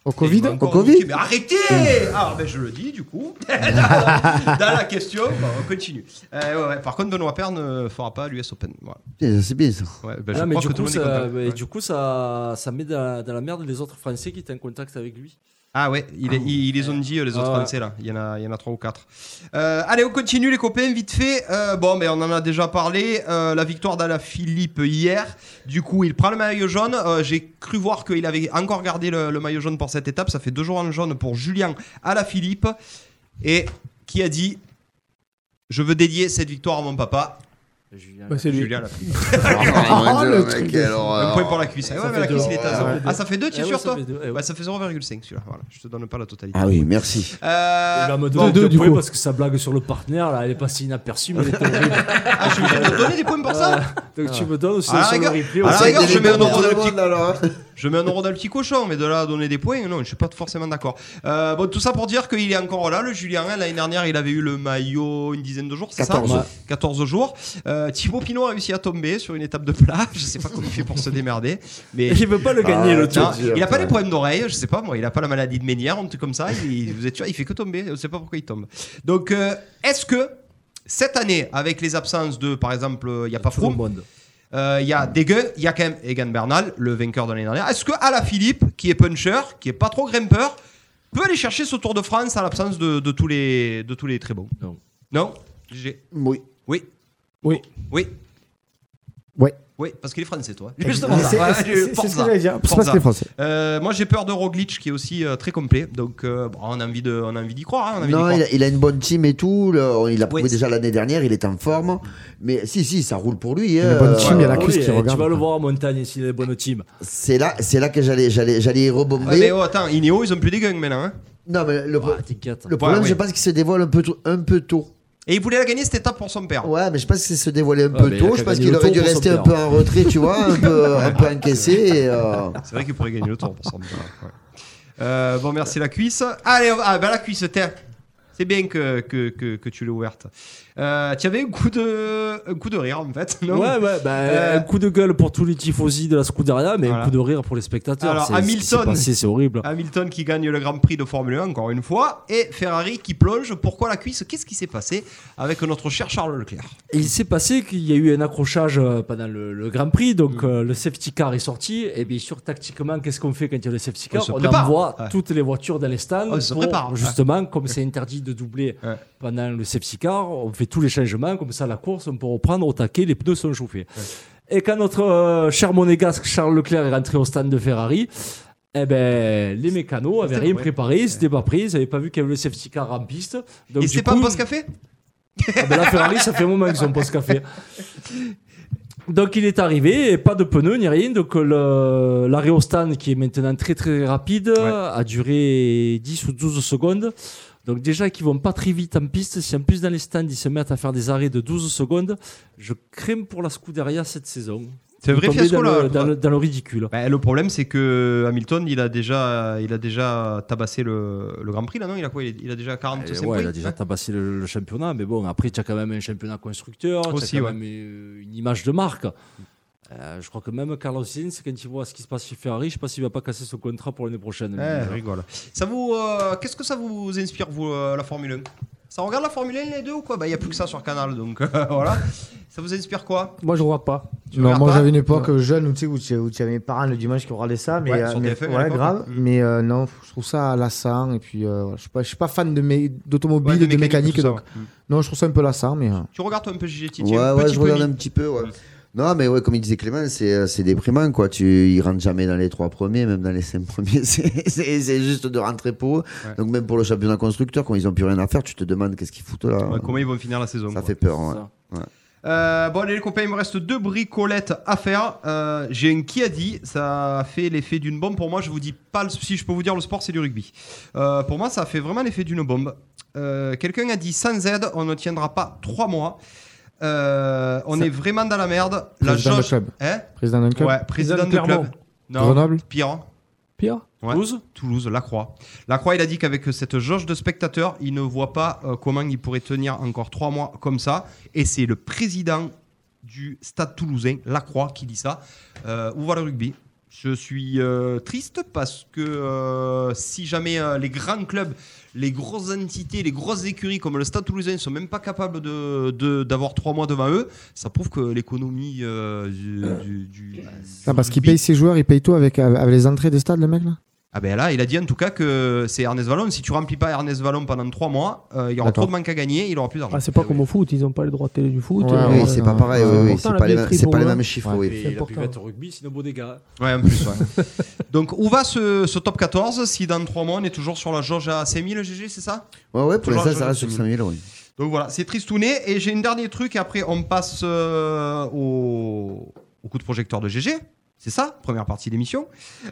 Au Covid Au Covid Mais arrêtez Ah, ben je le dis du coup. [LAUGHS] dans, dans la question, bon, on continue. Euh, ouais, ouais. Par contre, Benoît Père ne fera pas l'US Open. Voilà. C'est bien ça. Ouais, ben, je Ah, mais crois du que tout coup, le monde est ça, content. mais Ouais. du coup, ça, ça met dans la, dans la merde les autres Français qui étaient en contact avec lui. Ah ouais, il est- les ont dit, euh, les autres Ah ouais. Français là. Il y en a, il y en a trois ou quatre. Euh, allez, on continue les copains, vite fait. Euh, bon, mais on en a déjà parlé. Euh, la victoire d'Ala Philippe hier. Du coup, il prend le maillot jaune. J'ai cru voir qu'il avait encore gardé le, le maillot jaune pour cette étape. Ça fait deux jours en jaune pour Julien Ala Philippe. Et qui a dit Je veux dédier cette victoire à mon papa. Julien. Bah, c'est lui. Julien Ala Philippe. [LAUGHS] Oh, le mec, truc de- alors, Un alors. point pour la cuisse. Ah ouais, Ça mais fait la cuisse, deux. il est à Ouais, zéro. ça fait Ah, deux. ça fait deux, tu es sûr toi eh. Ouais, ça fait 0,5 celui-là. Voilà, je te donne pas la totalité. Ah oui, merci. Euh, donner deux, deux du points coup. parce que sa blague sur le partenaire, là, elle est passée inaperçue, mais elle était horrible. [LAUGHS] ah, je suis obligé de te donner des points pour ça Donc tu me donnes aussi la sur le replay. à la aussi. rigueur, je mets un euro Tout dans [LAUGHS] Je mets un euro dans le petit cochon, mais de là à donner des points, non, je suis pas forcément d'accord. Euh, bon, tout ça pour dire qu'il est encore là, le Julien. hein. L'année dernière, il avait eu le maillot une dizaine de jours, c'est ça 14. 14 jours. Euh, Thibaut Pinot a réussi à tomber sur une étape de plat. Je sais pas comment il fait pour se démerder, mais Il veut pas le gagner, Ah, le tour. non, il a pas des problèmes d'oreille, je sais pas moi, il a pas la maladie de Ménière, un truc comme ça. Il, vous êtes sûr, il fait que tomber. Je sais pas pourquoi il tombe. Donc, euh, est-ce que cette année, avec les absences de, par exemple, il y a pas Froome, monde. euh, Il y a Degueux, il y a quand même Egan Bernal, le vainqueur de l'année dernière. Est-ce que Ala Philippe, qui est puncher, qui est pas trop grimpeur, peut aller chercher ce Tour de France à l'absence de, de tous les de tous les très bons? Non. Non? J'ai- Oui. Oui. Oui. Oui. Ouais. Oui, parce qu'il est français, toi. C'est Justement, ça. c'est- Ouais, ce que ça. j'allais dire. Parce que Français. Euh, moi, j'ai peur de Roglic, qui est aussi euh, très complet. Donc, euh, bon, on a envie de, on a envie d'y croire. hein, a croire. il a, il a une bonne team et tout. le- il a prouvé Oui. déjà l'année dernière, il est en forme. Mais si, si, ça roule pour lui. Une bonne team, il y a la Oui, cuisse qui regarde. Tu vas le voir en montagne s'il est bonne team. C'est là, c'est là que j'allais, j'allais, rebomber. Ouais, mais oh, attends, Ineos, ils ont plus des gangs maintenant. hein. Non, mais le, pro- Ah, le problème, ouais. je pense qu'il se dévoile un peu, tôt- un peu tôt. Et il voulait la gagner cette étape pour son père. Ouais, mais je pense qu'il se dévoilait un Ouais, peu tôt. Je pense qu'il aurait dû rester un peu en retrait, tu vois, un peu, [LAUGHS] un peu encaissé. Euh, C'est vrai qu'il pourrait gagner le tour pour son père. ouais. Euh, bon, merci la cuisse. Allez, on- ah, bah la cuisse, tiens. C'est bien que, que, que, que tu l'aies ouverte. Euh, tu avais un coup, de, un coup de rire en fait. non ouais, ouais, bah, Euh, un coup de gueule pour tous les tifosi de la Scuderia, mais Voilà. un coup de rire pour les spectateurs. Alors, C'est- ce Hamilton. C'est horrible. Hamilton qui gagne le Grand Prix de Formule 1 encore une fois et Ferrari qui plonge. Pourquoi la cuisse? Qu'est-ce qui s'est passé avec notre cher Charles Leclerc? Il s'est passé qu'il y a eu un accrochage euh, pendant le, le Grand Prix, donc Mm. euh, le safety car est sorti, et bien sûr, tactiquement, qu'est-ce qu'on fait quand il y a le safety car? On On envoie Ouais. toutes les voitures dans les stands, On se pour, prépare. justement, comme c'est interdit de doubler pendant le safety car, on fait tous les changements, comme ça la course, on peut reprendre au taquet, les pneus sont chauffés. Et quand notre euh, cher monégasque Charles Leclerc est rentré au stand de Ferrari, eh ben, les mécanos avaient rien préparé, ils s'étaient pas pris, ils n'avaient pas vu qu'il y avait le safety car en piste. Donc, Et c'est pas un coup, post-café ah ben là, Ferrari, ça fait un moment qu'ils ont post café. Donc il est arrivé, et pas de pneus ni rien. Donc l'arrêt au stand, qui est maintenant très très rapide, a duré 10 ou 12 secondes. Donc déjà qu'ils vont pas très vite en piste, si en plus dans les stands ils se mettent à faire des arrêts de 12 secondes, je crains pour la Scuderia cette saison. C'est un vrai fiasco, dans là. le, dans, le, dans le ridicule. Bah, le problème, c'est que Hamilton, il a déjà, il a déjà tabassé le, le Grand Prix là, non? Il a quoi? Il, a déjà 45 Euh, ouais, il a déjà tabassé le, championnat, mais bon, après, tu as quand même un championnat constructeur, tu as quand ouais. même euh, une image de marque. Euh, je crois que même Carlos Sainz, quand il voit ce qui se passe chez Ferrari, je sais pas s'il va pas casser son contrat pour l'année prochaine. Je rigole. Ça vous, euh, qu'est-ce que ça vous inspire vous euh, la Formule 1 Ça regarde la Formule 1 les deux ou quoi? Bah il y a plus que ça sur Canal, donc euh, [LAUGHS] voilà. Ça vous inspire quoi? Moi, je vois pas. Tu Non, regardes moi pas? j'avais une époque jeune où tu sais, où tu où tu avais mes parents le dimanche qui regardaient ça, mais, Ouais, euh, sur mais- TF1 à ouais, grave. Mais euh, non, je trouve ça lassant et puis euh, je suis pas, je suis pas fan de d'automobile Ouais, de et de mécanique, donc ouais. Mm. non, je trouve ça un peu lassant, mais euh, Tu regardes toi un peu Titi Ouais, ouais, petit je peu regarde un petit peu, ouais. Non, mais ouais, comme il disait Clément, c'est euh, c'est déprimant, quoi. Tu, ils rentrent jamais dans les trois premiers, même dans les cinq premiers. [LAUGHS] C'est c'est- c'est juste de rentrer pour eux. Ouais. Donc, même pour le championnat constructeur, quand ils ont plus rien à faire, tu te demandes qu'est-ce qu'ils foutent là. Ouais, comment ils vont finir la saison Ça quoi. fait peur, ouais. Ça. Ouais. Euh, bon allez les copains, il me reste deux bricolettes à faire. Euh, J'ai un qui a dit, ça a fait l'effet d'une bombe. Pour moi, je vous dis pas le- si je peux vous dire le sport, c'est du rugby. Euh, pour moi, ça a fait vraiment l'effet d'une bombe. Euh, Quelqu'un a dit sans aide, on ne tiendra pas trois mois. Euh, on est vraiment dans la merde. La président de jauge- club. Hein Président d'un club Ouais, président Président de de club. Non, Grenoble pire. Pire Ouais. Toulouse Toulouse, Lacroix. Lacroix, il a dit qu'avec cette jauge de spectateurs, il ne voit pas euh, comment il pourrait tenir encore trois mois comme ça. Et c'est le président du stade toulousain, Lacroix, qui dit ça. Euh, où va le rugby Je suis euh, triste parce que euh, si jamais euh, les grands clubs, les grosses entités, les grosses écuries comme le stade toulousain ne sont même pas capables de- d'avoir trois mois devant eux, ça prouve que l'économie euh, du, du- du- Ah, parce qu'il paye ses joueurs, il paye tout avec, avec les entrées des stades, le mec là? Ah ben là, il a dit en tout cas que c'est Ernest Vallon. Si tu remplis pas Ernest Vallon pendant trois mois, euh, il y aura trop de manque à gagner, il aura plus d'argent. Ah, c'est pas comme au foot, ils ont pas les droits de télé du foot. Ouais, euh, Oui, c'est pas pareil, oui, oui, c'est pas, les mêmes- c'est pas les mêmes chiffres, Ouais. oui. C'est la important. buvette au rugby, c'est nos beaux dégâts. Ouais, en plus. ouais. [LAUGHS] Donc, où va ce, ce top 14 si dans trois mois on est toujours sur la jauge à 5000 GG, c'est ça? Ouais, ouais, pour l'instant, ça reste sur à 5000, oui. Donc voilà, c'est tristouné. Et j'ai un dernier truc, et après on passe euh, au, au coup de projecteur de GG. C'est ça, première partie d'émission.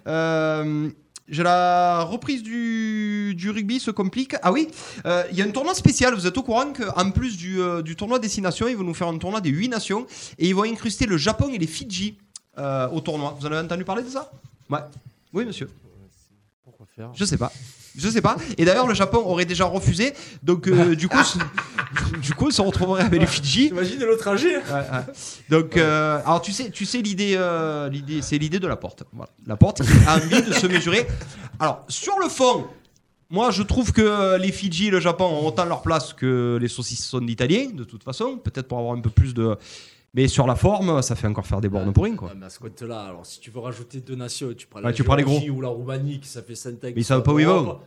Euh, la reprise du, du rugby se complique. Ah oui, euh, il y a un tournoi spécial. Vous êtes au courant qu'en plus du, euh, du tournoi Destination, ils vont nous faire un tournoi des 8 nations et ils vont incruster le Japon et les Fidji euh, au tournoi. Vous en avez entendu parler de ça? Ouais. Oui, monsieur. Pourquoi faire? Je sais pas. Je sais pas. Et d'ailleurs, le Japon aurait déjà refusé. Donc, euh, [LAUGHS] du coup, du coup, on se retrouverait avec les Fidji. T'imagines le trajet Ouais, ouais. Donc, euh, alors tu sais, tu sais l'idée, euh, l'idée, c'est l'idée de la porte. Voilà. La porte a envie de se mesurer. Alors, sur le fond, moi, je trouve que les Fidji et le Japon ont autant leur place que les saucissons d'Italiens, de toute façon. Peut-être pour avoir un peu plus de. Mais sur la forme, ça fait encore faire des bornes pour rien, quoi. Ouais, mais à ce compte-là, alors si tu veux rajouter deux nations, tu prends Ouais, la tu prends les Géorgie ou la Roumanie qui ça fait 5 ans. ils savent pas où ils vont.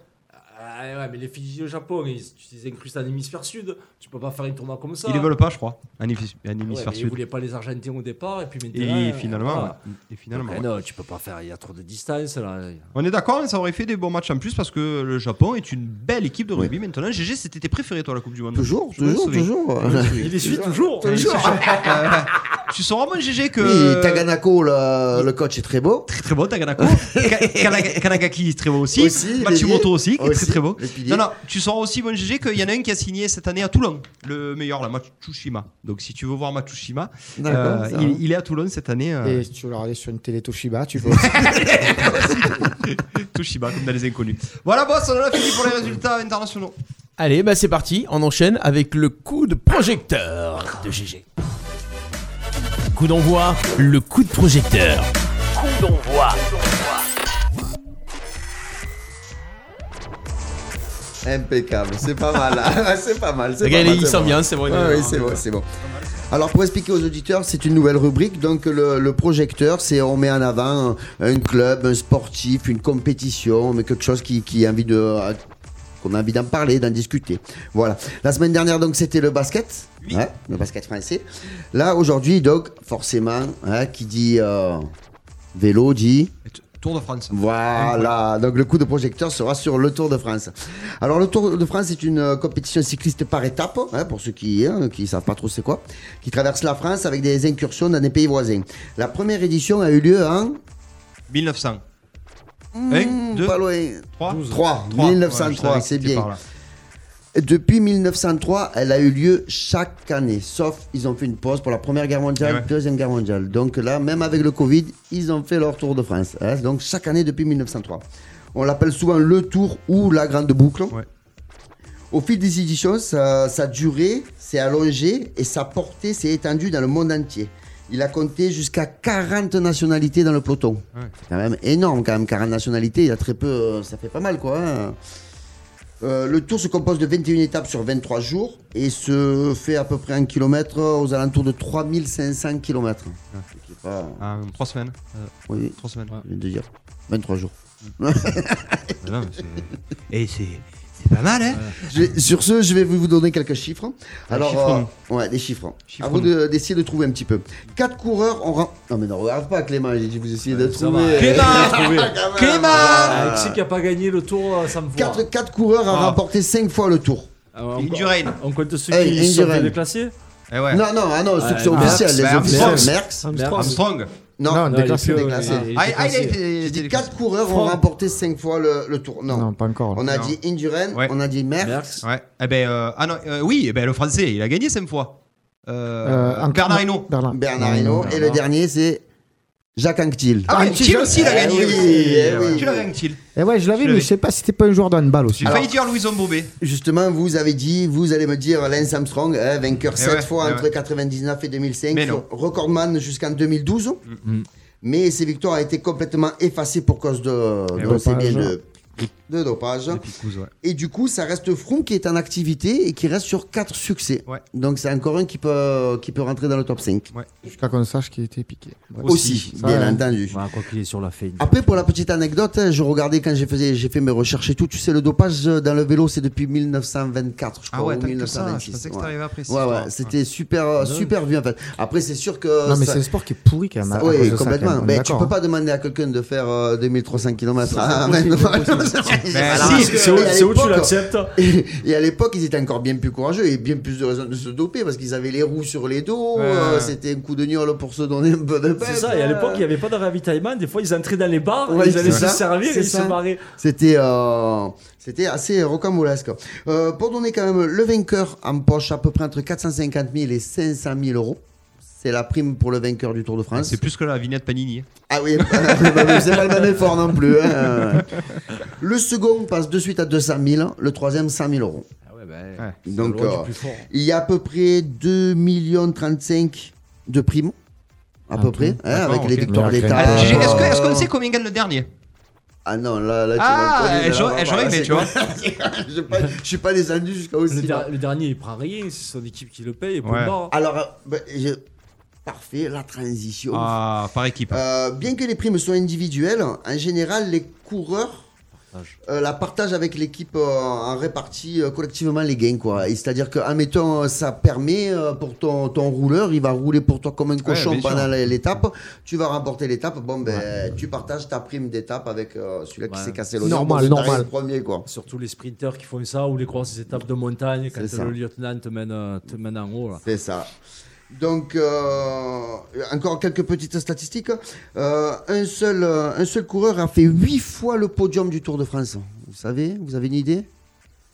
Ah, ouais, mais les Fidji au Japon, ils, tu les incrustes en hémisphère sud, tu peux pas faire une tournoi comme ça. Ils les veulent pas, je crois. Un hémis- un Ouais, hémisphère mais Ils sud. voulaient pas les Argentins au départ, et puis maintenant. Et euh, finalement, voilà. ouais. et finalement. Non, tu peux pas faire, il y a trop de distance là. On est d'accord, mais ça aurait fait des bons matchs en plus parce que le Japon est une belle équipe de rugby maintenant. GG, c'était tes préférés, toi, la Coupe du Monde? Toujours, toujours, toujours. Il les suit toujours. [LAUGHS] Tu sens vraiment GG que. Oui, Taganako, le, le coach est très beau. Très très beau, Taganako. Ka- Kanaga- Kanagaki, très beau aussi. Aussi, Matsumoto aussi, qui est très aussi, très beau. Non, non, tu sens aussi, bon GG, qu'il y en a un qui a signé cette année à Toulon, le meilleur, la Matsushima. Donc si tu veux voir Matsushima, euh, il, il est à Toulon cette année. euh, Et si tu veux le regarder sur une télé Toshiba, tu peux aussi. [LAUGHS] Toshiba, comme dans les inconnus. Voilà, boss, on en a fini pour les résultats internationaux. Allez, bah c'est parti, on enchaîne avec le coup de projecteur de GG. Coup d'envoi, le coup de projecteur. Coup d'envoi. Impeccable, c'est pas mal. hein. [LAUGHS] c'est pas mal. c'est il sent bien, c'est vrai. Ouais, oui, c'est bon, c'est bon. Alors pour expliquer aux auditeurs, c'est une nouvelle rubrique. Donc le, le projecteur, c'est on met en avant un, un club, un sportif, une compétition, mais quelque chose qui, qui a envie de qu'on a envie d'en parler, d'en discuter. Voilà. La semaine dernière, donc c'était le basket, hein, le basket français. Là aujourd'hui, donc forcément, hein, qui dit euh, vélo dit Tour de France. voilà, donc le coup de projecteur sera sur le Tour de France. Alors le Tour de France est une euh, compétition cycliste par étapes, hein, pour ceux qui ne qui savent pas trop c'est quoi, qui traverse la France avec des incursions dans des pays voisins. La première édition a eu lieu en 1900. Hmm, 1, 2, pas loin. 3 3, 1903, c'est bien. Depuis 1903, elle a eu lieu chaque année, sauf ils ont fait une pause pour la Première Guerre mondiale, ouais. Deuxième Guerre mondiale. Donc là, même avec le Covid, ils ont fait leur Tour de France. hein. Donc chaque année depuis 1903. On l'appelle souvent le Tour ou la Grande Boucle. Ouais. Au fil des éditions, sa, sa durée s'est allongée et sa portée s'est étendue dans le monde entier. Il a compté jusqu'à 40 nationalités dans le peloton. Ouais. C'est quand même énorme, quand même, 40 nationalités. Il y a très peu, euh, ça fait pas mal, quoi. hein. Euh, le tour se compose de 21 étapes sur 23 jours et se fait à peu près un kilomètre aux alentours de 3500 km. Pas... Ah, 3 semaines. Oui, 3 semaines. je viens de dire. 23 jours. [LAUGHS] Non, mais Et c'est c'est pas mal, hein Je vais- sur ce, je vais vous donner quelques chiffres. Alors, chiffres, euh, ouais, des chiffres. Chiffres, à vous de- d'essayer de, trouver un petit peu. Quatre coureurs ont. rem- Non, mais ne regarde pas, Clément. J'ai dit vous essayez de ça trouver. va. Clément [LAUGHS] Clément Ah, qui a pas gagné le tour, euh, ça me voit. Quatre, quatre coureurs ont Ah. remporté 5 fois le tour. Ah, on- Indurain. On compte ceux Hey, qui sont Indurain. fait déclasser Eh ouais. Non, non, ah non, ceux qui sont officiels. Les Merckx, officiels. Merckx. Merckx. Armstrong. Non, Non, Non, déclassé. il déclassé. il Ah, ah, il a déclassé. été. J'ai dit été- 4 coureurs ont remporté 5 fois le, le tour. Non. Non, pas encore. On a Non. dit Indurain, Ouais. on a dit Merckx. Merckx. Ouais. Eh ben, euh, ah non, euh, oui, eh ben, le français, il a gagné 5 fois. Euh, Euh, en- Bernard Hinault. Bernard, Bernard Hinault. Et le dernier, c'est Jacques Anquetil. Ah, oui, aussi, il a Eh gagné. eh oui. Tu l'as gagné, Thiel. Et ouais, je l'avais, Je mais l'avais. je sais pas si c'était pas un joueur de handball aussi. J'ai failli dire Louison Bobet. Justement, vous avez dit, vous allez me dire Lance Armstrong, hein, vainqueur Eh 7 ouais, fois eh entre ouais. 99 et 2005, Mais non. recordman jusqu'en 2012. Mais ses victoires ont été complètement effacées pour cause de, Eh de, de, de dopage. Ouais. Et du coup, ça reste Froome qui est en activité et qui reste sur 4 succès. Ouais. Donc c'est encore un qui peut, qui peut rentrer dans le top 5. Jusqu'à qu'on sache qu'il était piqué. Ouais. Aussi, Ça, bien ouais. entendu. Quoi qu'il est sur la feuille. Après, pour la petite anecdote, je regardais quand j'ai fait, j'ai fait mes recherches et tout. Tu sais, le dopage euh, dans le vélo, c'est depuis 1924, je crois, Ah ouais, ou tant que ça. 1926. Je pensais que ouais. c'était arrivé après. cette Ouais, ouais, histoire. c'était super, euh, super vu en fait. Après, c'est sûr que. Non, mais ça- c'est un sport qui est pourri quand même. oui, de ça, quand complètement. même. Mais tu d'accord, peux hein. pas demander à quelqu'un de faire euh, 2300 km. [LAUGHS] C'est où, tu l'acceptes Et, [LAUGHS] et à l'époque, ils étaient encore bien plus courageux et bien plus de raisons de se doper parce qu'ils avaient les roues sur les dos. Ouais. euh, C'était un coup de gnôle pour se donner un peu de peine. C'est ça, et à l'époque, il n'y avait pas de ravitaillement. Des fois, ils entraient dans les bars, Ouais, ils allaient se ça, servir et ils ça. se barraient. C'était euh, c'était assez rocambolesque. Euh, pour donner quand même le vainqueur en poche à peu près entre 450 000 et 500 000 euros. C'est la prime pour le vainqueur du Tour de France. C'est plus que la vignette Panini. Ah oui, [LAUGHS] c'est pas le même effort non plus. hein. Le second passe de suite à 200 000, le troisième 100 000 euros. Ah ouais, ben, Donc euh, plus fort. il y a à peu près 2 millions 35 de primes, à Ah, peu près, hein, avec les victoires d'État. Ah, Est-ce que- est-ce Euh, qu'on sait combien gagne le dernier? Ah non, là, là tu Ah, j'aurais- aimé, tu vois. [LAUGHS] Je suis pas- je suis pas descendu jusqu'à aussi. Le, der- le dernier, il prend rien, c'est son équipe qui le paye. Et Ouais. ouais. Alors, euh, ben, je- parfait, la transition. Ah, par équipe. Euh, bien que les primes soient individuelles, en général, les coureurs euh, la partagent avec l'équipe euh, en répartit euh, collectivement les gains. quoi. C'est-à-dire que, admettons, ça permet euh, pour ton, ton rouleur, il va rouler pour toi comme un cochon sûr. pendant l'étape. Tu vas remporter l'étape. Bon, ben, tu partages ta prime d'étape avec euh, celui-là qui Ouais. s'est cassé le Normal, normal. le premier, quoi. Surtout les sprinteurs qui font ça ou les grosses étapes de montagne quand le lieutenant te mène, te mène en haut. C'est ça. Donc, euh, encore quelques petites statistiques. Euh, un, seul, euh, un seul coureur a fait 8 fois le podium du Tour de France. Vous savez Vous avez une idée?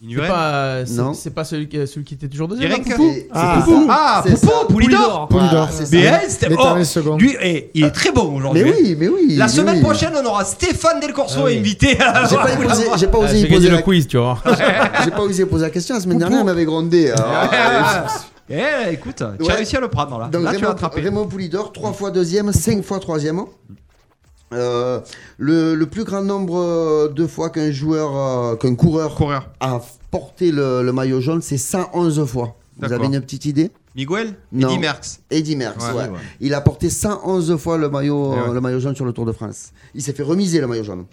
C'est pas, c'est- Non. c'est pas celui, qui- celui qui était toujours deuxième. Là, Poupou? C'est- Ah, c'est ça. Ah, C'est Poupou. Poulidor Poulidor. c'est ça. Mais elle, c'était- oh, second. lui, eh, il est très bon aujourd'hui. Mais oui, mais oui. La mais semaine oui. prochaine, on aura Stéphane Del Corso Ah oui. invité. à- J'ai pas, [LAUGHS] Vous posé, l'avoir. j'ai pas Ah, osé J'ai y poser le la... quiz, tu vois. [LAUGHS] J'ai pas osé poser la question la semaine dernière, elle m'avait grondé. Eh, écoute, tu as réussi à le prendre là. Donc là, tu l'as Raymond, attrapé. Raymond Poulidor, trois fois deuxième, cinq fois troisième. Euh, le, le plus grand nombre de fois qu'un joueur, euh, qu'un coureur Coureur. a porté le, le maillot jaune, c'est 111 fois. Vous avez une petite idée? Miguel Non. Eddy Merckx. Eddy Merckx, Ouais, ouais. ouais. Il a porté 111 fois le maillot, Eh le maillot jaune sur le Tour de France. Il s'est fait remiser le maillot jaune.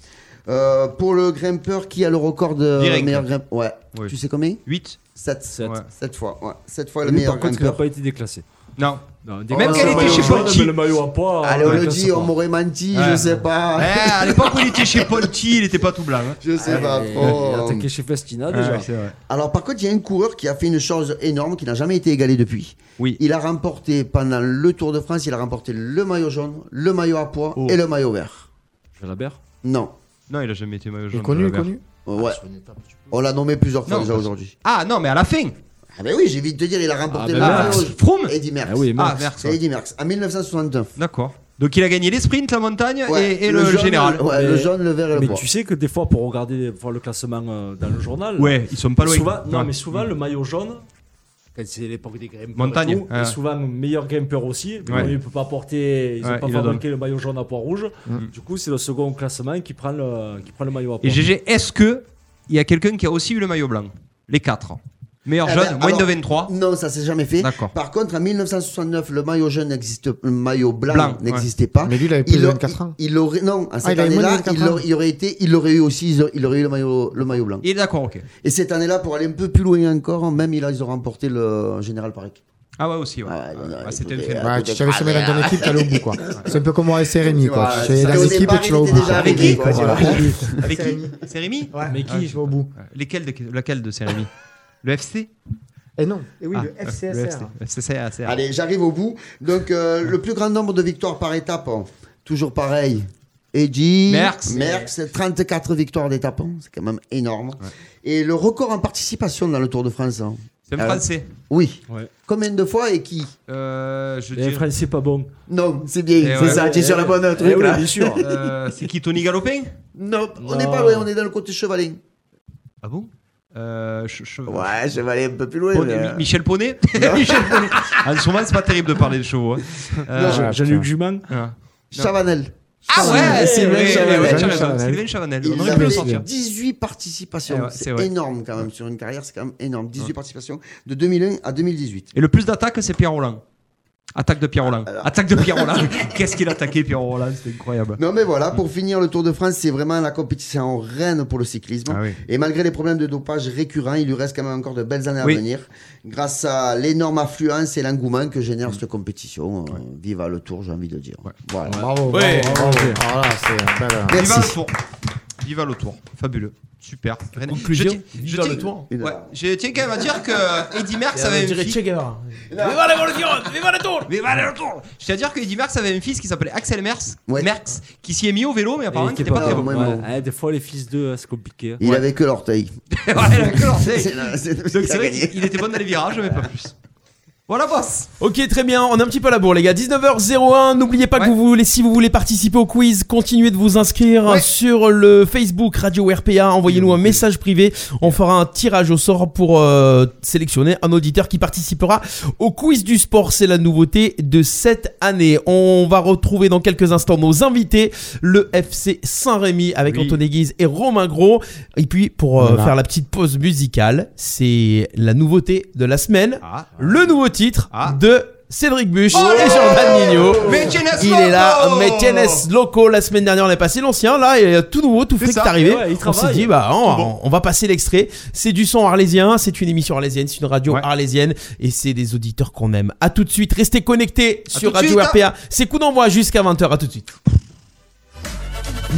Euh, pour le grimpeur qui a le record de Direct. meilleur grimpeur, ouais. Oui. Tu sais combien 8 7. Sept. Ouais. 7 fois, ouais. 7 fois le lui, meilleur par contre, il n'a grimpeur. pas été déclassé. Non. Non, Oh, Même qu'elle le était chez Polti. le maillot à poids. Allez, on le dit, on m'aurait menti, Ouais. je sais pas. Eh, à l'époque où il était chez Polti, il était pas tout blanc. hein. Je sais pas Et- trop. Il a attaqué chez Festina Ouais, déjà. c'est vrai. Alors par contre, il y a un coureur qui a fait une chose énorme qui n'a jamais été égalée depuis. Oui. Il a remporté pendant le Tour de France, il a remporté le maillot jaune, le maillot à poids Oh. et le maillot vert. Jalabert? Non. Non, il a jamais été maillot Il jaune. est connu, il est Jalabert. connu. Ouais. On l'a nommé plusieurs fois Non, déjà parce- aujourd'hui. Ah non, mais à la fin. Ah ben oui, j'ai vite de te dire, il a remporté Ah le ben Ah, maillot jaune. Froome Eddy Merckx. Ah oui, Ah, Merckx. Merckx. C'est ouais. Eddy Merckx, en 1969. D'accord. Donc il a gagné les sprints, la montagne Ouais, et, et le, jaune, général. Ouais, le Mais- jaune, le vert et le Mais tu sais que des fois, pour regarder voir le classement euh, dans le journal, Ouais, ils sont pas loin. souvent, non, mais souvent le maillot jaune, quand c'est l'époque des grimpeurs, Montagne, et tout, ouais. et souvent meilleur grimpeur aussi. Bon, Ouais. il peut pas porter, ils Ouais, ont pas il fabriqué le maillot jaune à poids rouge. Mm. Du coup, c'est le second classement qui prend le, qui prend le maillot à poids. Et GG, est-ce que il y a quelqu'un qui a aussi eu le maillot blanc? Les quatre. Meilleur Eh jeune, ben, moins alors, de 23. Non, ça s'est jamais fait. D'accord. Par contre, en 1969, le maillot jaune n'existe, le maillot blanc, Blanc, n'existait pas. Mais lui, il avait plus Il, de a- 24 ans. il, il aurait non, à cette il avait moins de année-là, 24 il, aurait- il aurait été, il aurait eu aussi, il aurait eu le maillot, le maillot blanc. Il est d'accord, ok. Et cette année-là, pour aller un peu plus loin encore, même ils, ils ont remporté le général Parek. Ah ouais, aussi, ouais. Ah ouais, non, Ah, C'était écoutez, phénomène. Ouais, tu savais dans ton équipe, t'allais au bout, quoi. C'est un peu comme moi et Rémi, quoi. Tu ça, dans au l'équipe et tu vas au bout. déjà Avec qui. [LAUGHS] Avec qui C'est Rémi Mais Ah, qui Je vais au bout. Lesquels de, Lequel de Rémi Le FC Et non. Et oui, Ah, le Le FCSR. FC. FCSR. Allez, j'arrive au bout. Donc, euh, le plus grand nombre de victoires par étape, hein, toujours pareil. Edgy, Merckx. Merckx, 34 victoires d'étape, hein, c'est quand même énorme. Et le record en participation dans le Tour de France. hein. C'est un Alors, Français. Oui. Ouais. Combien de fois et qui? Euh, je Les dirais- Français pas bon. Non, c'est bien, Eh c'est ouais. ça, tu es sur le bon Eh truc oui, là. bien sûr. Euh, c'est qui Tony Galopin? Non, on Non. n'est pas loin, on est dans le côté chevalin. Ah bon? Euh, che- che- Ouais, chevalin un peu plus loin. Poney- mais, Mi- euh, Michel Poney [LAUGHS] [LAUGHS] Michel Poney. En ce moment, c'est pas terrible de parler de chevaux. hein. Euh, Jean- Jean-Luc Juman. ah. Chavanel. Ah ouais, c'est Sylvain vrai, Chavanel. ouais. Il On aurait pu le sortir. 18 participations. Eh ouais, c'est énorme quand même sur une carrière, c'est quand même énorme. 18 participations de 2001 à 2018. Et le plus d'attaques, c'est Pierre Roland. Attaque de Pierre Roland. Alors- Attaque de Pierre Roland. [LAUGHS] Qu'est-ce qu'il a attaqué, Pierre Roland C'était incroyable. Non mais voilà, pour finir le Tour de France, c'est vraiment la compétition reine pour le cyclisme. Ah oui. Et malgré les problèmes de dopage récurrents, il lui reste quand même encore de belles années Oui. à venir. Grâce à l'énorme affluence et l'engouement que génère cette compétition. Euh, Vive le Tour, j'ai envie de dire. Voilà. Bravo. Bravo, bravo. Voilà, c'est un bel, euh, Merci. Viva le tour. Viva le tour. Fabuleux. Super. Conclusion, Je je le tiens- tour. Ouais, je tiens quand même à dire que Eddie Merckx avait un dirait fils. Che Guevara. Viva l'évolution Viva le tour Viva le tour Je tiens à dire que Eddie Merckx avait un fils qui s'appelait Axel Merckx, Ouais. Merckx, qui s'y est mis au vélo, mais apparemment il qui était était pas pas très bon. Ouais, des fois, les fils d'eux, c'est compliqué. Il avait que l'orteil. [LAUGHS] Ouais, d'accord, [LAUGHS] c'est- C'est- c'est- Donc il c'est vrai qu'il était bon dans les virages, mais pas plus. Voilà, boss Ok, très bien. On est un petit peu à la bourre, les gars. 19h01. N'oubliez pas Ouais. que vous voulez, si vous voulez participer au quiz, continuez de vous inscrire Ouais. sur le Facebook Radio RPA. Envoyez-nous un message privé. On fera un tirage au sort pour euh, sélectionner un auditeur qui participera au quiz du sport. C'est la nouveauté de cette année. On va retrouver dans quelques instants nos invités, le FC Saint-Rémy avec Oui. Antoine Guise et Romain Gros. Et puis pour euh, Voilà. faire la petite pause musicale, c'est la nouveauté de la semaine Ah. le nouveau titre Ah. de Cédric Buche Oh et Jordan Nino. Il est là, Loco mais Tienes Loco. La semaine dernière, on est passé l'ancien. Là, il est tout nouveau, tout frais C'est qui est arrivé. Ouais, on s'est dit, bah, on, Bon. on va passer l'extrait. C'est du son arlésien. C'est une émission arlésienne. C'est une radio Ouais. arlésienne. Et c'est des auditeurs qu'on aime. À tout de suite. Restez connectés À sur Radio suite. RPA. C'est coup d'envoi jusqu'à 20h. À tout de suite.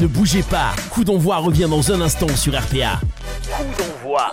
Ne bougez pas, Coup d'envoi revient dans un instant sur RPA. Coup d'envoi.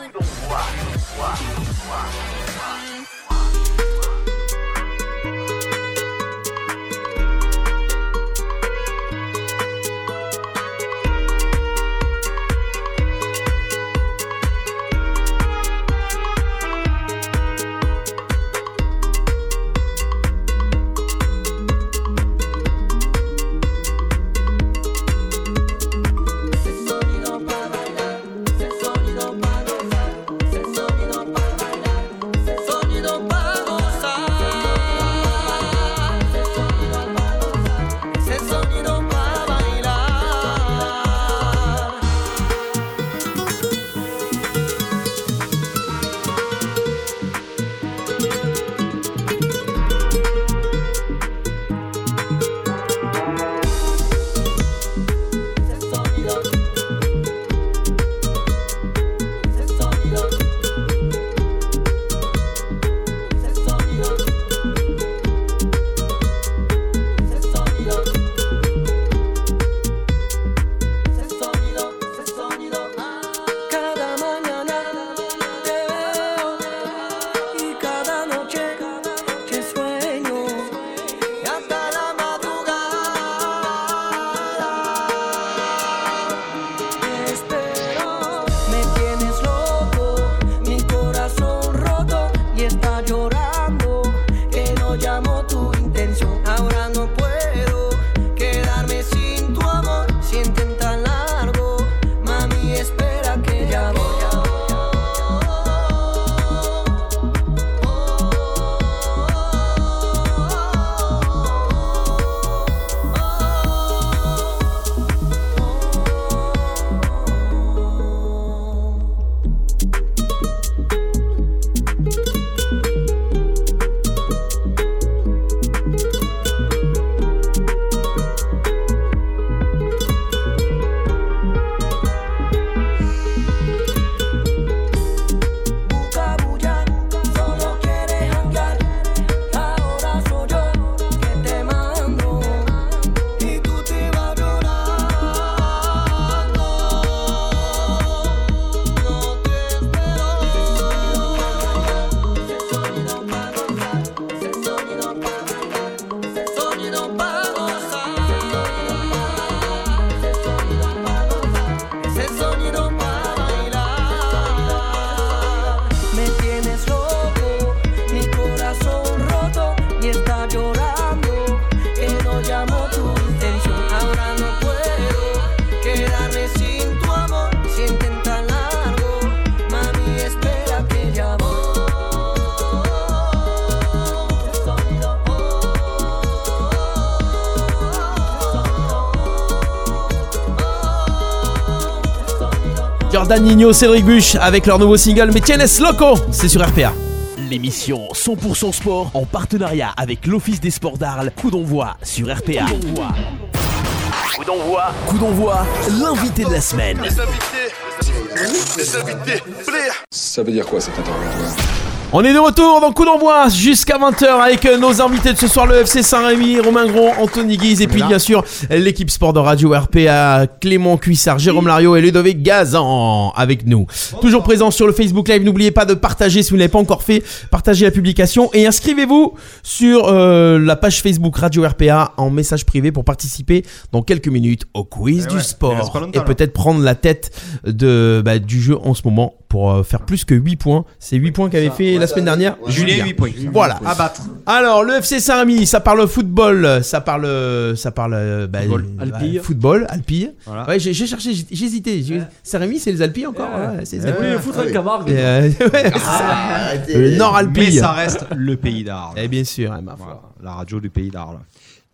Danino, Cédric Buche avec leur nouveau single Mais Tienes Loco, c'est sur RPA. L'émission 100% sport en partenariat avec l'Office des sports d'Arles. Coup d'envoi sur RPA. Coup d'envoi. Coup d'envoi, l'invité de la semaine. Les invités, les invités, Ça veut dire quoi cet interrogatoire? On est de retour dans Coup d'envoi jusqu'à 20h avec euh, nos invités de ce soir, le FC Saint-Rémy, Romain Gros, Anthony Guise et puis bien sûr l'équipe sport de Radio RPA, Clément Cuissard, Jérôme Lario et Ludovic Gazan avec nous. Toujours présent sur le Facebook Live, n'oubliez pas de partager si vous n'avez pas encore fait, partagez la publication et inscrivez-vous sur euh, la page Facebook Radio RPA en message privé pour participer dans quelques minutes au quiz Eh du ouais, sport. et peut-être prendre la tête de, bah, du jeu en ce moment pour euh, faire plus que 8 points. C'est 8 points qu'avait fait la semaine dernière Julien, 8 points. Voilà. À battre. Alors, le FC Saint-Rémy, ça parle football, ça parle, ça parle euh, bah, Football. euh, Alpille. bah, football, Alpille. Voilà. Ouais, j'ai cherché, j'ai j'ai hésité. J'ai- Saint-Rémy, c'est les Alpilles encore ouais, c'est les Alpilles. voulez foutre un Camargue Et, euh. [LAUGHS] Le Nord Mais Alpille. ça reste le pays d'Arles. Eh bien sûr, ma foi. Voilà, la radio du pays d'Arles.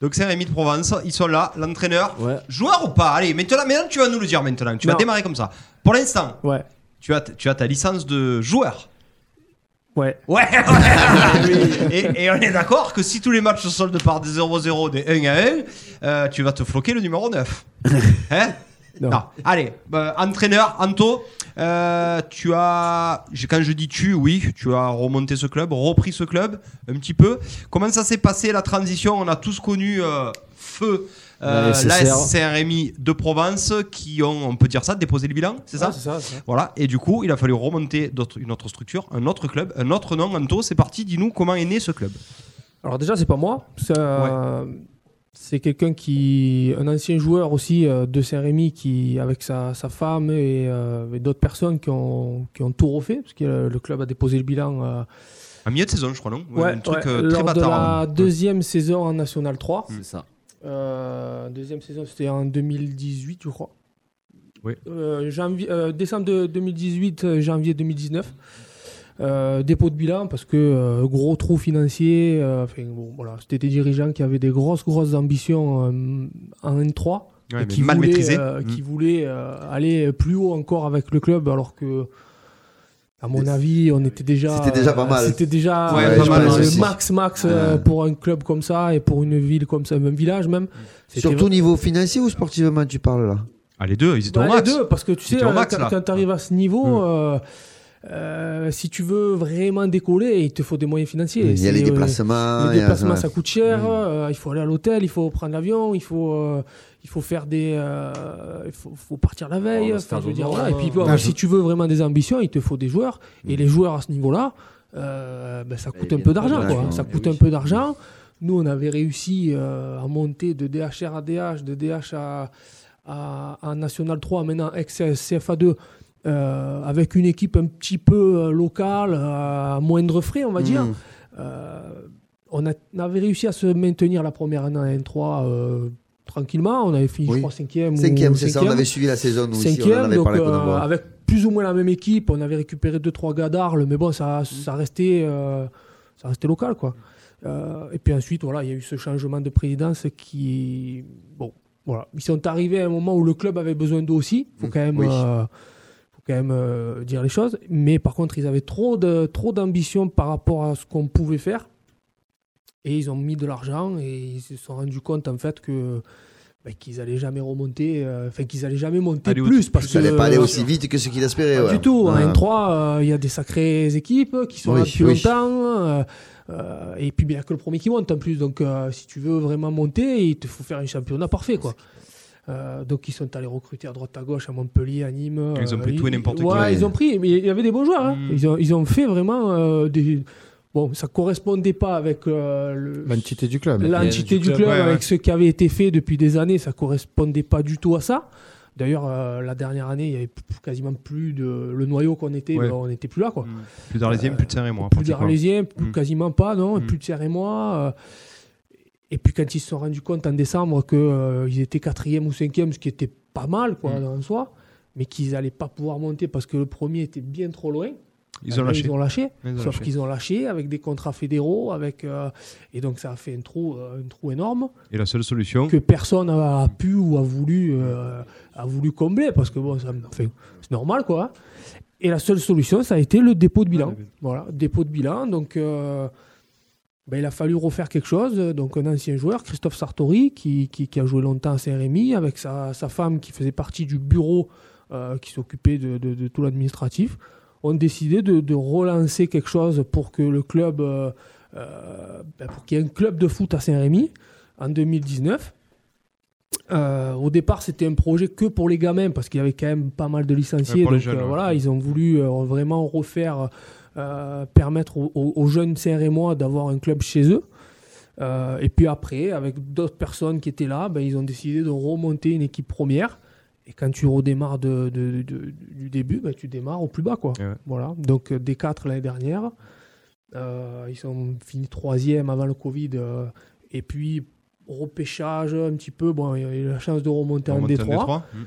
Donc c'est Rémi de Provence, ils sont là, l'entraîneur. Ouais. Joueur ou pas? Allez, maintenant, maintenant tu vas nous le dire maintenant. Tu vas démarrer comme ça. Pour l'instant, Ouais. tu as, tu as ta licence de joueur. Ouais. Ouais, ouais. et, et on est d'accord que si tous les matchs se soldent par des 0-0, des 1 à 1, euh, tu vas te floquer le numéro 9. [LAUGHS] hein Non. Non. Allez, bah, entraîneur, Anto, euh, tu as, quand je dis tu, oui, tu as remonté ce club, repris ce club un petit peu. Comment ça s'est passé la transition? On a tous connu euh, Feu, euh, La la SCRMI de Provence, qui ont, on peut dire ça, déposé le bilan, c'est ça Ah, c'est ça, c'est ça. voilà, et du coup, il a fallu remonter une autre structure, un autre club, un autre nom. Anto, c'est parti, dis-nous comment est né ce club. Alors déjà, c'est pas moi. C'est euh, quelqu'un qui, un ancien joueur aussi euh, de Saint-Rémy, qui avec sa, sa femme et, euh, et d'autres personnes qui ont, qui ont tout refait, parce que euh, le club a déposé le bilan. euh, Un milieu de saison, je crois, non? Ouais, Un truc ouais, euh, très lors de bâtard. la hein. deuxième saison en National 3. C'est ça. Euh, deuxième saison, c'était en 2018, je crois. Oui. Euh, janvier, euh, décembre de 2018, euh, janvier 2019. Euh, dépôt de bilan parce que gros trou financier. enfin, bon, voilà, c'était des dirigeants qui avaient des grosses, grosses ambitions en N3 Ouais, et mais qui mal voulaient, maîtrisé. Mm. voulaient aller plus haut encore avec le club alors que. À mon avis, on était déjà. C'était déjà pas mal. C'était déjà Ouais, pas mal, le max, max euh, pour un club comme ça et pour une ville comme ça, un village même. Surtout au niveau financier ou sportivement, tu parles là? Ah, les deux, ils étaient bah, au les max. deux, parce que tu sais, euh, max, quand, tu arrives à ce niveau, Mm. euh, euh, si tu veux vraiment décoller, il te faut des moyens financiers. Il y a les euh, déplacements. les a- déplacements, ça coûte cher. Mm. euh, il faut aller à l'hôtel, il faut prendre l'avion, il faut, euh, il faut faire des, euh, il faut, faut partir la veille. Oh, le enfin, stade je veux dire, au voilà. nord, Et puis, bon, si je- tu veux vraiment des ambitions, il te faut des joueurs. Mm. Et les joueurs à ce niveau-là, euh, ben, ça coûte un bien peu d'argent. oui, coûte oui. un peu d'argent. Nous, on avait réussi euh, à monter de DHR à DH, de DH à, à, à National 3, maintenant ex-CFA2, euh, avec une équipe un petit peu euh, locale, à moindre frais, on va dire. Mm. Euh, on, a- on avait réussi à se maintenir la première année en N3 euh, tranquillement. On avait fini, Oui. je crois, cinquième. Cinquième, c'est ça. On avait suivi la saison. Nous, ici, on en Cinquième, avait donc parlé. euh, avec plus ou moins la même équipe, on avait récupéré 2-3 gars d'Arles, mais bon, ça, ça, restait, euh, ça restait local. Quoi. Euh, et puis ensuite, voilà, il y a eu ce changement de présidence qui. Bon, voilà. Ils sont arrivés à un moment où le club avait besoin d'eux aussi. Il faut quand même, oui. faut quand même dire les choses. Mais par contre, ils avaient trop de trop d'ambition par rapport à ce qu'on pouvait faire. Et ils ont mis de l'argent et ils se sont rendus compte en fait que bah, qu'ils allaient jamais remonter, euh, enfin qu'ils allaient jamais monter plus parce Ça que n'allait pas aller aussi vite que ce qu'il espérait. pas ouais. du tout. En Ouais. N3, euh, il y a des sacrées équipes qui sont là Oui, depuis oui. longtemps. euh, euh, et puis, il n'y a que le premier qui monte en plus. Donc, euh, si tu veux vraiment monter, il te faut faire un championnat parfait. Quoi. Euh, donc, ils sont allés recruter à droite à gauche, à Montpellier, à Nîmes. Ils ont euh, pris tout et n'importe qui. ouais, ils ont pris. Mais il y avait des bons joueurs. hein. Mm. Ils, ont, ils ont fait vraiment euh, des. Bon, ça correspondait pas avec euh, le- L'entité du club. l'entité du du club, club, ouais, ouais. avec ce qui avait été fait depuis des années, ça correspondait pas du tout à ça. D'ailleurs, euh, la dernière année, il y avait quasiment plus de le noyau qu'on était, Ouais. ben, on n'était plus là quoi. Plus d'Arlésiens, plus de Saint-Rémy. Plus d'Arlésiens, plus- Mm. quasiment pas, non, Mm. plus de Serre et moi. euh, et puis quand ils se sont rendus compte en décembre qu'ils étaient quatrième ou cinquième, ce qui était pas mal quoi en soi, mais qu'ils n'allaient pas pouvoir monter parce que le premier était bien trop loin. Ils ont ben, lâché. Ils ont lâché. Ils ont Sauf qu'ils ont lâché avec des contrats fédéraux, avec euh, et donc ça a fait un trou, euh, un trou énorme Et la seule solution. que personne n'a pu ou a voulu, euh, a voulu combler parce que bon, enfin, c'est normal quoi. Et la seule solution, ça a été le dépôt de bilan. Voilà, dépôt de bilan. Donc, ben, il a fallu refaire quelque chose. Donc, un ancien joueur, Christophe Sartori, qui, qui- qui a joué longtemps à Saint-Rémy, avec sa, sa femme qui faisait partie du bureau qui s'occupait de, de- de tout l'administratif, ont décidé de, de relancer quelque chose pour que le club, euh, euh, ben, pour qu'il y ait un club de foot à Saint-Rémy en 2019. Euh, au départ, c'était un projet que pour les gamins parce qu'il y avait quand même pas mal de licenciés. Donc jeunes, euh, ouais. voilà, ils ont voulu euh, vraiment refaire, permettre aux, jeunes Saint-Rémois d'avoir un club chez eux. Et puis après, avec d'autres personnes qui étaient là, ben, ils ont décidé de remonter une équipe première. Et quand tu redémarres de, de- de- du début, ben, tu démarres au plus bas. Quoi. Voilà. Donc euh, des quatre l'année dernière, euh, ils sont finis troisième avant le Covid. euh, et puis repêchage un petit peu. Bon, il y a eu la chance de remonter en Remonter en Détroit. Détroit. Mm.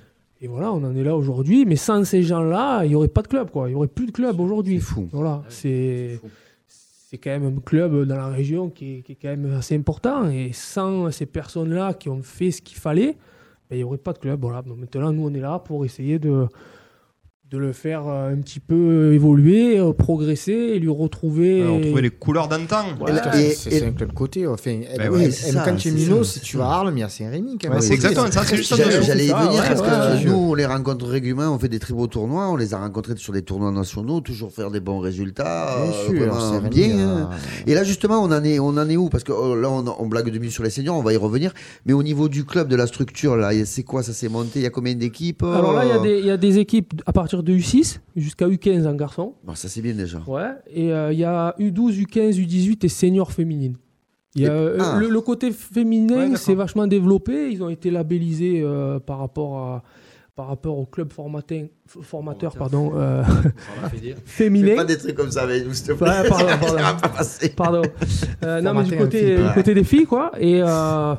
Et voilà, on en est là aujourd'hui. Mais sans ces gens-là, il n'y aurait pas de club. Quoi. Il n'y aurait plus de club aujourd'hui. Voilà, c'est c'est quand même un club dans la région qui est, qui est quand même assez important. Et sans ces personnes-là qui ont fait ce qu'il fallait, il n'y aurait pas de club. Voilà. Donc maintenant, nous, on est là pour essayer de, de le faire euh, un petit peu évoluer, euh, progresser et lui retrouver. Ouais, retrouver les couleurs d'antan. Voilà. C'est c'est un club côté. Enfin, Ben ouais, ça, si tu vas à Arles, mais à Saint-Rémy. quand même. Ouais, c'est exactement ça, c'est juste J'allais ça. j'allais y venir ouais, parce que ouais. nous, on les rencontre régulièrement, on fait des très beaux tournois, on les a rencontrés sur des tournois nationaux, toujours faire des bons résultats. Bien euh, sûr, c'est bien. hein. euh, Et là, justement, on en est, on en est où? Parce que oh, là, on, on blague demi sur les seniors, on va y revenir. Mais au niveau du club, de la structure, là, c'est quoi? Ça s'est monté Il y a combien d'équipes? Alors là, il y, a euh, des- il y a des équipes à partir de U6 jusqu'à U15 en garçon. Bon, ça, c'est bien déjà. Ouais, et euh, il y a U12, U15, U18 et senior féminine. Il y a, Et- euh, ah. le, le côté féminin c'est vachement développé. Ils ont été labellisés euh, par, rapport à, par rapport au club formatin, f- formateur pardon, euh, [LAUGHS] Fais féminin. pas des trucs comme ça avec nous, s'il te plaît. Ouais, pardon, [LAUGHS] pardon. Pardon. Euh, non, mais du côté, du côté des filles, quoi. Et, euh,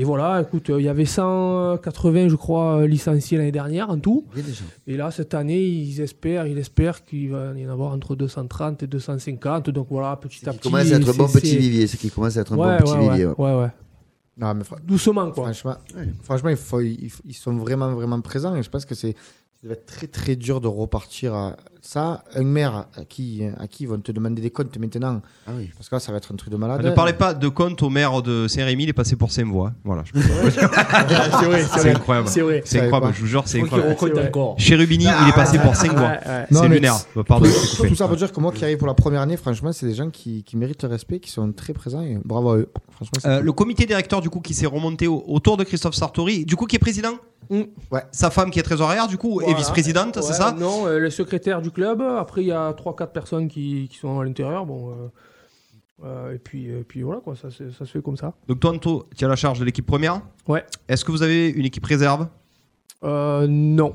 et voilà, écoute, euh, il y avait 180, je crois, euh, licenciés l'année dernière en tout. Et là, cette année, ils espèrent, ils espèrent qu'il va y en avoir entre 230 et 250. Donc voilà, petit à Qui petit. commence à être un bon petit vivier. Ce qui commence à être un Ouais, bon petit ouais, vivier. ouais, ouais. ouais, ouais. Non, mais fra- Doucement, quoi. franchement, franchement il faut, il faut- ils sont vraiment, vraiment présents. Et je pense que c'est ça va être très, très dur de repartir à ça. Un maire à qui, à qui ils vont te demander des comptes maintenant. Ah oui. Parce que là, ça va être un truc de malade. Ne parlez pas de compte au maire de Saint-Rémy, il est passé pour Saint-Voix. Voilà. je peux- [LAUGHS] c'est incroyable. C'est vrai. C'est incroyable, je vous jure, c'est incroyable. encore. Chérubini, il est passé pour Saint-Voix. Ouais, ouais. Non, C'est lunaire. Pardon, tout, ça pour dire que moi qui arrive pour la première année, franchement, c'est des gens qui, qui méritent le respect, qui sont très présents. Et bravo à eux. Franchement, c'est Euh, cool. le comité directeur du coup qui s'est remonté au- autour de Christophe Sartori, du coup qui est président? Ouais. Sa femme qui est trésorière du coup et vice-présidente, Ouais, c'est ça? Non, euh, le secrétaire du club. Après, il y a 3-4 personnes qui, qui sont à l'intérieur. Bon. euh, euh, et puis, euh, puis voilà, quoi, ça, se- ça se fait comme ça. Donc toi Anto, tu as la charge de l'équipe première? Ouais. Est-ce que vous avez une équipe réserve? Euh, non.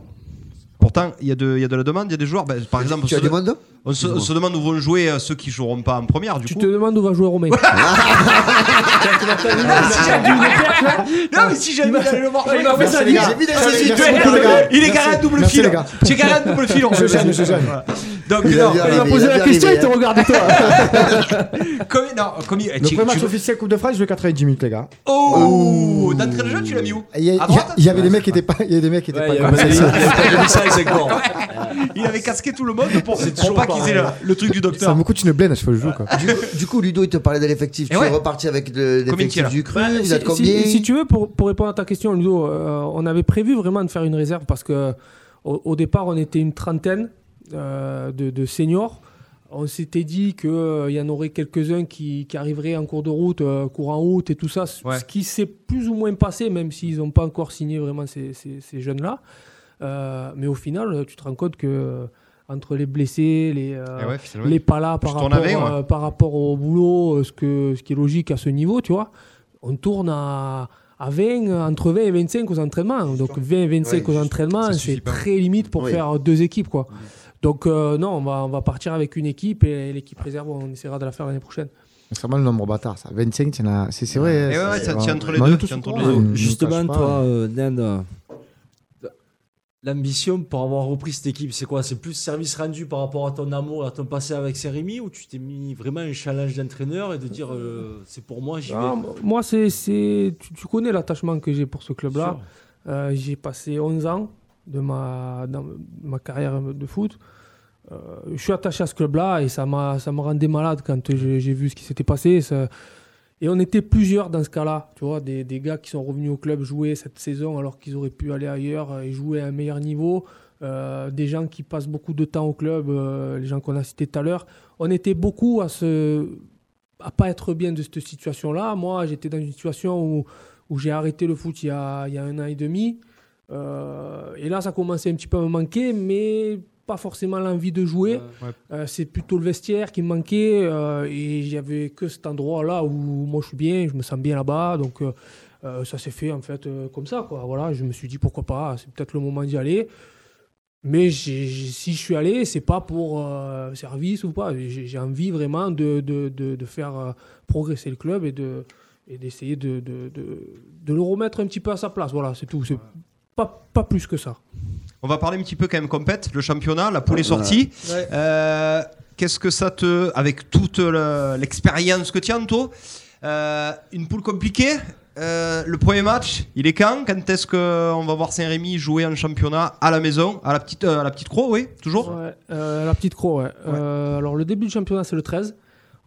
Pourtant, il y, a de- il y a de la demande, il y a des joueurs. Ben, par exemple, Tu on as se, on se- on se demande où vont jouer euh, ceux qui joueront pas en première. Du Tu coup. te demandes où va jouer Romain. [LAUGHS] Non, mais si jamais il allait le voir, il m'a fait ça. J'ai. Il est garé à double fil. les gars. Tu es garé à double fil. Donc, Il m'a posé la question, il arrivé, te regarde toi. [LAUGHS] il- Le premier match officiel Coupe de France, je jouais 90 minutes, les gars. Oh, d'entrée de jeu, tu l'as mis où? Il y, avait des mecs qui étaient pas, il y a des mecs qui étaient pas il ça. avait casqué tout le monde pour, pour pas qu'ils aient le, le truc du Ça docteur. me coûte une blende à chaque fois que je joue. Quoi. Du, du coup, Ludo, il te parlait de l'effectif. Tu ouais. es reparti avec le- l'effectif de du cru. Bah, vous si, êtes si- combien si tu veux, pour, pour répondre à ta question, Ludo, euh, on avait prévu vraiment de faire une réserve parce que au, au départ, on était une trentaine euh, de, de seniors. On s'était dit qu'il y en aurait quelques-uns qui, qui arriveraient en cours de route, euh, courant août et tout ça, ce- Ouais. ce qui s'est plus ou moins passé, même s'ils n'ont pas encore signé vraiment ces, ces- ces jeunes-là. Euh, mais au final, tu te rends compte que euh, entre les blessés, les, euh, Eh ouais, finalement. les pas là par Je t'en rapport, avais, ouais. euh, par rapport au boulot, ce, que, ce qui est logique à ce niveau, tu vois, on tourne à, à 20, euh, entre 20 et 25 aux entraînements. Donc 20 et 25 Ouais, aux entraînements, c'est très limite pour faire deux équipes, quoi. Donc euh, non, on va, on va partir avec une équipe et l'équipe réserve, on essaiera de la faire l'année prochaine. C'est vraiment le nombre bâtard, ça. 25, t'en as- c'est vrai. Eh ouais, ouais, c'est- ça tient entre les deux, hein, Justement, toi, Dan, euh, L'ambition pour avoir repris cette équipe, c'est quoi? C'est plus service rendu par rapport à ton amour, à ton passé avec Saint-Rémy ou tu t'es mis vraiment un challenge d'entraîneur et de dire euh, c'est pour moi, j'y vais? Ah, moi, c'est, c'est, tu, tu connais l'attachement que j'ai pour ce club-là. Euh, j'ai passé 11 ans de ma, dans ma carrière de foot. Euh, je suis attaché à ce club-là et ça m'a, ça me rendait malade quand j'ai, j'ai vu ce qui s'était passé. Ça- Et on était plusieurs dans ce cas-là, tu vois, des, gars qui sont revenus au club jouer cette saison alors qu'ils auraient pu aller ailleurs et jouer à un meilleur niveau. Euh, des gens qui passent beaucoup de temps au club, euh, les gens qu'on a cités tout à l'heure. On était beaucoup à se, à pas être bien de cette situation-là. Moi, j'étais dans une situation où, où j'ai arrêté le foot il y a, il y a un an et demi. Euh, et là, ça commençait un petit peu à me manquer, mais pas forcément l'envie de jouer. Euh, c'est plutôt le vestiaire qui me manquait. euh, et j'avais que cet endroit-là où moi je suis bien, je me sens bien là-bas. Donc euh, euh, ça s'est fait en fait comme ça. Quoi. Voilà, je me suis dit pourquoi pas, c'est peut-être le moment d'y aller. Mais j'ai- j'ai- si je suis allé, c'est pas pour service ou pas. J'ai j'ai envie vraiment de, de, de, de faire progresser le club et de et d'essayer de, de, de, de le remettre un petit peu à sa place. Voilà, c'est tout. C'est pas, pas plus que ça. On va parler un petit peu quand même compète, le championnat, la poule est sortie. Ouais. Euh, Qu'est-ce que ça te, avec toute le- l'expérience que tu as, Anto, euh, une poule compliquée euh, le premier match, il est quand? Quand est-ce qu'on va voir Saint-Rémy jouer en championnat à la maison, à la petite, euh, à la petite croix, oui, toujours? Ouais, euh, la petite croix, ouais. Euh, alors, le début du championnat, c'est le 13.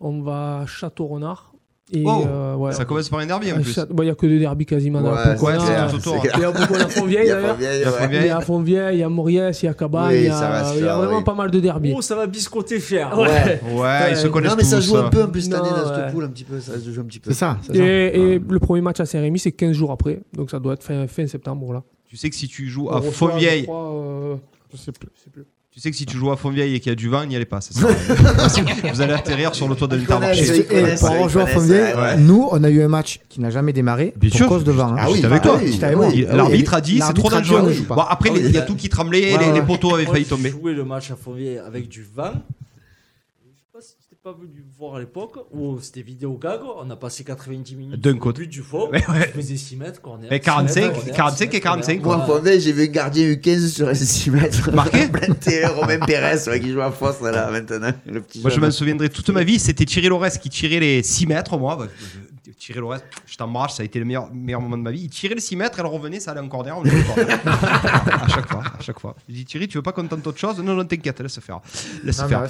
On va à Château-Renard. Et, Oh, euh, ouais. ça commence par un derby en plus. Château- bah, Il n'y a que des derbys quasiment dans la c'est Il y a beaucoup à Fontvieille [LAUGHS] Il y a d'ailleurs. Il y a. Fontvieille. Il y a Fontvieille, il y a Mauriès, il y a Cabagne. Oui, il y a, ça reste il y a là, vraiment oui. pas mal de derbys. Oh, ça va biscotter fier. Ouais. Ouais, ils se connaissent Non, mais ça joue un peu en plus cette année dans cette poule, un petit peu. Ça se joue un petit peu. C'est ça. Et, et le premier match à Saint-Rémy, c'est 15 jours après. Donc ça doit être fin, fin septembre. Là. Tu sais que si tu joues à Fontvieille, euh, je sais plus. Tu sais que si tu joues à Fontvieille et qu'il y a du vin, n'y allez pas. ça sert à rien. Vous allez atterrir sur le toit d'un Ils connaissent, intermarché. ils Et pour avoir joué à Fontvieille, ouais, nous, on a eu un match qui n'a jamais démarré Bien pour sûr. cause de vent. hein. Ah oui, J'étais avec bah toi. L'arbitre a dit c'est trop dangereux. Bon, après, Ah oui, il y a tout qui tremblait, Ouais, les, poteaux avaient failli tomber. joué le match à Fontvieille avec du vent. Je pas venu voir à l'époque, ou c'était vidéo gag, on a passé 90 minutes D'un côté. du faux, Ouais, ouais. je faisais 6 mètres, corner. Mais 6 45, mètres, corner, 45 et 6 mètres, 45, corner. Moi, en Fontvieille, j'ai vu un gardien U15 sur un 6 mètres. Marqué [LAUGHS] Plein de télé, Romain Pérez, ouais, qui joue à Fosse, là, maintenant. Le petit Moi, je jeune. m'en souviendrai toute ma vie. C'était Thierry Lorès qui tirait les 6 mètres, moi. Bah, je- Thierry Lorès, je t'embrasse, ça a été le meilleur, meilleur moment de ma vie. Il tirait les 6 mètres, elle revenait, ça allait en corner. On [LAUGHS] à chaque fois, à chaque fois. Je dis Thierry, tu veux pas qu'on tente autre chose? Non, non, t'inquiète, laisse faire. Laisse Non, faire.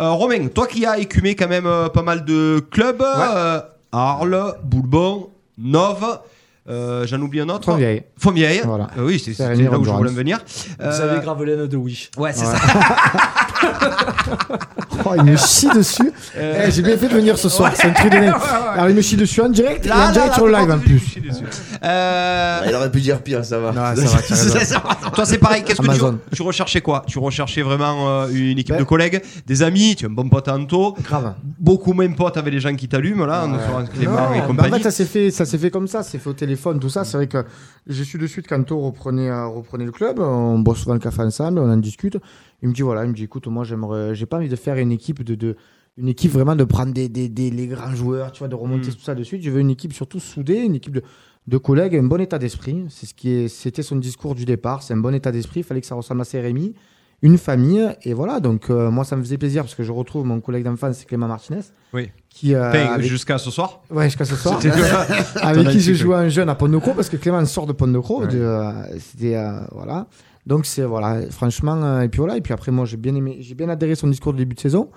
Euh, Romain, toi qui as écumé quand même euh, pas mal de clubs, euh, Arles, Boulbon, Nove, euh, j'en oublie un autre. Fontvieille. Fontvieille. Voilà. Euh, oui, c'est là où je voulais en venir. Vous Euh, avez Gravelaine de Wish. Ouais, c'est Ouais. ça. [LAUGHS] [LAUGHS] Oh, il me chie dessus. Eh, J'ai bien fait de venir ce soir. C'est un truc de dingue. Alors, il me chie dessus en direct et Là, en direct là, sur le là, live en plus. Euh, Ouais, Il aurait pu dire pire, ça va. Non, ça va, tu as [LAUGHS] raison. Toi, c'est pareil. Qu'est-ce que tu, tu recherchais quoi? Tu recherchais vraiment euh, une équipe Ben. de collègues, des amis, tu es un bon pote à Anto, Grave. beaucoup moins pote avec les gens qui t'allument là, Florence Clément Non, et bah, compagnie. en fait, ça s'est fait, ça s'est fait comme ça, c'est fait au téléphone, tout ça. C'est vrai que j'ai su de suite qu'Anto reprenait, euh, reprenait le club. On boit souvent le café ensemble, on en discute. Il me dit voilà, il me dit écoute, moi j'aimerais, j'ai pas envie de faire une équipe de, de une équipe vraiment de prendre des, des, des- les grands joueurs, tu vois, de remonter Mm. tout ça de suite. Je veux une équipe surtout soudée, une équipe de, de collègues, un bon état d'esprit. C'est ce qui est, c'était son discours du départ. C'est un bon état d'esprit. Il fallait que ça ressemble à Rémi. Une famille, et voilà. Donc, euh, moi, ça me faisait plaisir parce que je retrouve mon collègue d'enfance, c'est Clément Martinez. Oui. Qui, euh, avec- Jusqu'à ce soir. Ouais, jusqu'à ce soir. [LAUGHS] [LAUGHS] Avec qui je antique. jouais un jeune à Pont de Croix parce que Clément sort de Pont de Croix. Ouais. euh, C'était voilà. Donc c'est voilà, franchement euh, et puis voilà et puis après moi j'ai bien aimé, j'ai bien adhéré à son discours de début de saison.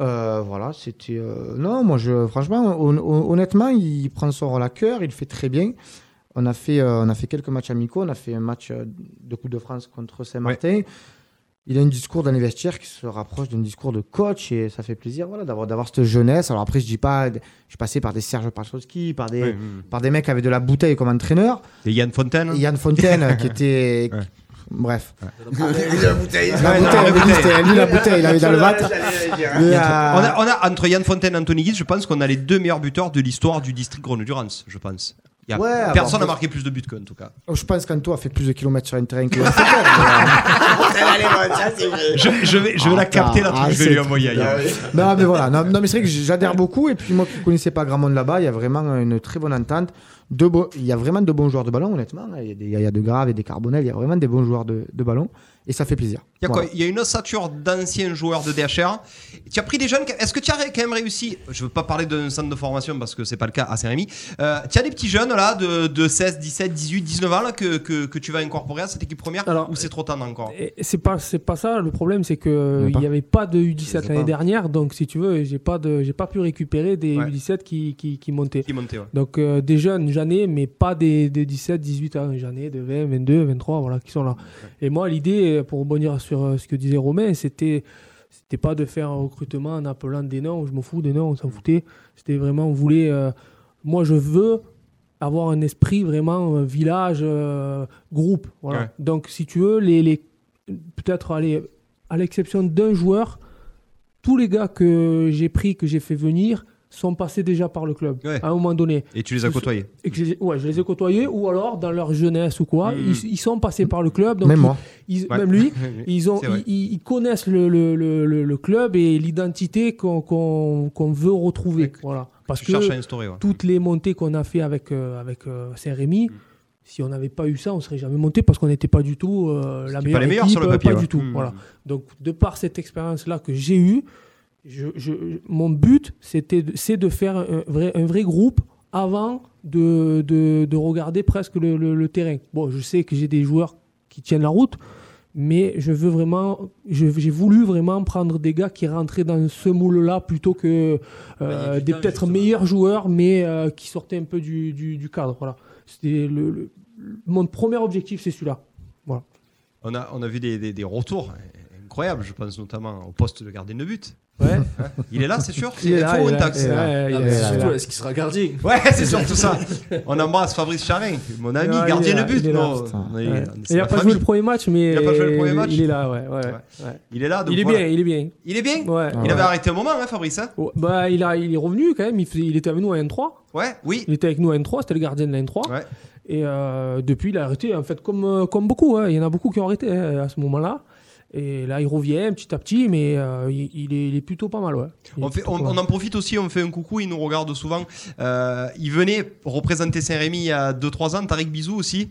Euh, voilà, c'était euh, non, moi je franchement hon- hon- honnêtement, il prend son rôle à cœur, il fait très bien. On a fait on a fait quelques matchs amicaux, on a fait un match de Coupe de France contre Saint-Martin. Il a un discours dans les vestiaires qui se rapproche d'un discours de coach et ça fait plaisir voilà, d'avoir, d'avoir cette jeunesse. Alors après, je dis pas, je suis passé par des Serge Pachowski, par des, Oui, oui. par des mecs avec de la bouteille comme entraîneur. Et Yann Fontaine. Et Yann Fontaine qui [LAUGHS] était. Ouais. Bref. La bouteille. La bouteille, la bouteille. c'était lui la bouteille, il avait dans le vat. Il y a- on, a, on a- entre Yann Fontaine et Anthony Guise, je pense qu'on a les deux meilleurs buteurs de l'histoire du district Grenoble-Durance, je pense. Il y a- Ouais, personne n'a marqué plus de buts qu'eux en tout cas. Oh, Je pense qu'Anto a fait plus de kilomètres sur un terrain que [LAUGHS] mais, euh, Je, je vais, je vais la Ah, capter la ah, truc, je vais c'est- lui envoyer ailleurs. Non, mais voilà. Non, non, mais c'est vrai que j'adhère beaucoup. Et puis, moi qui ne connaissais pas grand monde là-bas, il y a vraiment une très bonne entente. Il y a vraiment de bons joueurs de ballon, honnêtement. Il y a, de Grave et des Carbonel, il y a vraiment des bons joueurs de ballon. Et ça fait plaisir. Il y a Voilà. quoi Il y a une ossature d'anciens joueurs de DHR. Tu as pris des jeunes. Est-ce que tu as quand même réussi Je veux pas parler d'un centre de formation parce que c'est pas le cas à Saint-Rémy. Euh, tu as des petits jeunes là de, de 16, 17, 18, 19 ans là, que, que, que tu vas incorporer à cette équipe première Alors, ou c'est trop tard encore? c'est pas c'est pas ça le problème c'est que Il n'y avait pas de Je U17 sais l'année dernière donc si tu veux j'ai pas de j'ai pas pu récupérer des Ouais. U17 qui, qui, qui montaient Qui montaient, ouais. donc euh, des jeunes j'en ai mais pas des, des 17 18 ans j'en ai de 20 22 23 voilà qui sont là et moi l'idée pour rebondir sur euh, ce que disait Romain c'était c'était pas de faire un recrutement en appelant des noms je m'en fous des noms on s'en foutait c'était vraiment on voulait euh, moi je veux avoir un esprit vraiment village euh, groupe voilà Ouais. donc si tu veux les, les peut-être aller à l'exception d'un joueur tous les gars que j'ai pris que j'ai fait venir sont passés déjà par le club à un moment donné Et tu les as côtoyés et que je les- ouais, je les ai côtoyés ou alors dans leur jeunesse ou quoi, Mhm. ils, ils sont passés par le club. Donc Même ils- moi. ils- Ouais. Même lui, [LAUGHS] ils, ont, ils, ils connaissent le, le, le, le- le club et l'identité qu'on qu'on qu'on veut retrouver. Voilà. Parce tu que cherches à instaurer, ouais. toutes les montées qu'on a fait avec, euh, avec euh, Saint-Rémy, Mm. si on n'avait pas eu ça, on serait jamais monté parce qu'on n'était pas du tout euh, la meilleure pas les meilleurs équipe, sur le papier, pas ouais. du tout. Mm. Voilà. Donc, de par cette expérience-là que j'ai eue, je, je- mon but, c'était c'est de faire un vrai, un vrai groupe avant de, de, de regarder presque le, le- le terrain. Bon, je sais que j'ai des joueurs qui tiennent la route, mais je veux vraiment, j'ai voulu vraiment prendre des gars qui rentraient dans ce moule-là plutôt que euh, des peut-être meilleurs joueurs, mais euh, qui sortaient un peu du, du- du cadre. Voilà. C'était le, le- mon premier objectif, c'est celui-là. Voilà. On a, on a vu des, des, des retours incroyables, je pense notamment au poste de gardien de but. Ouais. [LAUGHS] Il est là, c'est sûr? Il est C'est là, il est là, taxe il est là, il est Ah, là, surtout, est-ce qu'il sera gardien? Ouais, c'est surtout ça. [LAUGHS] On embrasse Fabrice Charin, mon ami, Ouais, gardien de but. il Ouais. n'a pas joué le premier match, mais Il a pas joué le premier match? il est là, ouais. ouais, Ouais. ouais. Il est là, donc il est voilà. bien, il est bien. Il est bien? Ouais. Il avait arrêté un moment, hein, Fabrice hein? Ouais, Bah, il, a, il est revenu quand même, il, faisait- il était avec nous à N3. Ouais, oui. Il était avec nous à N3, c'était le gardien de la N3. Ouais. Et euh, depuis, il a arrêté, en fait, comme, euh, comme beaucoup. hein. Il y en a beaucoup qui ont arrêté hein, à ce moment-là. Et là, il revient petit à petit, mais euh, il, il est, il est plutôt pas mal. Ouais. On, fait, plutôt on, pas mal. on en profite aussi, on fait un coucou, il nous regarde souvent. Euh, il venait représenter Saint-Rémy il y a 2-3 ans, Tariq Bizou aussi.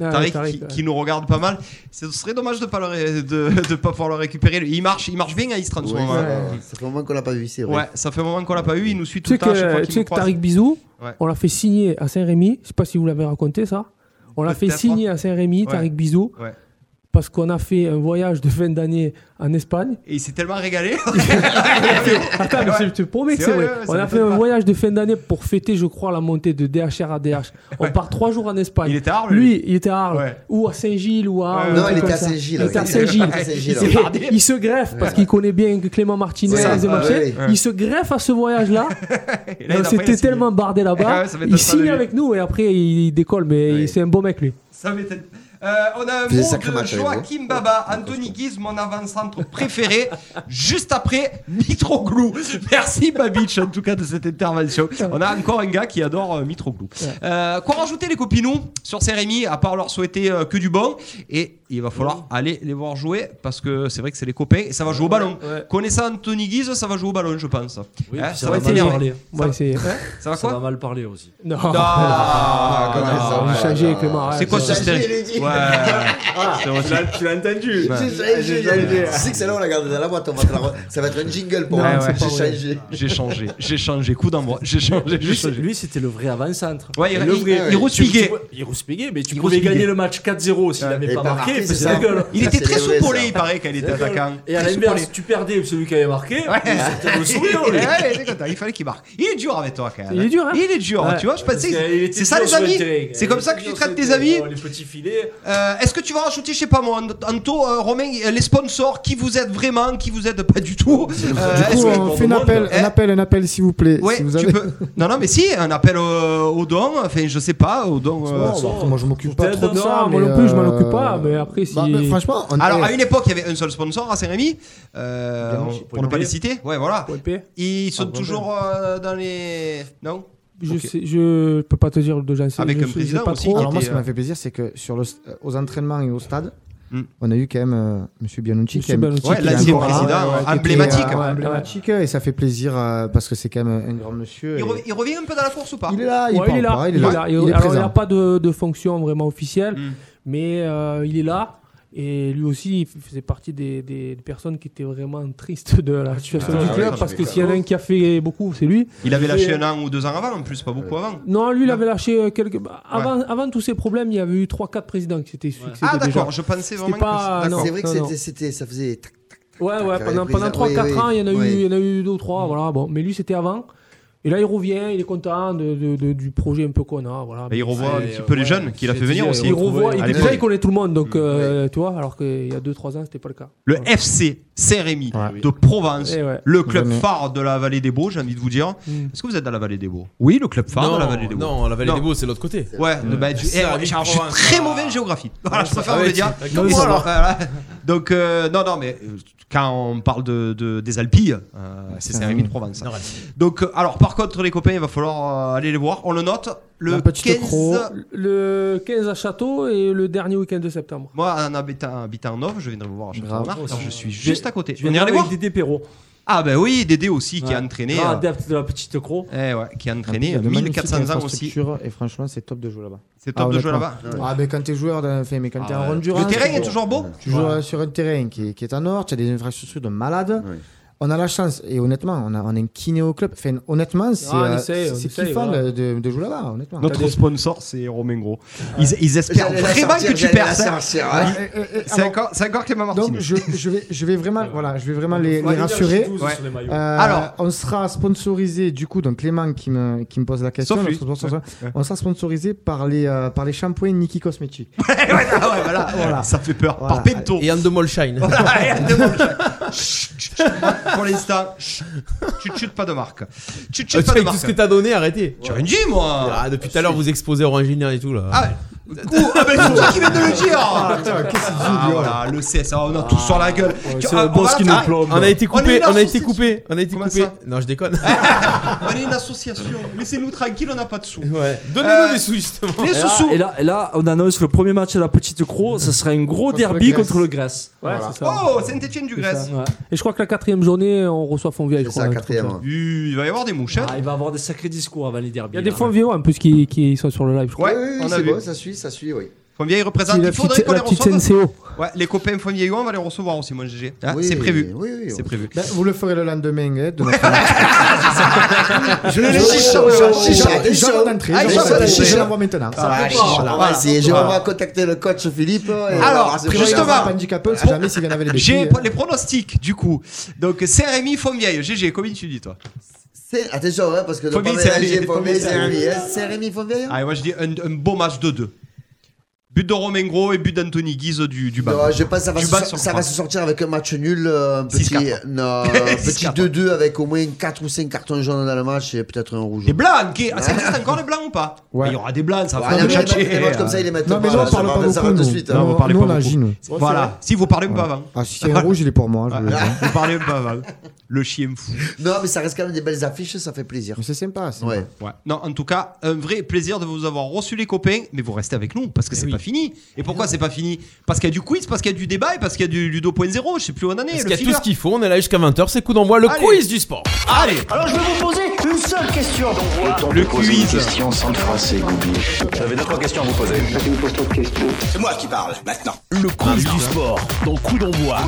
Ah, Tariq, Tariq, qui, ouais. qui nous regarde pas mal. Ce serait dommage de ne pas, le de, de pas pouvoir le récupérer. Il marche, il marche bien à Istres en ce moment. ça, ça fait un moment qu'on l'a pas vu, c'est vrai. Ouais, ça fait un moment qu'on l'a pas eu. Il nous suit Tu tout le temps. tu sais que. Tariq Bizou, Ouais. on l'a fait signer à Saint-Rémy. Je sais pas si vous l'avez raconté ça. On l'a fait signer à Saint-Rémy, Ouais. Tariq Bizou, Ouais. Parce qu'on a fait un voyage de fin d'année en Espagne. Et il s'est tellement régalé. [LAUGHS] Attends, mais je te promets que C'est vrai, vrai. ouais, ça on a fait un pas. voyage de fin d'année pour fêter, je crois, la montée de DHR à DH. On part trois jours en Espagne. Il était à Arles, Lui, lui il était à Arles. Ouais. Ou à Saint-Gilles, ou à. Non, il était à. Saint-Gilles, Il était à. Saint-Gilles. Il, se greffe parce qu'il connaît bien Clément Martinez et ouais. Il se greffe à ce voyage-là. [LAUGHS] C'était tellement bardé là-bas. Il signe avec nous et après il décolle, mais c'est un beau mec lui. Ça m'étonne. Euh, on a un mot de Joachim Baba, Anthony Guise, mon avant-centre préféré, [LAUGHS] juste après Mitroglou. [LAUGHS] Merci Babich en tout cas de cette intervention. On a encore un gars qui adore euh, Mitroglou. Euh, quoi rajouter les copinous sur Saint-Rémy, à part leur souhaiter euh, que du bon? Et il va falloir aller les voir jouer parce que c'est vrai que c'est les copains et ça va jouer au ballon. Ouais. Connaissant Anthony Guise, ça va jouer au ballon, je pense. Oui, Hein, ça, ça va va être mal parler. On va. Ça va Ça quoi? Va mal parler aussi. Non. Non, Ah, non, ça, non, ouais. Clément. arrête. C'est quoi ce J'ai Ouais. C'est vrai. Tu l'as entendu J'ai changé, j'ai- Tu sais que celle-là, on l'a gardée dans la boîte. on va te la re- Ça va être un jingle pour moi. pas J'ai changé. J'ai changé, j'ai changé, coup d'envoi, j'ai changé, j'ai Lui, c'est- changé. lui, c'était le vrai avant-centre. Ouais, il- le il- vrai. il rouspiguait. Tu- tu- Il rouspiguait, mais tu Il pouvais rouspiguait. gagner le match 4-0 s'il Ouais. n'avait Et pas pas marqué. marqué, Il c'est faisait ça. la gueule. Il Ça, était c'est très les vrais, soupolé, ça. il paraît, quand il était attaquant. Et à Très l'inverse, soupolé. tu perdais celui qui avait marqué. C'était le sourire, lui. Ouais, [LAUGHS] il était content, il fallait qu'il marque. Il est dur avec toi quand même. Il est dur, hein Il est dur, Ouais. tu vois, je Parce pensais. qu'il était C'est ça dur les sur le amis terrain. C'est comme ça que tu traites tes amis terrain, Les petits filets. Euh, Est-ce que tu vas rajouter, je sais pas moi, Anto, euh, Romain, euh, les sponsors, qui vous aide vraiment, qui vous aide pas du tout Euh, Du coup, on fait un appel, Eh, un appel, un appel, s'il vous plaît. Ouais, si vous tu avez... peux. Non, non, mais si, un appel au, don, enfin, je sais pas, au don. euh, bah, moi je m'occupe pas trop de Non, ça. moi non plus, je m'en occupe pas, mais après, si- bah, mais franchement, on Alors, eh, à une époque, il y avait un seul sponsor à Saint-Rémy, euh, on- chez pour ne pas les citer. Ouais, voilà. Ils sont Ah, toujours euh, dans les. Non? Je sais, je peux pas te dire de j'en sais. Avec je un sais président pas aussi trop. Alors moi, ce qui m'a fait plaisir, c'est que sur le, aux entraînements et au stade, Mm. on a eu quand même euh, Monsieur Bianucci. Monsieur qui Bianucci, Ouais, qui l'ancien là, président, était, emblématique. euh, Ouais, emblématique, et ça fait plaisir euh, parce que c'est quand même un grand monsieur. Il, et- re- il revient un peu dans la course ou pas? Il est là, il, Ouais, parle il est là. pas, il est il là, est là. il est alors, il présent. n'a pas de, de fonction vraiment officielle, Mm. mais euh, il est là. Et lui aussi, il faisait partie des, des personnes qui étaient vraiment tristes de la situation Ah, du ouais, club, parce que s'il y en a un qui a fait beaucoup, c'est lui. Il avait lâché un an ou deux ans avant, en plus, pas beaucoup avant. Non, lui, il avait lâché euh, quelques. bah, Avant, avant tous ces problèmes, il y avait eu 3-4 présidents qui s'étaient succédés. Ah, d'accord, je pensais C'était vraiment pas- que C'est vrai que non, non. c'était, c'était, ça faisait. Ouais, ouais, pendant, pendant les- 3-4 oui, oui, ans, il y en a eu, oui. il y en a eu 2 ou 3, voilà. Bon, mais lui, c'était avant. Et là, il revient, il est content de, de- de- du projet un peu qu'on a, voilà. Et il revoit un petit peu les jeunes qu'il a fait venir euh, aussi. Il revoit, il, déjà, il connaît tout le monde, donc, euh, tu vois, alors qu'il y a 2-3 ans, c'était pas le cas. Le Voilà. FC Saint-Rémy Ouais. de Provence, Eh ouais. le club Jamais. phare de la vallée des Beaux, j'ai envie de vous dire. Mm. Est-ce que vous êtes dans la vallée des Beaux? Oui, le club phare non, de la vallée des Beaux. non, la vallée Non. des Beaux, c'est l'autre côté. Ouais, bah, tu- C'est eh, je suis très mauvais en géographie. Voilà, je préfère Ah vous le dire. Donc, euh, non, non, mais euh, quand on parle de, de- des Alpilles, euh, c'est Saint-Rémy de Provence. Donc, euh, alors, par contre, les copains, il va falloir euh, aller les voir. On le note. Le La petite 15. Croc. Le 15 à Château et le dernier week-end de septembre. Moi, en habitant, habitant en Nov, je viendrai vous voir à car je suis juste à côté. Je ira les voir Perrault. Ah, ben oui, Dédé aussi, qui a entraîné. Grand euh, adepte de la petite croc. eh ouais, qui a Il entraîné y a de magnifiques 1400 ans aussi. infrastructures, Et franchement, c'est top de jouer là-bas. C'est top Ah, de jouer honnêtement. là-bas. Ah, mais quand t'es joueur, enfin, mais quand t'es Ah en ouais. Le terrain est toujours beau Tu joues euh, sur un terrain qui est, qui est en or, tu as des infrastructures de malade. On a la chance, et honnêtement, on a, on a une kiné au club. Enfin, honnêtement, c'est Ah, on euh, kiffant voilà. de, jouer là-bas, honnêtement. Notre sponsor, c'est Romain Gros. Ils, ils espèrent vraiment sortir, que tu perds. hein. et- C'est encore, c'est encore Clément donc je, je vais, je vais vraiment, voilà, je vais vraiment les, rassurer. Ouais. Euh, Alors. on sera sponsorisé du coup, donc Clément qui me, qui me pose la question. On sera sponsorisé par les, euh, par les shampoings Niki Cosmetics. [LAUGHS] ouais, ouais, ouais, voilà. Voilà. Ça fait peur. Voilà. Par Pento. Et Shine. Voilà, et. Pour l'instant, chut, chut, chut, pas de marque. Chut, chut, Euh, pas de Avec tout marque. ce que t'as donné, arrêtez. Tu as rien dit, moi. Ah, depuis tout à l'heure, vous exposez Orangina et tout là. Ah, coup, ah ben c'est toi qui viens de le dire. Attends, qu'est-ce qu'il dit, Ah, voilà, le CSA, on a tout sur la gueule. C'est ah, un on boss qui nous plombe. On a été On est coupé, une on a été association. coupé, on a été Comment coupé. ça Non, je déconne. [LAUGHS] On est une association. Laissez-nous tranquille, on n'a pas de sous. Ouais. Donnez-nous Euh, des sous justement. Les Et là, sous-sous. et, là, et là, on annonce le premier match à la petite croc. Ce sera un gros Contre derby le Grèce. contre le Grèce. Ouais, c'est ça. Oh, Saint-Etienne du C'est Grèce. ça. Ouais. Et je crois que la quatrième journée, on reçoit Fontvieille. je C'est crois, ça, un truc quatrième. ça. Il va y avoir des mouches. hein. Ah, il va avoir des sacrés discours avant les derbys. Il y a des là. Fontvieillois en plus qui, qui sont sur le live, je crois. Ouais, Oui, oui, on a c'est vu. bon, ça suit, ça suit, oui. C'est la Il faudrait qu'on les reçoive. NCO. Ouais, les copains on va les recevoir aussi, mon GG. Ah, Oui, c'est prévu. Oui, oui. C'est prévu. Ben, vous le ferez le lendemain hein, de notre [LAUGHS] Je le laisse Je- d'entrée, Ah, l'envoie maintenant. Ah. Je Voilà. vais contacter le coach Philippe. va Alors, justement. J'ai hein. les pronostics du coup. Donc Fontvieille. GG, combien tu dis toi? C'est- Attention, hein, parce que de Fontvieille, c'est Rémi, Fontvieille, c'est Fontvieille. Rémi. hein. C'est Rémi Fontvieille Allez, moi je dis un, un beau match de 2. But de Romain Gros et but d'Anthony Guise du, du bas. Non, je pense que ça va, se, bas ça va sortir avec un match nul, euh, un petit, 6-4. non, [LAUGHS] un petit 6-4. 2-2 avec au moins 4 ou 5 cartons jaunes dans le match et peut-être un rouge. Les blancs, qui- ah, ça existe encore les blancs ou pas Ouais. Il y aura des blancs, ça Ouais, va les faire matchs- tchatcher, les matchs comme ça, ils les mettent Non, mais pas, non, on parle va- pas beaucoup, de suite. Non, vous parlez pas beaucoup. Voilà, si vous parlez un peu avant. Ah, si c'est un rouge, il est pour moi. vous parlez un peu avant. Le chien fou. [LAUGHS] Non, mais ça reste quand même des belles affiches, ça fait plaisir. Mais c'est sympa. Ouais. sympa. Ouais. Non, en tout cas, un vrai plaisir de vous avoir reçu les copains, mais vous restez avec nous parce que c'est pas fini. Et pourquoi c'est pas fini? Parce qu'il y a du quiz, parce qu'il y a du débat et parce qu'il y a du Ludo.0, je sais plus où on en est. Parce le qu'il y a tout ce qu'il faut, on est là jusqu'à 20h, c'est coup d'envoi, le Allez. quiz du sport. Allez, Alors je vais vous poser une seule question, le quiz. question sans Goubi. J'avais deux trois questions à vous poser. C'est moi qui parle maintenant. Le quiz du sport dans Coup d'envoi.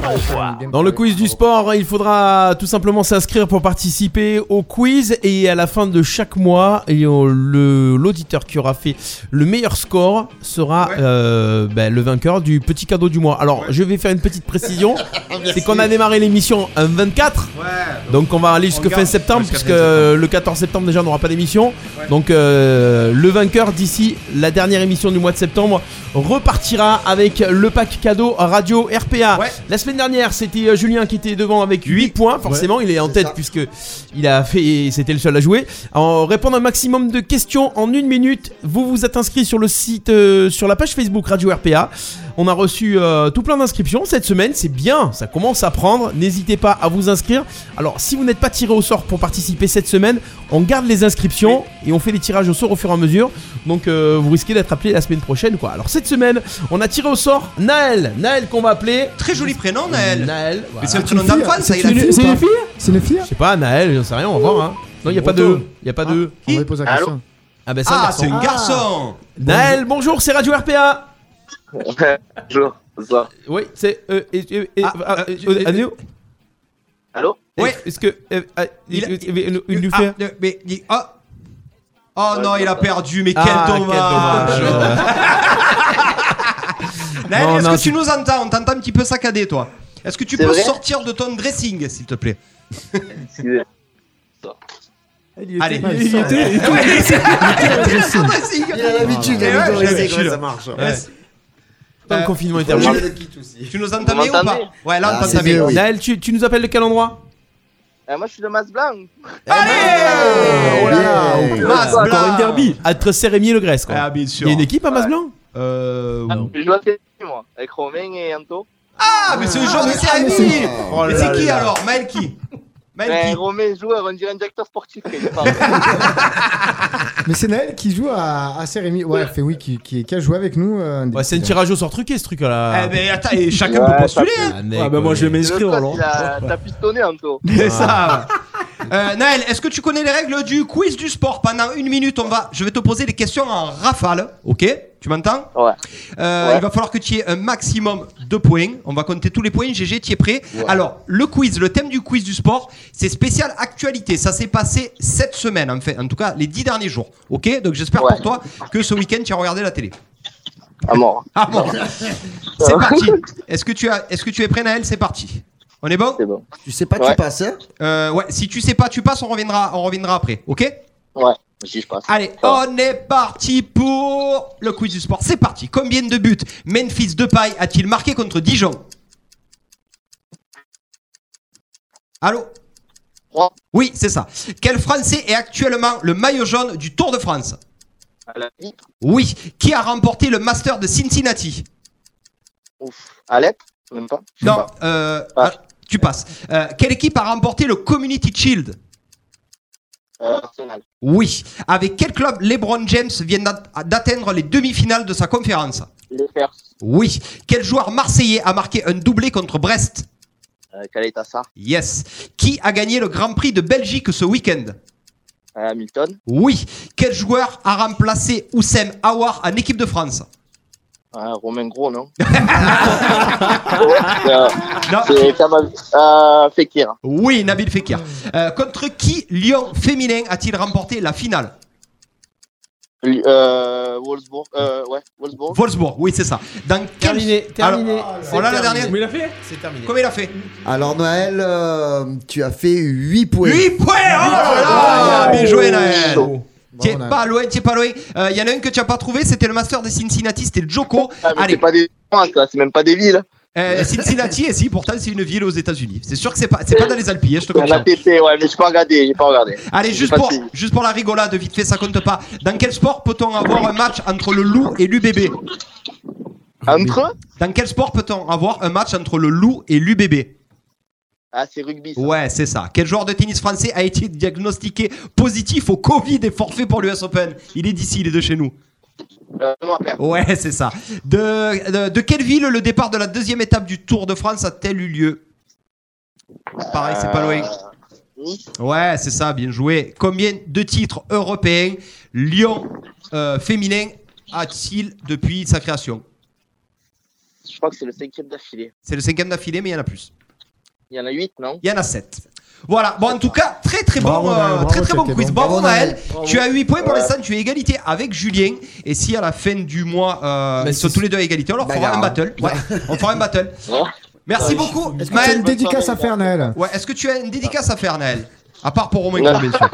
Dans le quiz du sport, il faudra tout simplement s'inscrire pour participer au quiz et à la fin de chaque mois, l'auditeur qui aura fait le meilleur score sera Ouais. Euh, ben, le vainqueur du petit cadeau du mois. Alors, je vais faire une petite précision, [LAUGHS] c'est qu'on a démarré l'émission un 24, Ouais. donc on va aller jusqu'à fin septembre, puisque le 14 septembre déjà on n'aura pas d'émission. Donc euh, le vainqueur d'ici la dernière émission du mois de septembre repartira avec le pack cadeau radio RPA. La semaine dernière c'était euh, Julien qui était devant avec 8 points, forcément il est en tête puisque il a fait, c'était le seul à jouer. En répondant un maximum de questions en une minute, vous vous êtes inscrit sur le site, euh, sur la page Facebook Radio RPA. On a reçu euh, tout plein d'inscriptions cette semaine, c'est bien, ça commence à prendre. N'hésitez pas à vous inscrire. Alors, si vous n'êtes pas tiré au sort pour participer cette semaine, on garde les inscriptions et on fait les tirages au sort au fur et à mesure. Donc, euh, vous risquez d'être appelé la semaine prochaine, quoi. Alors, cette semaine, on a tiré au sort Naël. Naël qu'on va appeler. Très joli prénom, Naël. Naël. Mais c'est C'est une prénom ça, c'est il a une- c'est fille C'est une fille Je sais pas, Naël, j'en sais rien, on va voir. Hein. Non, il n'y a pas de. Il y a pas de. On va poser la question. Ah, ben c'est un Ah, garçon. c'est un garçon. Naël, bonjour, c'est Radio RPA. [LAUGHS] Bonjour. Bonsoir. Oui, c'est. Euh, et- et- et- Ah, ah, euh, euh, Allô? Ouais. Est-ce que. euh, Il nous Ah, fait. mais il- oh. Oh non, il a perdu, mais quel Ah, quel dommage. dommage. [LAUGHS] Naël, est-ce que tu nous entends? On t'entend un petit peu saccadé, toi. Est-ce que tu peux sortir de ton dressing, s'il te plaît? [LAUGHS] il était- il était- Ouais, il était- dressing. dressing. Il a l'habitude, Eh il a ça marche. Ouais. Quand le Euh, confinement est tu- terminé. Tu nous entends bien ou pas Ouais, là, on Ah, t'entend bien. Naël, tu, nous appelles de quel endroit Euh, moi, je suis de Masse Blanc. Allez Oh là là. Mas Encore Blanc. un derby. Entre Sérémy et Le Grèce, quoi. Ah, bien Il sûr. y a une équipe à Masblanc Euh. Ah, je joue à moi, avec Romain et Anto. Ah, mais c'est le genre de mais Jérémy c'est- Oh Mais c'est qui là. alors? Maël qui? Ben, qui Romain, joueur, on dirait un directeur sportif. quand il parle. [LAUGHS] Mais c'est Naël qui joue à, à Sérémy. Ouais, fait oui, qui, qui, qui a joué avec nous. euh, Ouais, c'est un tirage au sort truqué ce truc là. Eh ben attends, et chacun Ouais, peut postuler hein. Ah, mec, Ah, bah, moi, ouais. je vais m'inscrire Le alors. coach, il a- T'as pistonné, Anto. C'est ça. Euh, Naël, est-ce que tu connais les règles du quiz du sport Pendant une minute, on va, je vais te poser des questions en rafale, ok Tu m'entends Ouais. Euh, Ouais. Il va falloir que tu aies un maximum de points. On va compter tous les points. GG, tu es prêt Ouais. Alors, le quiz, le thème du quiz du sport, c'est spécial actualité. Ça s'est passé cette semaine, en fait, en tout cas les dix derniers jours, ok Donc j'espère pour toi que ce week-end tu as regardé la télé. À mort. Ah [LAUGHS] bon C'est parti. Est-ce que tu as, est-ce que tu es prêt, Naël? C'est parti. On est bon C'est bon. Tu sais pas, Ouais. tu passes, hein Euh, ouais, si tu sais pas, tu passes, on reviendra, on reviendra après, ok Ouais, si je passe. Allez, on est parti pour le quiz du sport. C'est parti. Combien de buts Memphis Depay a-t-il marqué contre Dijon Allô Trois. Oui, c'est ça. Quel Français est actuellement le maillot jaune du Tour de France À la vie. Oui. Qui a remporté le Master de Cincinnati Ouf. Alep? Même pas. Non, pas. euh, Ah. Tu passes. Euh, quelle équipe a remporté le Community Shield Arsenal. Oui. Avec quel club LeBron James vient d'at- d'atteindre les demi-finales de sa conférence Les Fers. Oui. Quel joueur marseillais a marqué un doublé contre Brest Euh. Yes. Qui a gagné le Grand Prix de Belgique ce week-end Euh, Hamilton. Oui. Quel joueur a remplacé Oussem Aouar en équipe de France Euh, Romain Gros, non [LAUGHS] Euh, Non. C'est Kamal. Euh, Fekir. Oui, Nabil Fekir. Euh, contre qui Lyon féminin a-t-il remporté la finale Euh, Wolfsburg. Euh, ouais, Wolfsburg. Wolfsburg, oui, c'est ça. Dans quel... Terminé, terminé. Alors, a la dernière Comment il a fait C'est terminé. Comment il a fait Alors, Noël, euh, tu as fait 8 points. 8 points Oh là là Bien joué, Naël Bravo, T'es pas loin, t'es pas loin. Il y en a un que tu as pas trouvé, c'était le Master de Cincinnati, c'était le Joko. Ah, mais Allez, c'est pas des ça, c'est même pas des villes. euh, Cincinnati, et si, pourtant c'est une ville aux États-Unis. C'est sûr que c'est pas, c'est pas dans les Alpes, hein, je te confirme. TT, ouais, mais j'ai pas regardé, j'ai pas regardé. Allez, juste pour, juste pour la rigolade, vite fait, ça compte pas. Dans quel sport peut-on avoir un match entre le loup et l'UBB Entre? Dans quel sport peut-on avoir un match entre le loup et l'UBB Ah, c'est rugby. Ça. Ouais, c'est ça. Quel joueur de tennis français a été diagnostiqué positif au Covid et forfait pour l'US Open? Il est d'ici, il est de chez nous. Euh. Ouais, [LAUGHS] c'est ça. De, de, de quelle ville le départ de la deuxième étape du Tour de France a-t-elle eu lieu? Pareil, c'est pas loin. Euh, Nice. Ouais, c'est ça, bien joué. Combien de titres européens Lyon euh, féminin a-t-il depuis sa création? Je crois que c'est le cinquième d'affilée. C'est le cinquième d'affilée, mais il y en a plus. Il y en a huit, non? Il y en a sept. Voilà, bon en tout cas, très très bon, Bravo, euh, Naël, bravo, très très bon c'était quiz. bon. Bravo, Bravo, Naël. Bravo. Tu as 8 points pour Ouais. l'instant, tu es égalité avec Julien. Et si à la fin du mois, euh, ils sont tous les deux à égalité, on leur fera un hein. battle. Ouais, [LAUGHS] on fera un battle. Ouais. Merci beaucoup, Est-ce que tu as une Maël. dédicace à faire, Naël? Ouais, est-ce que tu as une dédicace à faire, Naël? À part pour Romain. Gros, bien sûr.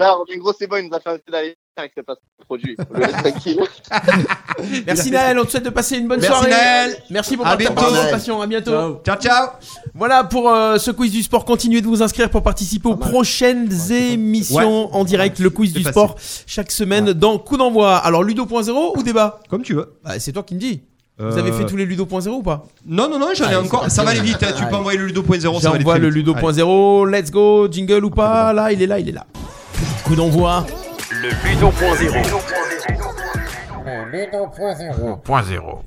Non, Robin [LAUGHS] [LAUGHS] Gros, c'est bon, il nous a fait un avec produit. [LAUGHS] Le tranquille. [LAUGHS] Merci Naël, on te souhaite de passer une bonne Merci, soirée. Naël. Merci pour À bientôt. participation. À bientôt. Ciao. Ciao, ciao. Voilà pour euh, ce quiz du sport. Continuez de vous inscrire pour participer aux prochaines émissions en direct. Le quiz du facile. sport chaque semaine dans Coup d'envoi. Alors Ludo.0 ou débat Comme tu veux. Bah, C'est toi qui me dis. Vous avez fait tous les Ludo.0 ou pas Non, non, non, j'en ai Allez, encore. c'est Ça va aller vite. hein, Tu peux envoyer le Ludo.0. ça va aller J'envoie le vite. Ludo.0, let's go, jingle ou pas, là, il est là, il est là. Coup d'envoi. Le Ludo.0.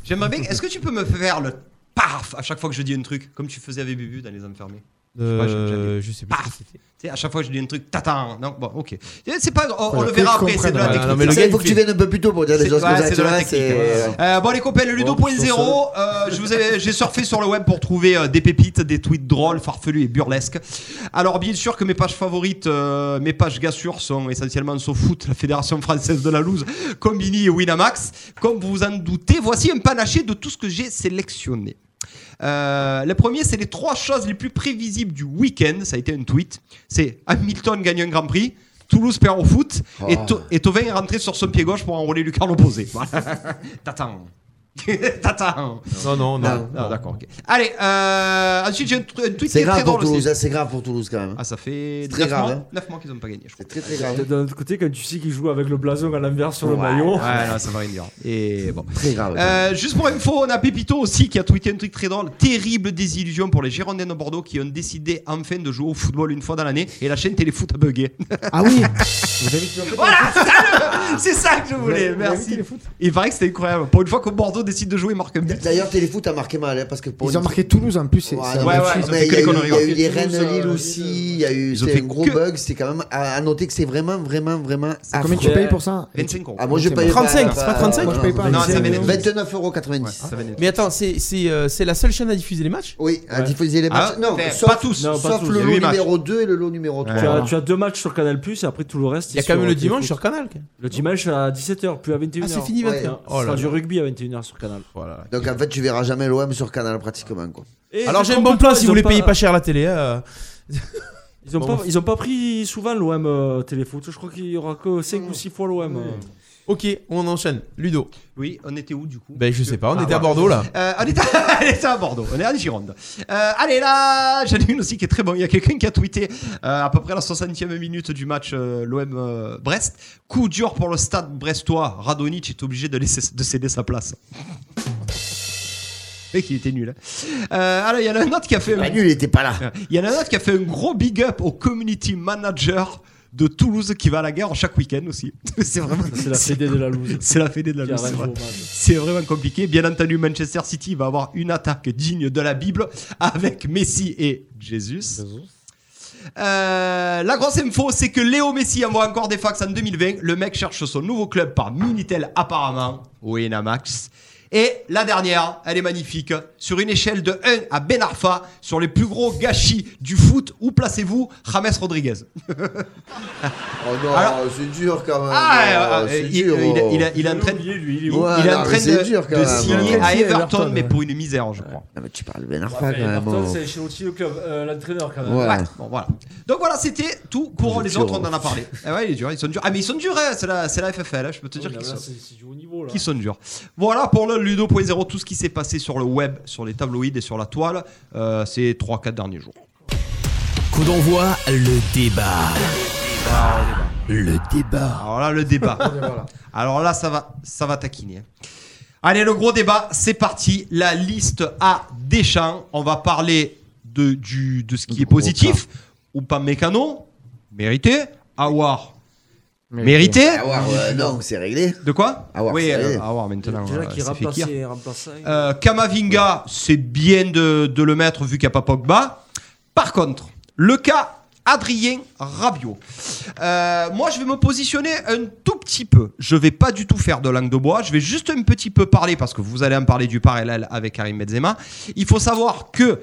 J'aimerais bien. Est-ce que tu peux me faire le paf à chaque fois que je dis un truc, comme tu faisais avec Bubu dans les enfermés Je sais pas, Euh, je sais pas. Paf Tu sais, à chaque fois que je dis un truc, tatan. Non, bon, ok. C'est pas. On, le que verra après, c'est de la technique. Non, mais le gars, il faut que tu viennes un peu plus tôt pour dire C'est- choses ouais, comme ça, c'est de la technique. Euh, bon les copains, le Ludo.0, euh, je vous ai- j'ai surfé sur le web pour trouver euh, des pépites, des tweets drôles, farfelus et burlesques. Alors bien sûr que mes pages favorites, euh, mes pages gassures sont essentiellement SoFoot, la fédération française de la loose, Combini et Winamax. Comme vous vous en doutez, voici un panaché de tout ce que j'ai sélectionné. Euh, le premier, c'est les trois choses les plus prévisibles du week-end. Ça a été un tweet. C'est Hamilton gagne un Grand Prix. Toulouse perd au foot et, Oh. Et Tovin est rentré sur son pied gauche pour enrouler Lucas l'opposé. Voilà. [LAUGHS] T'attends. [LAUGHS] T'attends. Non, non, non. Ah, ah, d'accord, ok. Allez, euh, ensuite j'ai un, un tweet qui C'est est très pour drôle Toulouse, aussi. hein, c'est grave pour Toulouse quand même. Ah, ça fait C'est très 9 grave, mois, hein. 9 mois qu'ils n'ont pas gagné, je crois. C'est très très grave. D'un autre côté, quand tu sais qu'il joue avec le blason à l'envers sur le Ouais, maillot. Ouais, non, ça va rien dire. Et bon. Très grave. Euh, juste pour info, on a Pépito aussi qui a tweeté un truc très drôle. Terrible désillusion pour les Girondins de Bordeaux qui ont décidé enfin de jouer au football une fois dans l'année et la chaîne Téléfoot a bugué. Ah oui [LAUGHS] Vous avez vu Voilà, c'est ça, le- c'est ça que je voulais, Vous avez vu merci. Téléfoot Il paraît que c'était incroyable. Pour une fois que Bordeaux décide de jouer, il marque un but. D'ailleurs, Téléfoot a marqué mal, hein, parce que pour Ils ont marqué Toulouse en plus. Ouais, non, ouais, ils ont fait il que y a les eu- conneries. il y a eu les Rennes-Lille euh, aussi, il y a eu Ils ont c'est fait un gros que- bug, c'est quand même à, à noter que c'est vraiment, vraiment, vraiment. Combien tu payes pour ça 25 euros. Ah, moi je paye 35, c'est pas 35 Moi, je paye pas. Non, ça venait de 29,90€. Ça venait de- Mais attends, c'est c'est, euh, c'est la seule chaîne à diffuser les matchs Oui, à diffuser les matchs. Ah, non, mais sauf, pas tous. Non, sauf le lot matchs. numéro 2 et le lot numéro 3. Tu, as, deux matchs sur Canal Plus et après tout le reste. Il y a quand même le dimanche sur Canal. Le dimanche à 17h, plus à 21h. Ah, c'est fini Ouais. 21. Oh là du rugby à 21h sur Canal. Voilà. Donc en fait, tu verras jamais l'OM sur Canal pratiquement. Quoi. Et Alors j'ai un bon plan si vous voulez pas- payer pas cher la télé. euh. Ils ont, Bon. pas, ils ont pas pris souvent l'OM euh, Téléfoot. Je crois qu'il y aura que 5 ou 6 fois l'OM. euh. Ok, on enchaîne. Ludo. Oui, on était où du coup? Ben je sais pas, on Ah, était à. Bordeaux là. Euh, on, était, [LAUGHS] on était à Bordeaux, on est à Gironde. Euh, allez là, j'en ai une aussi qui est très bonne. Il y a quelqu'un qui a tweeté euh, à peu près la 60e minute du match euh, l'OM euh, Brest. Coup dur pour le stade brestois. Radonic est obligé de, laisser, de céder sa place. [LAUGHS] Et qu'il était nul. hein. Euh, alors il y en a un autre qui a fait. Pas nul, il était pas là. [LAUGHS] Il y en a un autre qui a fait un gros big up au community manager de Toulouse qui va à la guerre chaque week-end aussi. [LAUGHS] c'est vraiment. C'est la fédé de la loose. [LAUGHS] C'est la fédé de la loose, c'est vrai. vraiment compliqué. Bien entendu, Manchester City va avoir une attaque digne de la Bible avec Messi et Jésus. Euh, la grosse info, c'est que Léo Messi envoie encore des fax en 2020. Le mec cherche son nouveau club par Minitel apparemment, Winamax. Et la dernière, elle est magnifique. Sur une échelle de 1 à Ben Arfa, sur les plus gros gâchis du foot, où placez-vous James Rodriguez [LAUGHS] Oh non, Alors- c'est dur quand même. Ah, Oh, euh, c'est il, dur. il- il- il a- il est en train, lui, il Ouais, est en de, dur quand de même. signer à Everton, mais pour une misère, je crois. Ah, mais tu parles Ben Arfa quand même. Everton, c'est chez aussi le club, euh, l'entraîneur quand même. Ouais. Ouais, bon, voilà. Donc voilà, c'était tout pour les autres, on en a parlé. Ah ouais, il est dur, ils sont durs. Ah, mais ils sont durs, hein, c'est la, c'est la FFL, hein, je peux te dire qu'ils sont, c'est c'est du haut niveau là. qu'ils sont durs. Voilà pour le Ludo.0, tout ce qui s'est passé sur le web, sur les tabloïds et sur la toile euh, ces 3-4 derniers jours. Coup d'envoi, le débat. Le débat. Alors là, le débat. [LAUGHS] Alors là, ça va, ça va taquiner. Allez, le gros débat, c'est parti. La liste à Deschamps. On va parler de, du, de ce qui est positif ou pas mécano. Mérité. Awar. Mérité. Ouais, non, c'est réglé. De quoi Awar, Oui, c'est euh. Awar maintenant. Déjà euh, qui. Euh, Kamavinga, c'est bien de, de le mettre vu qu'il n'y a pas Pogba. Par contre, le cas Adrien Rabiot. Euh, moi, je vais me positionner un tout petit peu. Je vais pas du tout faire de langue de bois. Je vais juste un petit peu parler parce que vous allez en parler du parallèle avec Karim Benzema. Il faut savoir que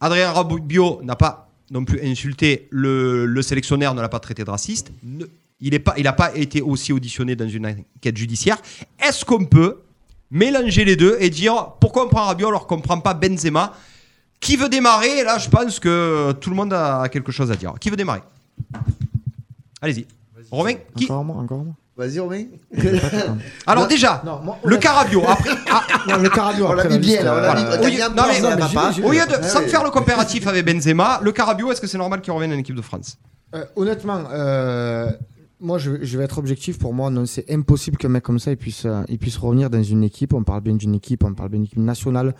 Adrien Rabiot n'a pas non plus insulté le, le sélectionneur, ne l'a pas traité de raciste. Ne- il n'a pas, il a pas été aussi auditionné dans une enquête judiciaire. Est-ce qu'on peut mélanger les deux et dire pourquoi on prend Rabiot alors qu'on ne prend pas Benzema? Qui veut démarrer? Là, je pense que tout le monde a quelque chose à dire. Qui veut démarrer? Allez-y. Romain qui Encore moi, encore moi. Vas-y, Romain. [LAUGHS] Alors Non, déjà, non, moi, le Carabio. Après, ah, [LAUGHS] Non, le Carabio. On l'a mis bien, liste, là, on l'a mis- voilà. t'as Au lieu- de, Ah sans faire le [LAUGHS] comparatif avec Benzema, le Carabio, est-ce que c'est normal qu'il revienne en équipe de France? Euh, honnêtement, euh, Moi, je, je vais être objectif. Pour moi, non, c'est impossible qu'un mec comme ça il puisse, euh, il puisse revenir dans une équipe. On parle bien d'une équipe, on parle bien d'une équipe nationale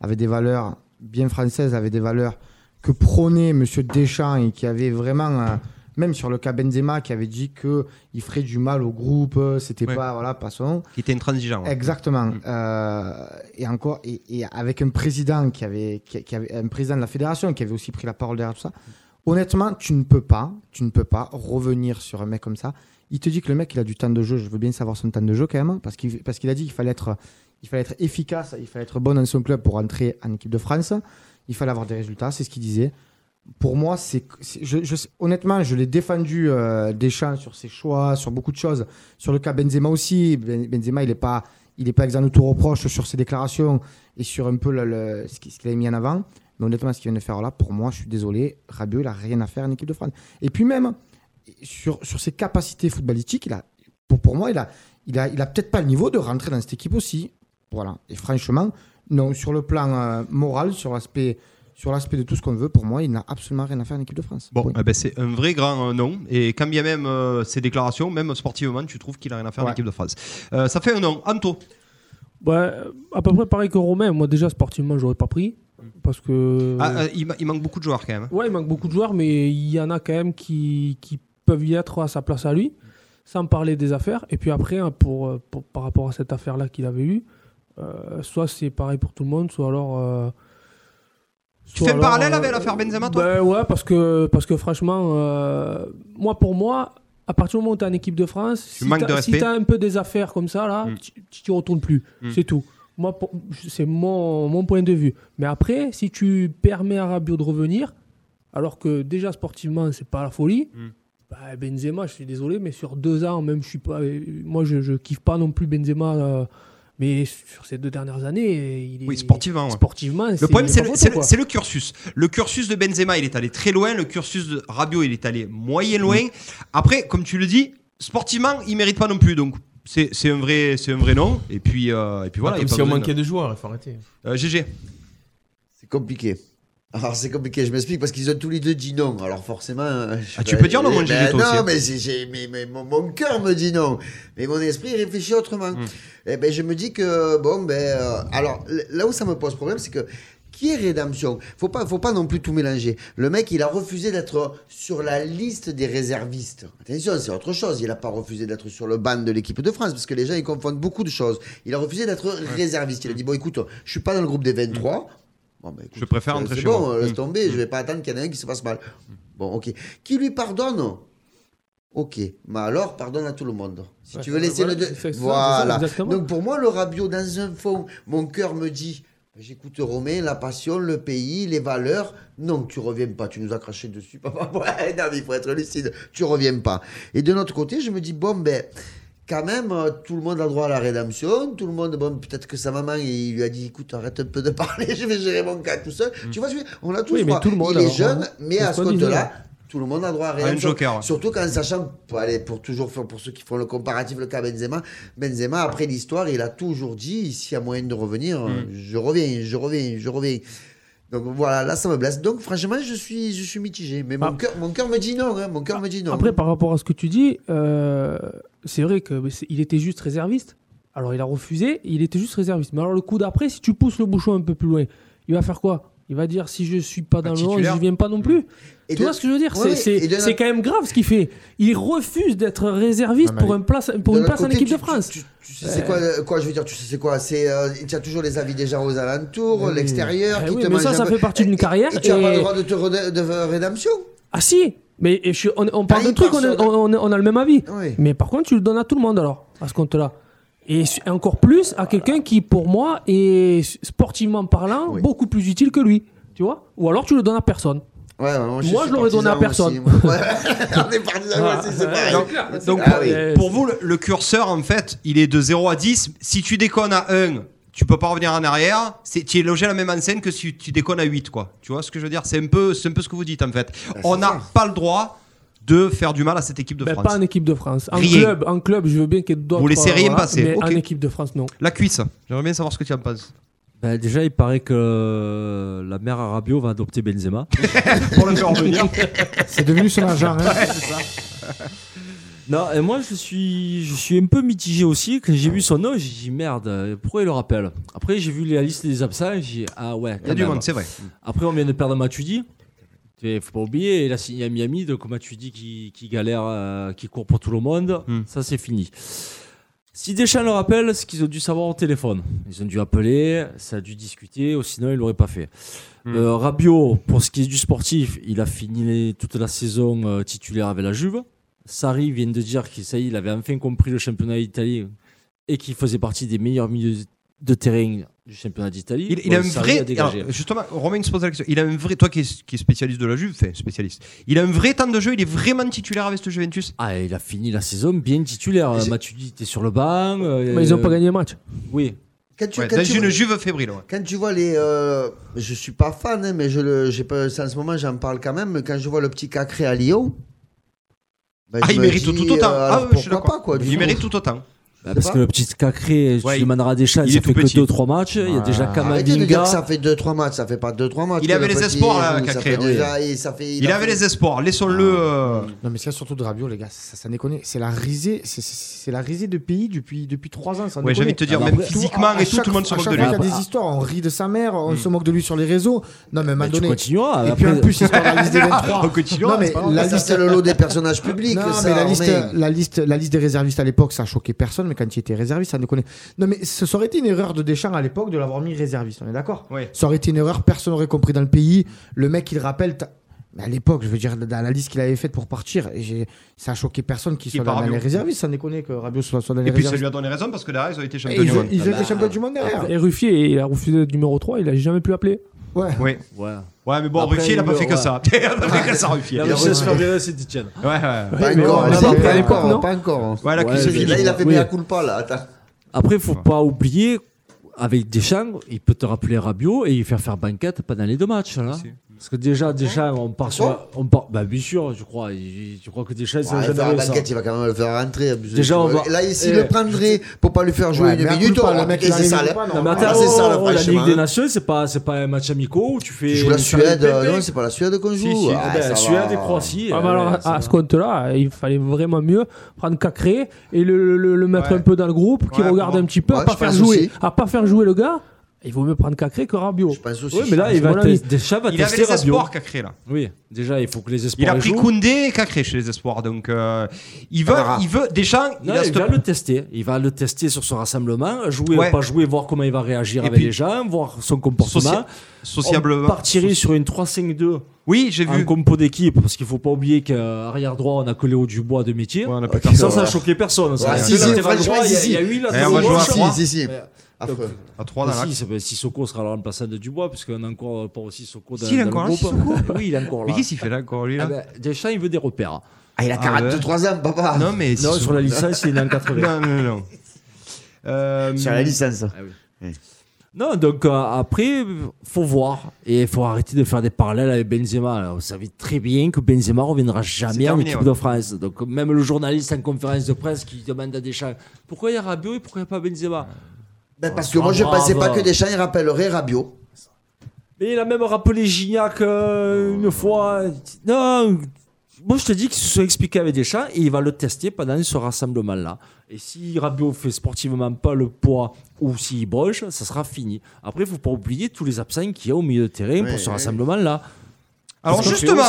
avec des valeurs bien françaises, avec des valeurs que prônait Monsieur Deschamps et qui avait vraiment, euh, même sur le cas Benzema, qui avait dit que il ferait du mal au groupe. euh, C'était Ouais. pas voilà, pas son. Qui était intransigeant. ouais. Exactement. Mm. Euh, et encore, et, et avec un président qui avait, qui, qui avait, un président de la fédération qui avait aussi pris la parole derrière tout ça. Honnêtement, tu ne peux pas, tu ne peux pas revenir sur un mec comme ça. Il te dit que le mec, il a du temps de jeu. Je veux bien savoir son temps de jeu quand même, parce qu'il, parce qu'il a dit qu'il fallait être, il fallait être efficace, il fallait être bon dans son club pour entrer en équipe de France. Il fallait avoir des résultats, c'est ce qu'il disait. Pour moi, c'est, je, honnêtement, je l'ai défendu euh, Deschamps sur ses choix, sur beaucoup de choses. Sur le cas Benzema aussi, Ben- Benzema, il n'est pas, il est pas exempt de tout reproche sur ses déclarations et sur un peu le, ce qu'il a mis en avant. Mais honnêtement, ce qu'il vient de faire là, pour moi, je suis désolé, Rabiot, il n'a rien à faire en équipe de France. Et puis même, sur, sur ses capacités footballistiques, il a, pour, pour moi, il a, il a, il a peut-être pas le niveau de rentrer dans cette équipe aussi. Voilà. Et franchement, non, sur le plan euh, moral, sur l'aspect, sur l'aspect de tout ce qu'on veut, pour moi, il n'a absolument rien à faire en équipe de France. Bon, eh ben, c'est un vrai grand euh, non. Et quand bien même euh, ses déclarations, même sportivement, tu trouves qu'il a rien à faire en équipe de France. Euh, ça fait un non. Anto. Ouais, à peu près pareil que Romain. Moi, déjà, sportivement, j'aurais pas pris. Parce que. Ah, euh, il, ma- il manque beaucoup de joueurs quand même. hein. Ouais, il manque beaucoup de joueurs, mais il y en a quand même qui, qui peuvent y être à sa place à lui, sans parler des affaires. Et puis après, hein, pour, pour- par rapport à cette affaire-là qu'il avait eue, euh, soit c'est pareil pour tout le monde, soit alors. euh, Tu fais le parallèle euh, avec l'affaire Benzema, toi Ben ouais, parce que, parce que franchement, euh, moi pour moi, à partir du moment où tu es en équipe de France, si tu si respect. as un peu des affaires comme ça, là, Mm. tu tu retournes plus. Mm. C'est tout. Moi, c'est mon, mon point de vue. Mais après, si tu permets à Rabiot de revenir, alors que déjà sportivement, c'est pas la folie, Mm. bah, Benzema, je suis désolé, mais sur deux ans, même, je suis pas. Moi, je, je kiffe pas non plus Benzema. euh, mais sur ces deux dernières années, il est. Oui, sportivement. ouais. Sportivement, Le problème, c'est le, le- cursus. Le cursus de Benzema, il est allé très loin. Le cursus de Rabiot, il est allé moyen loin. Après, comme tu le dis, sportivement, il mérite pas non plus. Donc, c'est c'est un vrai, c'est un vrai non. Et puis, euh, et puis voilà. Comme il y a si on manquait de joueurs, il faut arrêter. Euh, GG. C'est compliqué. Alors c'est compliqué, je m'explique parce qu'ils ont tous les deux dit non. Alors forcément. euh, Ah, tu peux dire non, mon ben, Gigi, toi aussi, hein. Non, mais, j'ai- mais, mais mon, mon cœur me dit non. Mais mon esprit réfléchit autrement. Hmm. Et ben je me dis que bon ben euh, alors là où ça me pose problème, c'est que qui est rédemption Faut pas, faut pas non plus tout mélanger. Le mec, il a refusé d'être sur la liste des réservistes. Attention, c'est autre chose. Il n'a pas refusé d'être sur le banc de l'équipe de France parce que les gens ils confondent beaucoup de choses. Il a refusé d'être réserviste. Il a dit bon, écoute, je suis pas dans le groupe des 23. Bon, ben, écoute, Je préfère rentrer c'est chez bon, moi. laisse Mm. tomber. Je vais pas attendre qu'il y en ait un qui se passe mal. Bon, ok. Qui lui pardonne? Ok, mais alors pardonne à tout le monde. Si Ouais, tu veux laisser voilà, le. ça, voilà. ça. Donc pour moi, le Rabiot, dans un fond, mon cœur me dit j'écoute Romain, la passion, le pays, les valeurs. Non, tu reviens pas, tu nous as craché dessus. [LAUGHS] Papa, ouais, non, mais il faut être lucide, tu reviens pas. Et de l'autre côté, je me dis bon, ben. Quand même, euh, tout le monde a droit à la rédemption. Tout le monde, bon, peut-être que sa maman, il lui a dit, écoute, arrête un peu de [LAUGHS] parler, je vais gérer mon cas tout seul. Tu vois, on a tous Oui, mais tout le monde il est jeune, mais C'est à ce compte-là. Tout le monde a droit à un joker, ouais. Surtout qu'en sachant, pour, aller, pour toujours faire, pour ceux qui font le comparatif, le cas Benzema, Benzema, après l'histoire, il a toujours dit, s'il y a moyen de revenir, Mm. je reviens, je reviens, je reviens. Donc voilà, là ça me blesse. Donc franchement, je suis, je suis mitigé. Mais mon Ah. cœur, mon cœur me dit non. hein, mon cœur me dit non. Après, par rapport à ce que tu dis, euh, c'est vrai qu'il était juste réserviste. Alors, il a refusé, il était juste réserviste. Mais alors, le coup d'après, si tu pousses le bouchon un peu plus loin, il va faire quoi? Il va dire si je suis pas dans le 11, titulaire. je viens pas non plus. Et tu de- vois ce que je veux dire? Ouais, C'est- de- quand même grave ce qu'il fait. Il refuse d'être réserviste Non, mais pour, une place, pour De une place en équipe tu- de France. Tu, tu- tu sais c'est quoi, euh, quoi, je veux dire, tu sais c'est quoi? C'est euh, tu as toujours les avis des gens aux alentours, Oui. l'extérieur, Eh qui oui, mais ça, ça peu. fait partie d'une carrière Et, tu n'as pas le droit de te de rédemption Ah si mais et je suis- on, on parle Ah, d'un il truc, part on, a le même avis. Oui. Mais par contre, tu le donnes à tout le monde alors, à ce compte-là. Et encore plus à quelqu'un qui, pour moi, est sportivement parlant, Oui. beaucoup plus utile que lui. Tu vois? Ou alors tu le donnes à personne. Ouais, Moi, je l'aurais donné à personne. aussi, moi. Ouais. [LAUGHS] on est Ah, aussi, c'est ouais, pareil. donc- Donc, Ah oui. Euh, pour vous, le, le curseur, en fait, il est de 0 à 10. Si tu déconnes à 1, tu peux pas revenir en arrière. C'est, tu es logé à la même enseigne que si tu déconnes à 8, quoi. Tu vois ce que je veux dire? C'est un, peu, c'est un peu ce que vous dites, en fait. Ah, On n'a pas le droit de faire du mal à cette équipe de ben, France. pas en équipe de France. En Rien. club, en club, je veux bien qu'il y ait d'autres. Vous laissez rien passer. Mais en équipe de France, non. La cuisse, j'aimerais bien savoir ce que tu en penses. Ben, déjà, il paraît que euh, la mère Arabio va adopter Benzema. [LAUGHS] Pour le faire revenir. [LAUGHS] C'est devenu son agent. hein. [LAUGHS] Non, et moi je suis, je suis un peu mitigé aussi. Quand j'ai vu son nom, j'ai dit merde, euh, pourquoi il le rappelle? Après, j'ai vu la liste des absents, j'ai dit ah ouais. Il y a du monde, c'est vrai. Après, on vient de perdre Matuidi. Il faut pas oublier, il a signé à Miami, donc Matuidi qui, qui galère, euh, qui court pour tout le monde, Hmm. ça c'est fini. Si Deschamps le rappelle, c'est qu'ils ont dû savoir au téléphone. Ils ont dû appeler, ça a dû discuter, ou sinon ils l'auraient pas fait. Hmm. Euh, Rabiot, pour ce qui est du sportif, il a fini les- toute la saison euh, titulaire avec la Juve. Sarri vient de dire qu'il il avait enfin compris le championnat d'Italie et qu'il faisait partie des meilleurs milieux de terrain du championnat d'Italie. Il, il a un vrai. alors, justement, Romain se pose la question. Il a un vrai. Toi qui es, qui es spécialiste de la Juve, enfin spécialiste. Il a un vrai temps de jeu. Il est vraiment titulaire avec ce Juventus? Ah, il a fini la saison bien titulaire. Matuidi était sur le banc. euh, Mais ils n'ont pas gagné le match. Oui. Quand tu, Ouais, quand dans tu une vois- Juve fébrile. ouais. Quand tu vois les. euh, je suis pas fan, hein, mais je le, j'ai pas, en ce moment j'en parle quand même. mais Quand je vois le petit Cacré à Lyon. ben, Ah, il mérite dis, tout autant. euh, ah, je suis pas, quoi, Il coup. mérite tout autant. Bah, parce que le petit Cacré, Ouais, tu demanderas des chances, il ça est fait tout que petit. 2-3 matchs. Il y a déjà Arrêtez de dire que Kamavinga. ça fait 2-3 matchs, ça fait pas 2-3 matchs. Il avait le les espoirs, là, ça Cacré, oui. ça Il, avait fait- les espoirs. Laissons-le. euh, Non, mais c'est surtout de Rabiot, les gars, ça, ça déconne. C'est la risée, c'est- la risée de pays depuis, depuis 3 ans. sans Ouais, j'ai envie de te dire, Alors même physiquement et tout, tout le monde se moque de lui. qu'il y a des histoires, on rit de sa mère, on se moque de lui sur les réseaux. Non, mais Bah, tu donné. continueras. Et puis en plus, histoire de la liste des 23. On continuera, Non, mais la Ça, liste, c'est le lot des personnages publics. non, ça, mais la liste, est- la, liste, la liste des réservistes à l'époque, ça a choqué personne, mais quand il était réserviste, ça ne connaît. Non, mais ce ça aurait été une erreur de Deschamps à l'époque de l'avoir mis réserviste, on est d'accord Ouais. Ça aurait été une erreur, personne n'aurait compris dans le pays. Le mec, il rappelle. Mais à l'époque, je veux dire, dans la liste qu'il avait faite pour partir, et j'ai- ça a choqué personne qui Qui soit dans, les réservistes, ça déconne que Rabiot soit, soit dans les Et puis ça lui a donné raison parce que derrière, ils ont été Et champions du monde. ils ont été champions du monde derrière. Et Ruffier, il a refusé le numéro 3, il a jamais pu l'appeler. Ouais. Oui. Ouais. Ouais, mais bon, Après, Ruffier, [LAUGHS] il a pas fait que ça. Il a pas fait que ça, Ruffier. Il a Ouais, réussi à se faire virer, c'est Etienne. ouais. Pas mais encore, on pas l'a encore, à pas encore. Voilà, Ouais, vit. Là, il a fait bien coup pas là. Attends. Après, il faut pas oublier, avec Deschamps, il peut te rappeler Rabiot et il faire faire banquette pendant les deux matchs. Là. Parce que déjà, Deschamps, on part sur. On part, bah, bien sûr, je crois. il- Je crois que Deschamps, c'est un faire la banquette, il va quand même le faire rentrer. abusé, Déjà, tu on vois. va- Là, s'il Eh. le prendrait pour pas lui faire jouer Ouais, une à minute, coup de pas, oh, le mec, putain, il c'est arrive ça. pas, là. Non, mais Ah, attends, c'est ça, oh, là, oh, la franchement. Ligue des Nations, c'est pas, c'est pas un match amico où tu fais. Tu joues la Suède, euh, non, c'est pas la Suède qu'on joue. Si, si. Ah, Ben, ça la va. Suède et Croatie. Ah, euh, alors, à, ça à va. ce compte-là, il fallait vraiment mieux prendre Cacré et le, le- le mettre Ouais. un peu dans le groupe, qui Ouais, regarde bon. un petit peu, Ouais, à pas je faire pense jouer, aussi. à pas faire jouer le gars. Il vaut mieux prendre Cacré que Rabiot. Je pense aussi. Oui, mais là, il va avis. tester- Deschamps va Il avait tester les Rabiot. espoirs, Cacré, là. Oui, déjà, il faut que les espoirs. Il a pris jouent. Koundé et Cacré chez les espoirs. Donc, euh, il veut, il veut, Deschamps, il a va le tester. Il va le tester sur ce rassemblement, jouer Ouais. ou pas jouer, voir comment il va réagir Et avec puis, les gens, voir son comportement. socia- sociablement. On partirait sur une 3-5-2 Oui, j'ai en vu. compo d'équipe, parce qu'il faut pas oublier qu'arrière droit, on a que Léo Dubois de métier. Ouais, on a plus personne. Ça, ça a choqué personne. ça. Si, si, franchement, il y a- si, il y a si. eu la Eh, on va jouer à Si, trois. si. À 3 dans Mais l'axe. Sissoko sera le remplaçant de Dubois, puisqu'on a encore pas aussi Sissoko dans, Si, il est dans encore le là. Sissoko [LAUGHS] Oui, il est encore Mais là. qu'est-ce qu'il fait là encore, lui, Ah là ben, Deschamps, il veut des repères. Ah, il a Ah, 43 ans, papa. Non, mais. Non, sur la licence, il est en 80. Non, non, non. Euh, Sur la licence. Non, donc euh, après, faut voir. Et il faut arrêter de faire des parallèles avec Benzema. là. Vous savez très bien que Benzema reviendra jamais en terminé, équipe ouais. de France. Donc même le journaliste en conférence de presse qui demande à Deschamps pourquoi il y a Rabiot et pourquoi il n'y a pas Benzema Ben, parce que moi, je bravo. pensais pas que Deschamps il rappellerait Rabiot. Mais il a même rappelé Gignac euh, une fois. Non, moi je te dis qu'il se soit expliqué avec Deschamps et il va le tester pendant ce rassemblement-là. Et si Rabiot fait sportivement pas le poids ou s'il broche, ça sera fini. Après, il faut pas oublier tous les absents qu'il y a au milieu de terrain Ouais, pour ce ouais. rassemblement-là. Alors justement.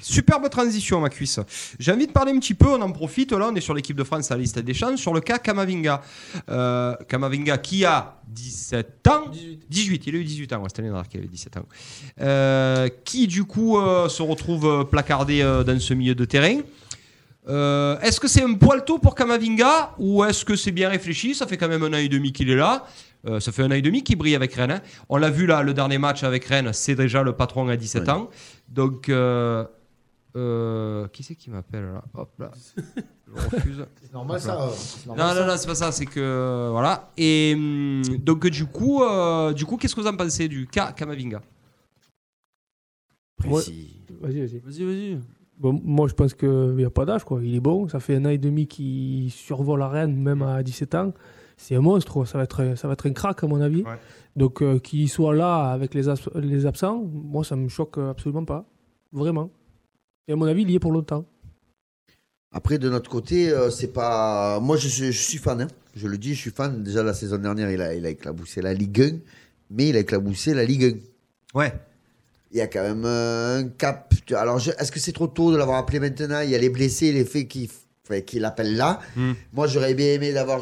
Superbe transition ma cuisse. J'ai envie de parler un petit peu, on en profite là, on est sur l'équipe de France à la liste des champs, sur le cas Kamavinga. Euh, Kamavinga qui a 17 ans, 18, il a eu 18 ans, ouais, année dernière qu'il avait 17 ans. Euh, qui du coup euh, se retrouve placardé dans ce milieu de terrain? Est-ce que c'est un poil tôt pour Kamavinga ou est-ce que c'est bien réfléchi? Ça fait quand même un an et demi qu'il est là. Euh, ça fait un an et demi qu'il brille avec Rennes. hein. On l'a vu là, le dernier match avec Rennes, c'est déjà le patron à 17 Ouais. ans. Donc, euh, euh, qui c'est qui m'appelle là? Hop là. Je [LAUGHS] refuse. C'est normal ça. Non, non, non, c'est pas ça, c'est que. Voilà. Et hum, donc, du coup, euh, du coup qu'est-ce que vous en pensez du cas Kamavinga? Ouais. Si- Vas-y, vas-y. Vas-y, vas-y. Bon, moi, je pense qu'il n'y a pas d'âge. quoi. Il est bon. Ça fait un an et demi qu'il survole la reine, même à 17 ans. C'est un monstre. Ça va être, ça va être un crack, à mon avis. Ouais. Donc, euh, qu'il soit là avec les, les absents, moi, ça me choque absolument pas. Vraiment. Et à mon avis, il y est pour longtemps. Après, de notre côté, euh, c'est pas. Moi, je, suis- je suis fan. hein. Je le dis, je suis fan. Déjà, la saison dernière, il a, il a éclaboussé la Ligue 1, mais il a éclaboussé la Ligue 1. Ouais. Il y a quand même euh, un cap. Alors, je- est-ce que c'est trop tôt de l'avoir appelé maintenant? Il y a les blessés, les faits qui qui l'appellent là. Hmm. Moi, j'aurais bien aimé d'avoir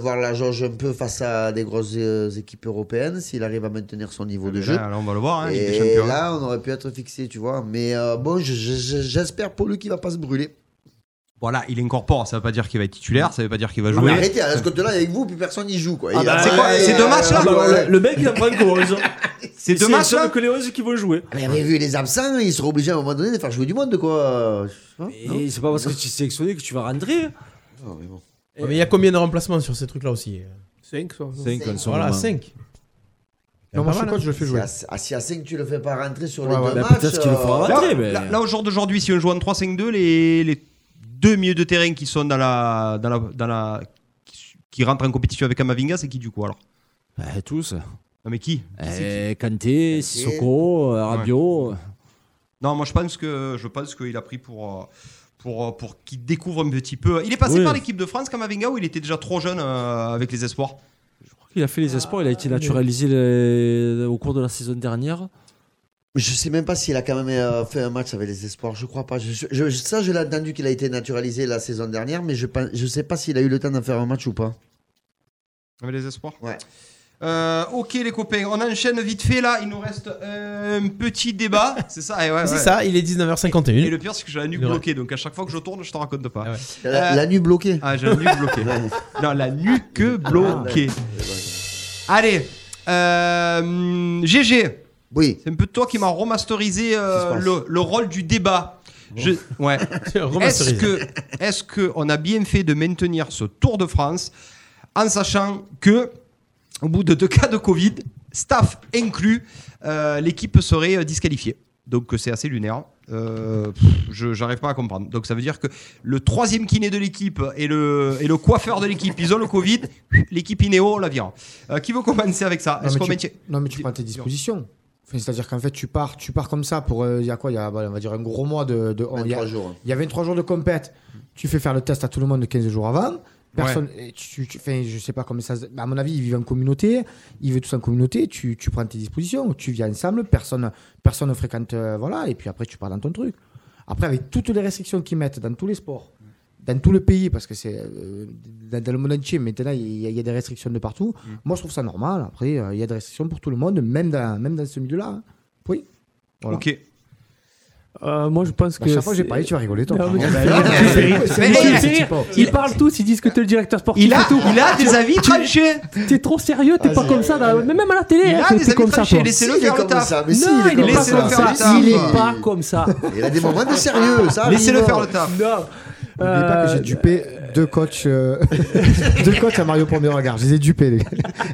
voir la jauge un peu face à des grosses euh, équipes européennes, s'il arrive à maintenir son niveau de Mais jeu. là, on va le voir, hein, Et là, on aurait pu être fixé, tu vois. Mais euh, bon, je- je- je- j'espère pour lui qu'il va pas se brûler. Voilà, il incorpore, ça veut pas dire qu'il va être titulaire, ça veut pas dire qu'il va Non, jouer. mais arrêtez, à ce côté-là, avec vous, plus personne n'y joue. Quoi. Ah Et- bah, euh, c'est quoi, et- c'est deux matchs, là Ah bah, Ouais. le, mec il en prend que 11. C'est deux matchs, là que les 11 qui vont jouer. Mais avez vu les absents, ils seront obligés à un moment donné de faire jouer du monde, quoi. Hein Et c'est pas parce que tu es sélectionné que tu vas rentrer. Non, mais bon. Ouais, mais il y a combien de remplacements sur ces trucs-là aussi? 5, ça. Cinq, en ce Voilà, moment. 5. Non, moi, je suis coach, je le fais jouer. Si à, ah, si à 5, tu le fais pas rentrer sur Ouais, les ouais. deux Bah, matchs. peut-être qu'il le fera euh, rentrer. Là, mais- au jour d'aujourd'hui, si on joue en 3-5-2, les, les deux milieux de terrain qui sont dans la, dans la, dans la, qui, qui rentrent en compétition avec Amavinga, c'est qui du coup alors? Bah, tous. Non mais qui, Qui c'est qui? Eh, Kanté, Sissoko, euh, Rabiot. Non, moi je pense que je pense qu'il a pris pour euh, pour euh, pour qu'il découvre un petit peu. Il est passé Oui. par l'équipe de France Kamavinga ou il était déjà trop jeune euh, avec les espoirs? Il a fait les espoirs, il a été naturalisé les- au cours de la saison dernière. Je sais même pas s'il a quand même euh, fait un match avec les espoirs, je crois pas. Je, je- ça, je l'ai entendu qu'il a été naturalisé la saison dernière, mais je sais pas s'il a eu le temps d'en faire un match ou pas. Avec les espoirs Ouais. Euh, ok les copains, on enchaîne vite fait là. Il nous reste un petit débat, [LAUGHS] c'est ça eh ouais, C'est ouais. ça, il est 19h51. Et le pire c'est que j'ai la nuque Ouais. bloquée, donc à chaque fois que je tourne, je te raconte pas. Ah ouais. La, Euh, la nuit bloquée. Ah, j'ai la nuque bloquée. non, la nuque bloquée. Allez, euh, GG. Oui. C'est un peu toi qui m'as remasterisé euh, le, le rôle du débat. Je, ouais. [LAUGHS] Est-ce que, est-ce que on a bien fait de maintenir ce Tour de France en sachant que au bout de deux [LAUGHS] cas de Covid, staff inclus, euh, l'équipe serait euh, disqualifiée. Donc c'est assez lunaire. Euh, pff, je j'arrive pas à comprendre. Donc ça veut dire que le troisième kiné de l'équipe et le, et le coiffeur de l'équipe, ils ont le Covid. L'équipe Inéo, on la vire. Euh, qui veut commencer avec ça? Non, Est-ce mais qu'on tu- maintient Non, mais tu prends tes dispositions. Enfin, C'est-à-dire qu'en fait, tu pars, tu pars comme ça pour. euh, Il y a quoi Il y a, bah, on va dire, un gros mois de. de il y a- 23 jours. Il y a 23 jours de compète. Tu fais faire le test à tout le monde 15 jours avant. Personne, tu, tu- enfin, je sais pas comment ça. se- À mon avis, ils vivent en communauté. Ils vivent tous en communauté. Tu, tu prends tes dispositions. Tu viens ensemble. Personne, personne ne fréquente. euh, voilà. Et puis après, tu pars dans ton truc. Après, avec toutes les restrictions qu'ils mettent dans tous les sports, dans tout le pays, parce que c'est euh, dans, dans le monde entier, maintenant, il y, y a des restrictions de partout. Moi, je trouve ça normal. Après, euh, il y a des restrictions pour tout le monde, même dans, même dans ce milieu-là. hein. Oui. Voilà. Ok. Euh, moi, je pense À que. chaque fois que j'ai parlé, tu vas rigoler, toi. Non, mais- [LAUGHS] Bah, Bah, Ils parlent tous, ils disent que t'es le directeur sportif. Il a, et tout. il a des Tu- avis tu- tranchés. T'es trop sérieux, t'es pas comme ça. dans- mais Même à la télé, Il hein, a t'es des avis comme tranchés, laissez-le Si, il est faire le comme taf. Non, il est il comme est pas comme ça. Il est pas comme ça. Il a des moments de sérieux, ça. Laissez-le faire le taf. Non. N'oubliez pas que j'ai Euh, dupé deux coachs, euh, [LAUGHS] deux coachs à Mario Premier Regard. Je les ai dupés,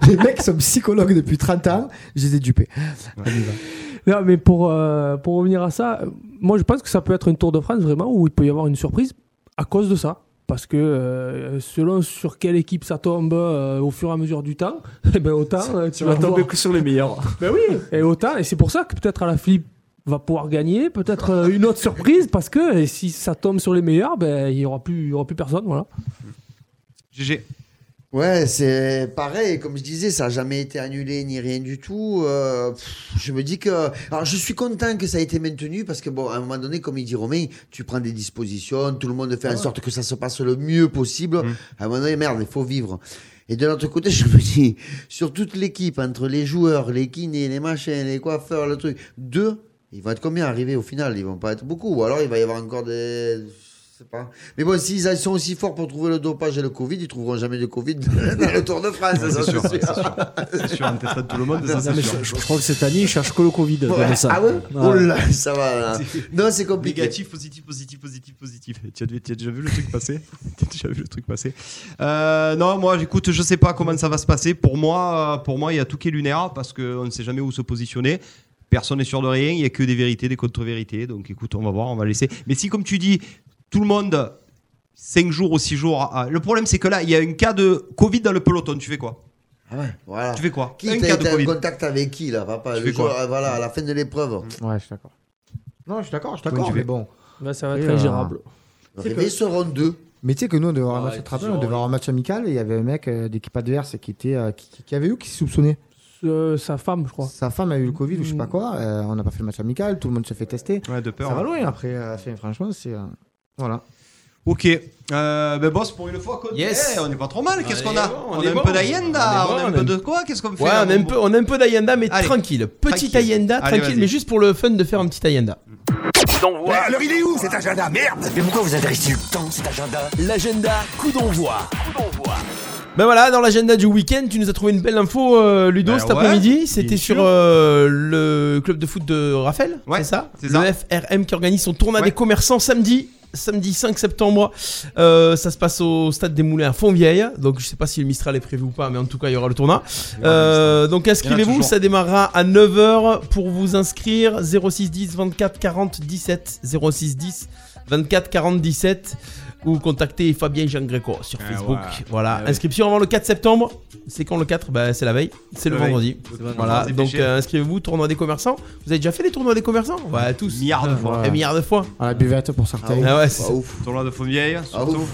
les mecs sont psychologues depuis 30 ans. Je les ai dupés. On y va. Non, mais pour, euh, pour revenir à ça, moi je pense que ça peut être un Tour de France vraiment où il peut y avoir une surprise à cause de ça. Parce que euh, selon sur quelle équipe ça tombe euh, au fur et à mesure du temps, [LAUGHS] eh ben autant tu vas tomber que sur les meilleurs. Ben oui, et autant, et c'est pour ça que peut-être à la flip va pouvoir gagner, peut-être euh, une autre surprise parce que et si ça tombe sur les meilleurs, ben il y aura plus, il y aura plus personne, voilà. GG. Ouais, c'est pareil, comme je disais, ça n'a jamais été annulé ni rien du tout. Euh, pff, je me dis que. Alors, je suis content que ça ait été maintenu parce que, bon, à un moment donné, comme il dit Romain, tu prends des dispositions, tout le monde fait en sorte que ça se passe le mieux possible. À un moment donné, merde, il faut vivre. Et de l'autre côté, [LAUGHS] je me dis, sur toute l'équipe, entre les joueurs, les kinés, les machins, les coiffeurs, le truc, deux, ils vont être combien arrivés au final? Ils vont pas être beaucoup. Ou alors, il va y avoir encore des. Je sais pas. Mais bon, s'ils sont aussi forts pour trouver le dopage et le Covid, ils trouveront jamais de Covid [LAUGHS] dans le Tour de France. C'est sûr, sûr. c'est sûr. C'est sûr, en testant tout le monde, ça Non, sûr. je, je crois que cette année, ils cherchent que le Covid. Ouais. comme ça. Ah ouais? Oh là, ça va. là. Non, c'est compliqué. Négatif, positif, positif, positif, positif. Tu as, tu as déjà vu le truc passer? [LAUGHS] Tu as déjà vu le truc passer? Euh, Non, moi, j'écoute, je sais pas comment ça va se passer. Pour moi, euh, pour moi, il y a tout qui est lunaire parce qu'on ne sait jamais où se positionner. Personne n'est sûr de rien. Il y a que des vérités, des contre-vérités. Donc, écoute, on va voir, on va laisser. Mais si, comme tu dis, tout le monde 5 jours ou 6 jours. ah, le problème, c'est que là, il y a un cas de Covid dans le peloton. Tu fais quoi? Ah ouais, voilà. Tu fais quoi? Qui Un cas de en Covid. contact avec qui là papa? Tu le fais quoi? jour- Voilà, à la fin de l'épreuve. Ouais, je suis d'accord. Non, je suis d'accord, je suis d'accord, mais bon. Là, ça va être euh, ingérable. Le réveil seront deux. Mais tu sais que nous, on devait avoir un Ouais, match, on devait avoir un match amical et il y avait un mec euh, d'équipe adverse qui, était, euh, qui, qui avait eu qui soupçonnait. Euh, sa femme, je crois. Sa femme a eu le Covid ou je sais pas quoi. euh, on n'a pas fait le match amical, tout le monde se fait tester. Ouais, de peur. Ça va hein. loin après. euh, franchement, c'est. euh, voilà. Ok. Euh, ben boss, pour une fois, qu'on- Yes. Eh, on est pas trop mal. Qu'est-ce On qu'on est a bon, on On est a un bon. peu d'Ayenda, On est on a bon, un on peu de quoi Qu'est-ce qu'on fait Ouais, là, on a un peu, on a un peu d'Ayenda, mais Allez. tranquille. Petit Tranquille. Ayenda, Allez, tranquille, vas-y. mais juste pour le fun de faire un petit Ayenda. Alors il est où cet agenda? Merde Mais pourquoi vous avez resté le temps cet agenda? L'agenda coup d'envoi. Ben voilà, dans l'agenda du week-end, tu nous as trouvé une belle info, euh, Ludo, Ben cet ouais, après-midi. C'était sur euh, le club de foot de Raphaël, Ouais, c'est ça c'est Le ça. FRM qui organise son tournoi Ouais. des commerçants samedi. Samedi 5 septembre, Euh, ça se passe au stade des Moulins à Fontvieille. Donc je sais pas si le Mistral est prévu ou pas, mais en tout cas il y aura le tournoi. Euh, donc inscrivez-vous, ça démarrera à 9h. Pour vous inscrire, 06 10 24 40 17. 06 10 24 40 17 ou contactez Fabien Jean Greco sur Ah Facebook. ouais. Voilà, Ah ouais. inscription avant le 4 septembre. C'est quand le 4 bah, C'est la veille, c'est le vendredi. Voilà, donc euh, inscrivez-vous, tournoi des commerçants. Vous avez déjà fait les tournois des commerçants? Ouais, tous. Milliards de fois. Un milliard de fois. À la buvette pour certains. Ah ouais, c'est Pas ça. ouf. Tournoi de Fontvieille, surtout.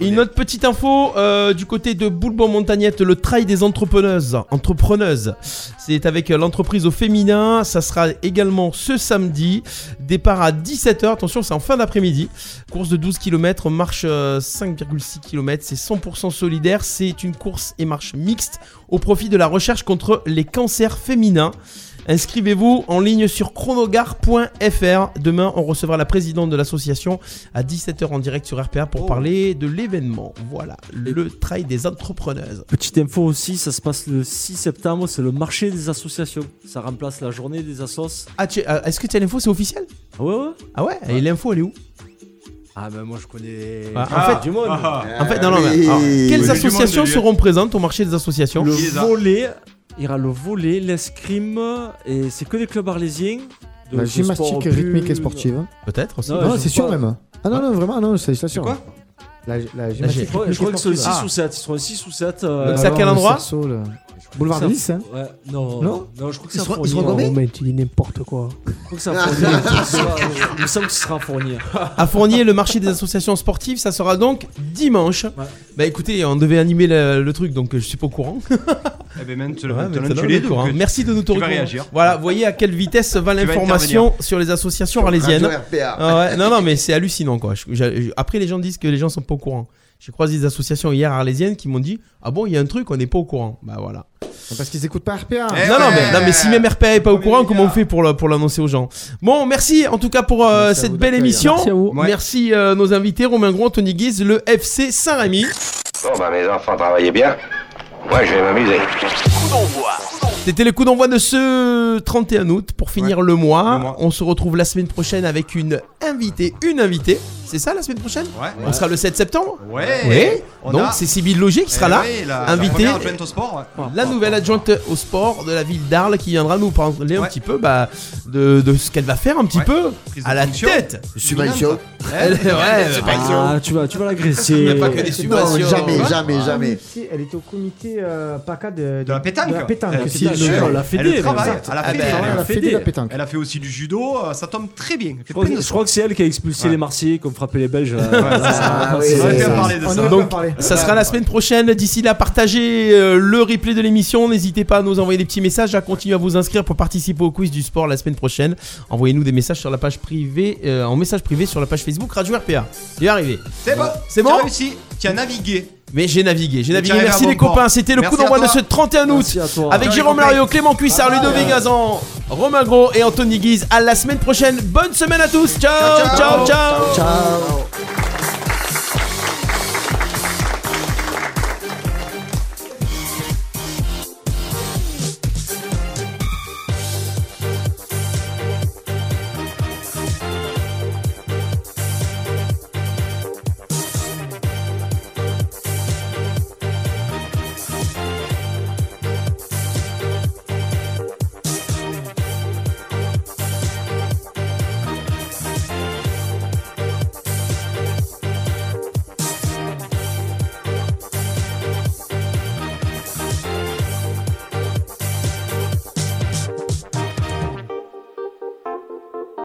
Une autre petite info euh, du côté de Boulbon-Montagnette, le trail des entrepreneuses. Entrepreneuses. C'est avec euh, l'entreprise au féminin. Ça sera également ce samedi. Départ à 17h. Attention, c'est en fin d'après-midi. Course de 12 km, marche euh, 5,6 km. C'est 100% solidaire. C'est une course et marche mixte au profit de la recherche contre les cancers féminins. Inscrivez-vous en ligne sur chronogare.fr. Demain, on recevra la présidente de l'association à 17h en direct sur RPA pour Oh. parler de l'événement. Voilà, le trail des entrepreneuses. Petite info aussi, ça se passe le 6 septembre, c'est le marché des associations. Ça remplace la journée des assos. Ah, ah, est-ce que tu as l'info? C'est officiel? Ah ouais, ouais. Ah ouais, Et l'info, elle est où? Ah ben moi je connais Ah, en Ah, fait- du monde. Ah, En fait, non, non, mais alors, quelles associations seront présentes au marché des associations? Le volet, il y aura le volet, l'escrime, et c'est que des clubs arlésiens. de La ce gymnastique sport rythmique et sportive. Peut-être aussi. Non, Non, c'est sûr pas. même. Ah non, non, vraiment, non, c'est c'est sûr. quoi La, la gymnastique Je crois, je crois que c'est le 6 sportive. ou 7. Ils seront 6 ou 7. Donc c'est à quel endroit Boulevard Nice, hein Ouais, non. Non Non, je crois que c'est à seront- Fournier. ils seront Moment, tu dis n'importe quoi. Je crois que c'est ce [LAUGHS] sera- Il me semble que ce sera à Fournier. À Fournier, le marché des associations sportives, ça sera donc dimanche. Bah écoutez, on devait animer le, le truc, donc euh, je suis pas au courant. [LAUGHS] Eh ben maintenant, Ouais, maintenant, tu l'es, courant. euh, Merci de nous tu vas tourner. réagir. Voilà, voyez à quelle vitesse va l'information sur les associations arlésiennes. Ah ouais, non, non, mais c'est hallucinant quoi. Je- après, les gens disent que les gens sont pas au courant. J'ai croisé des associations hier arlésiennes qui m'ont dit Ah bon, il y a un truc, on n'est pas au courant. Bah voilà. Parce qu'ils écoutent pas RPA. Eh non, non, mais, non, mais si même RPA est pas au courant, comment on fait pour le- pour l'annoncer aux gens? Bon, merci en tout cas pour euh, cette belle émission. Merci à vous. Ouais. Merci euh, nos invités, Romain Gros, Anthony Guise, le FC Saint-Rémy. Bon bah mes enfants travaillez bien. Moi je vais m'amuser. Coup d'envoi. C'était le coup d'envoi de ce 31 août pour finir le, mois. le mois. On se retrouve la semaine prochaine avec une invitée, une invitée. C'est ça la semaine prochaine Ouais. On sera le 7 septembre Ouais. On Donc a- c'est Sybille Logier qui sera Eh là. la- invitée. La adjointe au sport. ouais. La nouvelle adjointe au sport de la ville d'Arles qui viendra nous parler un petit peu bah, de, de ce qu'elle va faire un petit Ouais. peu Prise de à la fonction. tête. Subvention. Elle, Ah, tu vas, tu vas l'agresser. Il n'y a pas que des Non, subventions. jamais, jamais, Ah, jamais. mais Elle était au comité euh, PACA de, De la pétanque. De la pétanque. Elle- si, bien le- sûr. Elle a Ah fait des- Elle a fait. Elle a fait aussi du judo, euh, ça tombe très bien. Je crois, je que c'est elle qui a expulsé Ouais. les Marseillais qui ont frappé les Belges. Ah c'est- On ça. aurait Donc. Ça sera la semaine prochaine. D'ici là, partagez euh, le replay de l'émission. N'hésitez pas à nous envoyer des petits messages, à continuer à vous inscrire pour participer au quiz du sport la semaine prochaine. Envoyez-nous des messages sur la page privée, euh, en message privé sur la page Facebook Radio RPA. Il est arrivé. C'est bon. C'est Tu bon as réussi. Tu as navigué. Mais j'ai navigué, j'ai navigué. Merci les copains. C'était le Merci coup d'envoi de ce 31 août. Avec Jérôme. Lario, Clément Cuissard, Ludovic Gazan, Romain Gros et Anthony Guise. À la semaine prochaine. Bonne semaine à tous. ciao, ciao. ciao. Ciao.